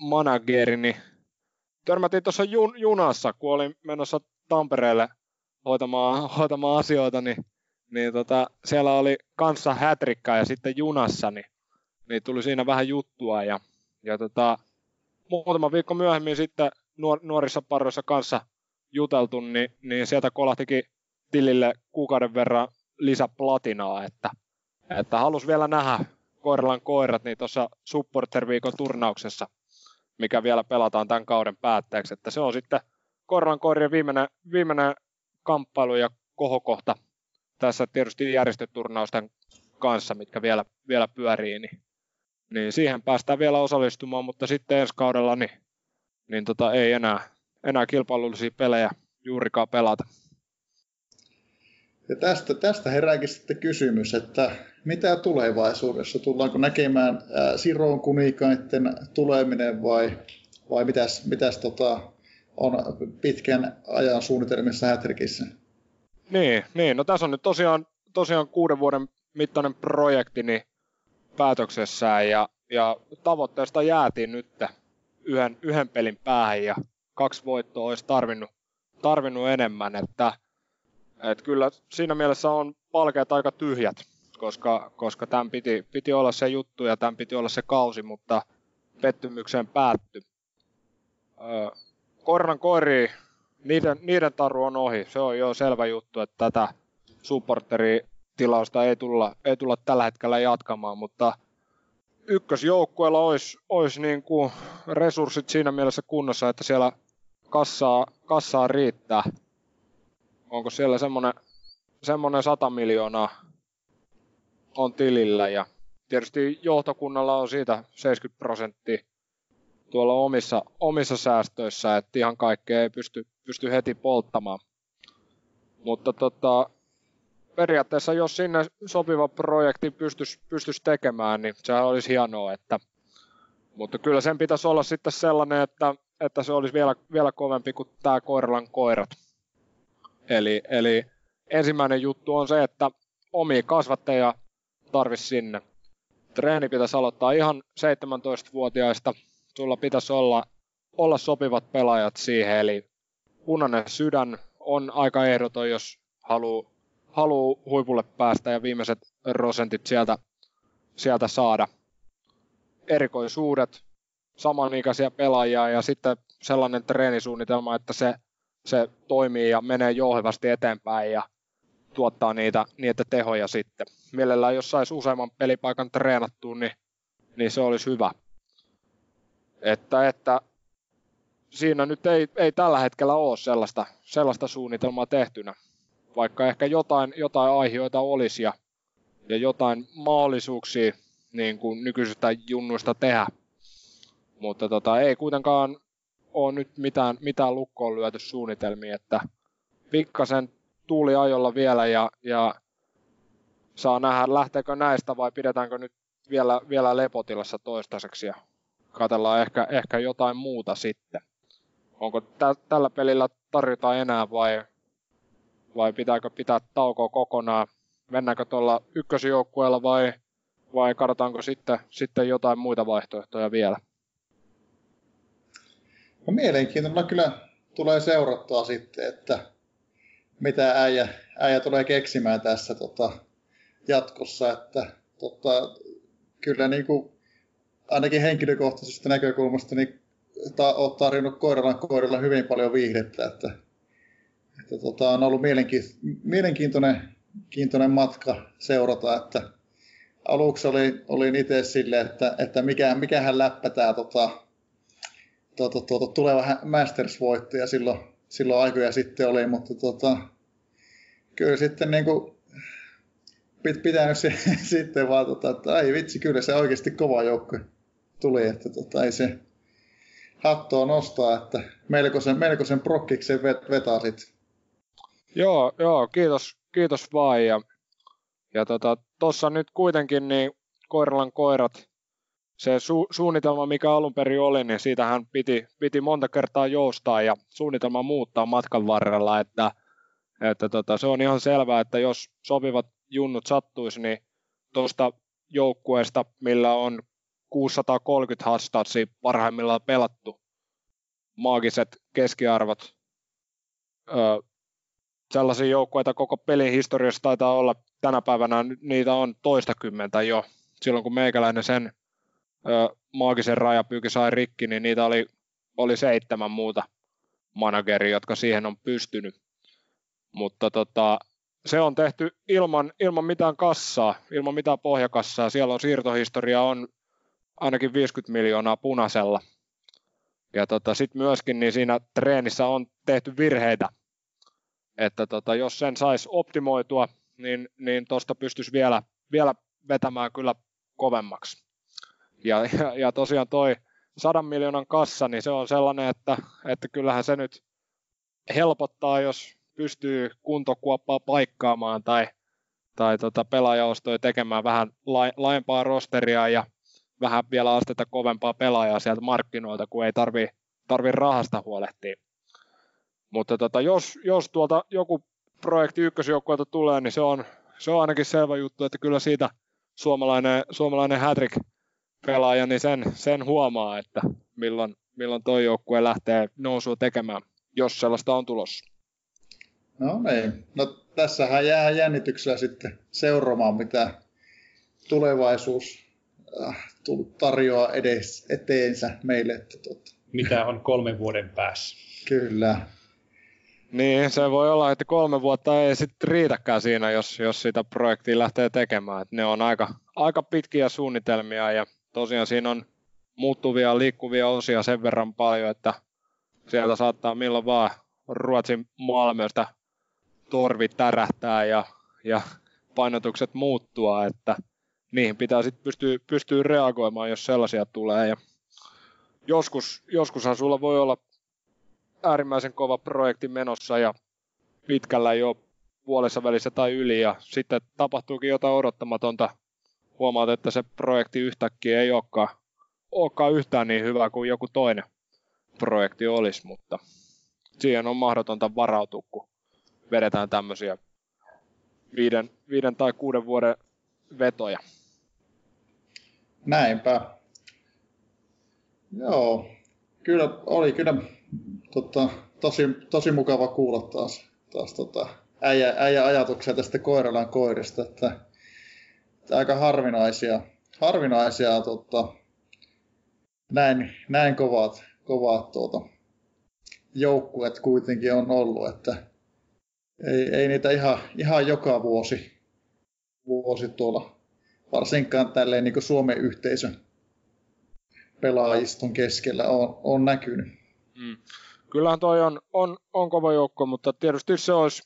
manageri, niin törmätin tuossa jun, junassa, kun olin menossa Tampereelle hoitamaan, hoitamaan asioita, niin, niin tota, siellä oli kanssa hätrikka ja sitten junassa, niin, niin tuli siinä vähän juttua ja, ja tota, muutama viikko myöhemmin sitten nuor, nuorissa parroissa kanssa juteltu, niin, niin sieltä kolahtikin tilille kuukauden verran lisäplatinaa, että, että halus vielä nähdä Koiralan koirat niin tuossa supporter-viikon turnauksessa mikä vielä pelataan tämän kauden päätteeksi. Että se on sitten Korran koirien viimeinen, viimeinen kamppailu ja kohokohta tässä tietysti järjestöturnausten kanssa, mitkä vielä, vielä pyörii, niin, niin siihen päästään vielä osallistumaan, mutta sitten ensi kaudella niin, niin tota, ei enää, enää kilpailullisia pelejä juurikaan pelata. Ja tästä, tästä herääkin sitten kysymys, että mitä tulevaisuudessa? Tullaanko näkemään Siroon kunikaiden tuleminen vai, vai mitäs, mitäs tota, on pitkän ajan suunnitelmissa Hätrikissä? Niin, niin, no tässä on nyt tosiaan, tosiaan kuuden vuoden mittainen projekti niin päätöksessään ja, ja tavoitteesta jäätiin nyt yhden, yhden pelin päähän ja kaksi voittoa olisi tarvinnut, tarvinnut enemmän, että, että kyllä siinä mielessä on palkeet aika tyhjät koska, koska tämän piti, piti olla se juttu ja tämän piti olla se kausi, mutta pettymykseen päättyi. Öö, koiran koiri, niiden, niiden taru on ohi. Se on jo selvä juttu, että tätä supporteritilausta ei tulla, ei tulla tällä hetkellä jatkamaan, mutta ykkösjoukkueella olisi, olisi niin kuin resurssit siinä mielessä kunnossa, että siellä kassaa, kassaa riittää. Onko siellä semmoinen, semmoinen 100 miljoonaa on tilillä ja tietysti johtokunnalla on siitä 70 prosenttia tuolla omissa, omissa säästöissä, että ihan kaikkea ei pysty, pysty heti polttamaan. Mutta tota, periaatteessa jos sinne sopiva projekti pystyisi, pystyisi tekemään, niin sehän olisi hienoa, että mutta kyllä sen pitäisi olla sitten sellainen, että, että se olisi vielä, vielä kovempi kuin tämä Koiralan koirat. Eli, eli ensimmäinen juttu on se, että omia kasvattajia tarvisi sinne. Treeni pitäisi aloittaa ihan 17-vuotiaista. Sulla pitäisi olla, olla sopivat pelaajat siihen, eli punainen sydän on aika ehdoton, jos haluaa haluu huipulle päästä ja viimeiset prosentit sieltä, sieltä saada. Erikoisuudet, samanikäisiä pelaajia ja sitten sellainen treenisuunnitelma, että se, se toimii ja menee jouhevasti eteenpäin ja tuottaa niitä, niitä tehoja sitten. Mielellään jos saisi useamman pelipaikan treenattua, niin, niin se olisi hyvä. Että, että siinä nyt ei, ei tällä hetkellä ole sellaista, sellaista suunnitelmaa tehtynä, vaikka ehkä jotain, jotain aiheita olisi ja, ja jotain mahdollisuuksia niin kuin nykyisistä junnuista tehdä. Mutta tota, ei kuitenkaan ole nyt mitään, mitään lukkoon lyöty suunnitelmia, että pikkasen tuuli ajolla vielä ja, ja saa nähdä, lähteekö näistä vai pidetäänkö nyt vielä, vielä lepotilassa toistaiseksi ja katsellaan ehkä, ehkä jotain muuta sitten. Onko tä, tällä pelillä tarjota enää vai, vai pitääkö pitää taukoa kokonaan? Mennäänkö tuolla ykkösjoukkueella vai, vai katsotaanko sitten, sitten jotain muita vaihtoehtoja vielä? No mielenkiintoista kyllä tulee seurattua sitten, että mitä äijä, äijä tulee keksimään tässä tota, jatkossa, että tota, kyllä niin kuin, ainakin henkilökohtaisesta näkökulmasta niin ta, olet tarjonnut koiralla koiralla hyvin paljon viihdettä, että, että tota, on ollut mielenkiintoinen, mielenkiintoinen matka seurata, että aluksi oli, olin itse silleen, että, että mikä, mikähän läppä tämä tota, tuota, tuota, tuleva Masters-voittaja silloin, silloin aikoja sitten oli, mutta tota, kyllä sitten niin kuin, pit, pitänyt se, sitten vaan, tota, että ai vitsi, kyllä se oikeasti kova joukko tuli, että tota, ei se hattoa nostaa, että melkoisen, melkoisen prokkiksen vet, vetää sitten. Joo, joo, kiitos, kiitos vaan. Ja, ja tuossa tota, nyt kuitenkin niin Koiralan koirat se su- suunnitelma, mikä alun perin oli, niin siitähän piti, piti monta kertaa joustaa ja suunnitelma muuttaa matkan varrella, että, että tota, se on ihan selvää, että jos sopivat junnut sattuisi, niin tuosta joukkueesta, millä on 630 hastatsia parhaimmillaan pelattu, maagiset keskiarvot, öö, sellaisia joukkueita koko pelin historiassa taitaa olla. Tänä päivänä, niitä on toistakymmentä jo, silloin kun meikäläinen sen maagisen rajapyykin sai rikki, niin niitä oli, oli seitsemän muuta manageria, jotka siihen on pystynyt. Mutta tota, se on tehty ilman, ilman mitään kassaa, ilman mitään pohjakassaa. Siellä on siirtohistoria on ainakin 50 miljoonaa punaisella. Ja tota, sitten myöskin niin siinä treenissä on tehty virheitä. Että tota, jos sen saisi optimoitua, niin, niin tuosta pystyisi vielä, vielä vetämään kyllä kovemmaksi. Ja, ja, ja tosiaan toi sadan miljoonan kassa, niin se on sellainen, että, että kyllähän se nyt helpottaa, jos pystyy kuntokuoppaa paikkaamaan tai, tai tota pelaajaostoja tekemään vähän laajempaa rosteria ja vähän vielä astetta kovempaa pelaajaa sieltä markkinoilta, kun ei tarvi, tarvi rahasta huolehtia. Mutta tota, jos, jos tuolta joku projekti ykkösjoukkueelta tulee, niin se on, se on ainakin selvä juttu, että kyllä siitä suomalainen, suomalainen hätrik pelaaja, niin sen, sen huomaa, että milloin, milloin toi joukkue lähtee nousua tekemään, jos sellaista on tulossa. No niin. No tässähän jää jännityksellä sitten seuraamaan, mitä tulevaisuus äh, tarjoaa edes eteensä meille. Että totta. Mitä on kolmen vuoden päässä. Kyllä. Niin, se voi olla, että kolme vuotta ei sitten riitäkään siinä, jos, jos sitä projektia lähtee tekemään. Et ne on aika, aika pitkiä suunnitelmia ja tosiaan siinä on muuttuvia, liikkuvia osia sen verran paljon, että sieltä saattaa milloin vaan Ruotsin Malmöstä torvi tärähtää ja, ja painotukset muuttua, että niihin pitää sitten pystyä, pystyä reagoimaan, jos sellaisia tulee. Ja joskus, joskushan sulla voi olla äärimmäisen kova projekti menossa ja pitkällä jo puolessa välissä tai yli ja sitten tapahtuukin jotain odottamatonta huomaat, että se projekti yhtäkkiä ei olekaan, olekaan yhtään niin hyvä kuin joku toinen. projekti olisi, mutta siihen on mahdotonta varautua, kun vedetään tämmöisiä viiden, viiden tai kuuden vuoden vetoja. Näinpä. Joo, kyllä oli kyllä tota, tosi, tosi mukava kuulla taas, taas tota, äijä, äijä ajatuksia tästä koiralan koirista, että, aika harvinaisia, harvinaisia tota, näin, näin kovat, kovat tuota, joukkueet kuitenkin on ollut, että ei, ei niitä ihan, ihan joka vuosi, vuosi tuolla, varsinkaan tälleen niin Suomen yhteisön pelaajiston keskellä on, on näkynyt. Mm. Kyllähän toi on, on, on kova joukko, mutta tietysti se olisi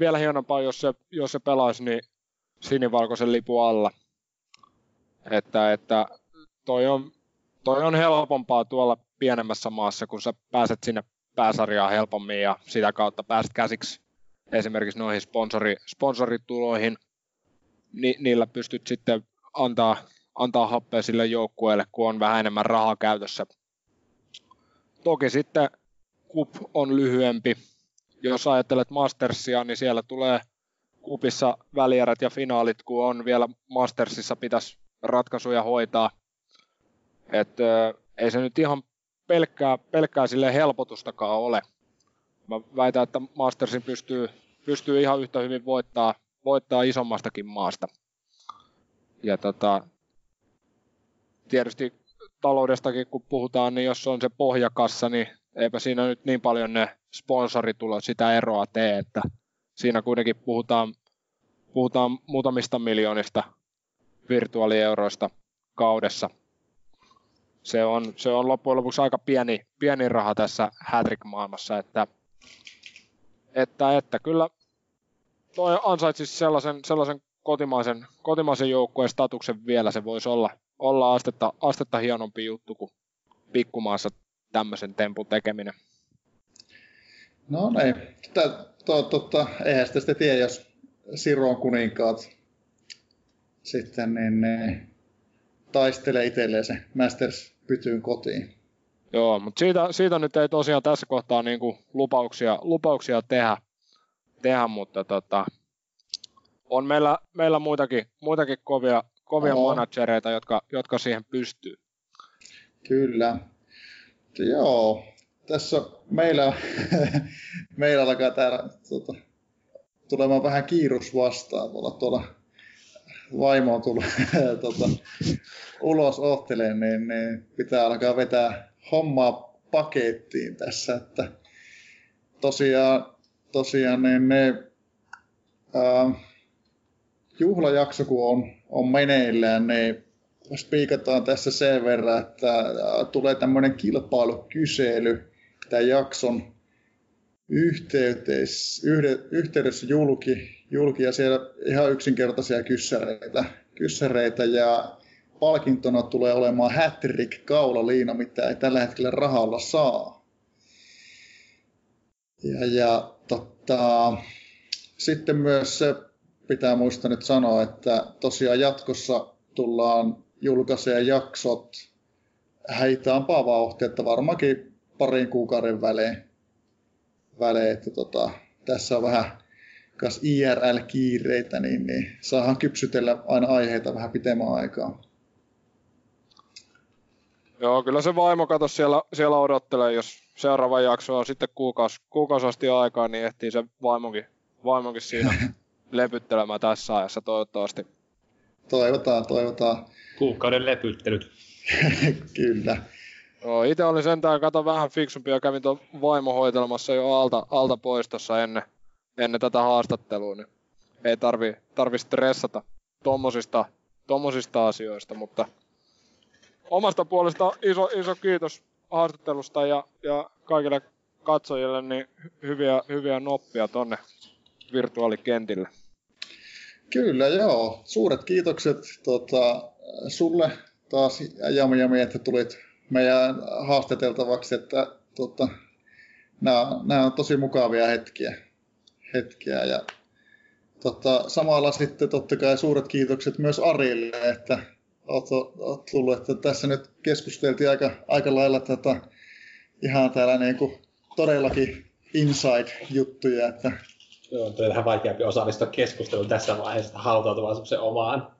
vielä hienompaa, jos se, jos se pelaisi niin sinivalkoisen lipu alla. Että, että toi, on, toi on helpompaa tuolla pienemmässä maassa, kun sä pääset sinne pääsarjaan helpommin ja sitä kautta pääset käsiksi esimerkiksi noihin sponsori, sponsorituloihin. Ni, niillä pystyt sitten antaa, antaa happea sille joukkueelle, kun on vähän enemmän rahaa käytössä. Toki sitten kup on lyhyempi. Jos ajattelet Mastersia, niin siellä tulee kupissa välierät ja finaalit, kun on vielä Mastersissa pitäisi ratkaisuja hoitaa. Et, ö, ei se nyt ihan pelkkää, pelkkää sille helpotustakaan ole. Mä väitän, että Mastersin pystyy, pystyy ihan yhtä hyvin voittaa, voittaa isommastakin maasta. Ja tota, tietysti taloudestakin kun puhutaan, niin jos on se pohjakassa, niin eipä siinä nyt niin paljon ne sponsoritulot sitä eroa tee, että siinä kuitenkin puhutaan, puhutaan muutamista miljoonista virtuaalieuroista kaudessa. Se on, se on loppujen lopuksi aika pieni, pieni raha tässä Hattrick-maailmassa, että, että, että kyllä toi ansaitsisi sellaisen, sellaisen kotimaisen, kotimaisen joukkueen statuksen vielä, se voisi olla, olla astetta, astetta hienompi juttu kuin pikkumaassa tämmöisen tempun tekeminen. No ei, to, to, eihän sitä sitten tiedä, jos Siron kuninkaat sitten niin ne taistelee itselleen se Masters pytyyn kotiin. Joo, mutta siitä, siitä nyt ei tosiaan tässä kohtaa niin kuin lupauksia, lupauksia tehdä, tehdä mutta tota, on meillä, meillä muitakin, muitakin kovia, kovia managereita, jotka, jotka siihen pystyy. Kyllä. Joo, tässä meillä, meillä alkaa täällä tuota, tulemaan vähän kiirus vastaan tuolla, tuolla vaimo on tullut tuota, ulos ohteleen, niin, niin, pitää alkaa vetää hommaa pakettiin tässä, että tosiaan, tosiaan niin ne, ää, juhlajakso kun on, on meneillään, niin spiikataan tässä sen verran, että tulee tämmöinen kilpailukysely tämän jakson yhteydessä, julki, julki ja siellä ihan yksinkertaisia kyssäreitä, kyssäreitä ja palkintona tulee olemaan Hattrick kaulaliina, mitä ei tällä hetkellä rahalla saa. Ja, ja tota, sitten myös se pitää muistaa nyt sanoa, että tosiaan jatkossa tullaan julkaisee jaksot häitaampaa vauhtia, että varmaankin parin kuukauden välein. välein että tota, tässä on vähän kas IRL-kiireitä, niin, niin saadaan kypsytellä aina aiheita vähän pitemmän aikaa. Joo, kyllä se vaimo kato siellä, siellä odottelee, jos seuraava jakso on sitten kuukausi, kuukausi asti aikaa, niin ehtii se vaimonkin, vaimonkin siinä lepyttelemään tässä ajassa toivottavasti. Toivotaan, toivotaan. Kuukauden lepyttelyt. Kyllä. Joo, itse olin sentään, kato vähän fiksumpi ja kävin tuon vaimo hoitelemassa jo alta, alta pois tuossa ennen, ennen tätä haastattelua, niin ei tarvi, tarvi stressata tommosista, tommosista asioista, mutta omasta puolesta iso, iso kiitos haastattelusta ja, ja kaikille katsojille niin hyviä, hyviä noppia tonne virtuaalikentille. Kyllä, joo. Suuret kiitokset tota, sulle taas, Jami Jami, että tulit meidän haastateltavaksi, että tota, nämä, nämä on tosi mukavia hetkiä. hetkiä ja tota, samalla sitten totta kai suuret kiitokset myös Arille, että olet, olet tullut, että tässä nyt keskusteltiin aika, aika lailla tätä ihan täällä niinku todellakin inside-juttuja, että Joo, on vähän vaikeampi osallistua keskusteluun tässä vaiheessa, että hautautumaan omaan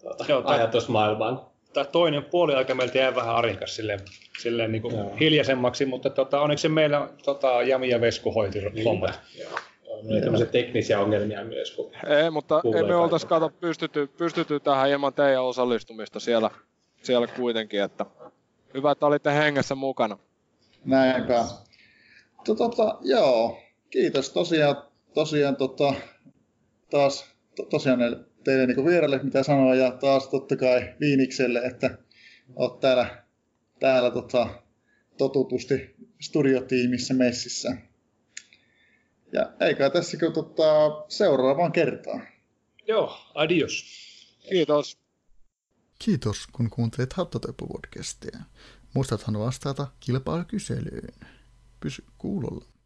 tuota, ajatusmaailmaan. Tämä toinen puoli aika meiltä jäi vähän arinkas silleen, silleen niin kuin Joo. hiljaisemmaksi, mutta tota, onneksi meillä tota, Jami ja Vesku hoiti hommat. Joo, Meillä oli tämmöisiä teknisiä ongelmia myös, kun Ei, mutta Kuulee ei me oltais kaikki. kato pystytty, pystytty tähän ilman teidän osallistumista siellä, siellä kuitenkin, että hyvä, että olitte hengessä mukana. näinpä. Tota, joo, kiitos tosiaan, tosiaan tota, taas to, tosiaan teille niin vieraille, mitä sanoa, ja taas totta kai Viinikselle, että oot täällä, täällä tota, totutusti studiotiimissä messissä. Ja eikä tässä kun tota, seuraavaan kertaan. Joo, adios. Kiitos. Kiitos, kun kuuntelit Hattotempo-podcastia. Muistathan vastata kilpailukyselyyn. Pysy kuulolla.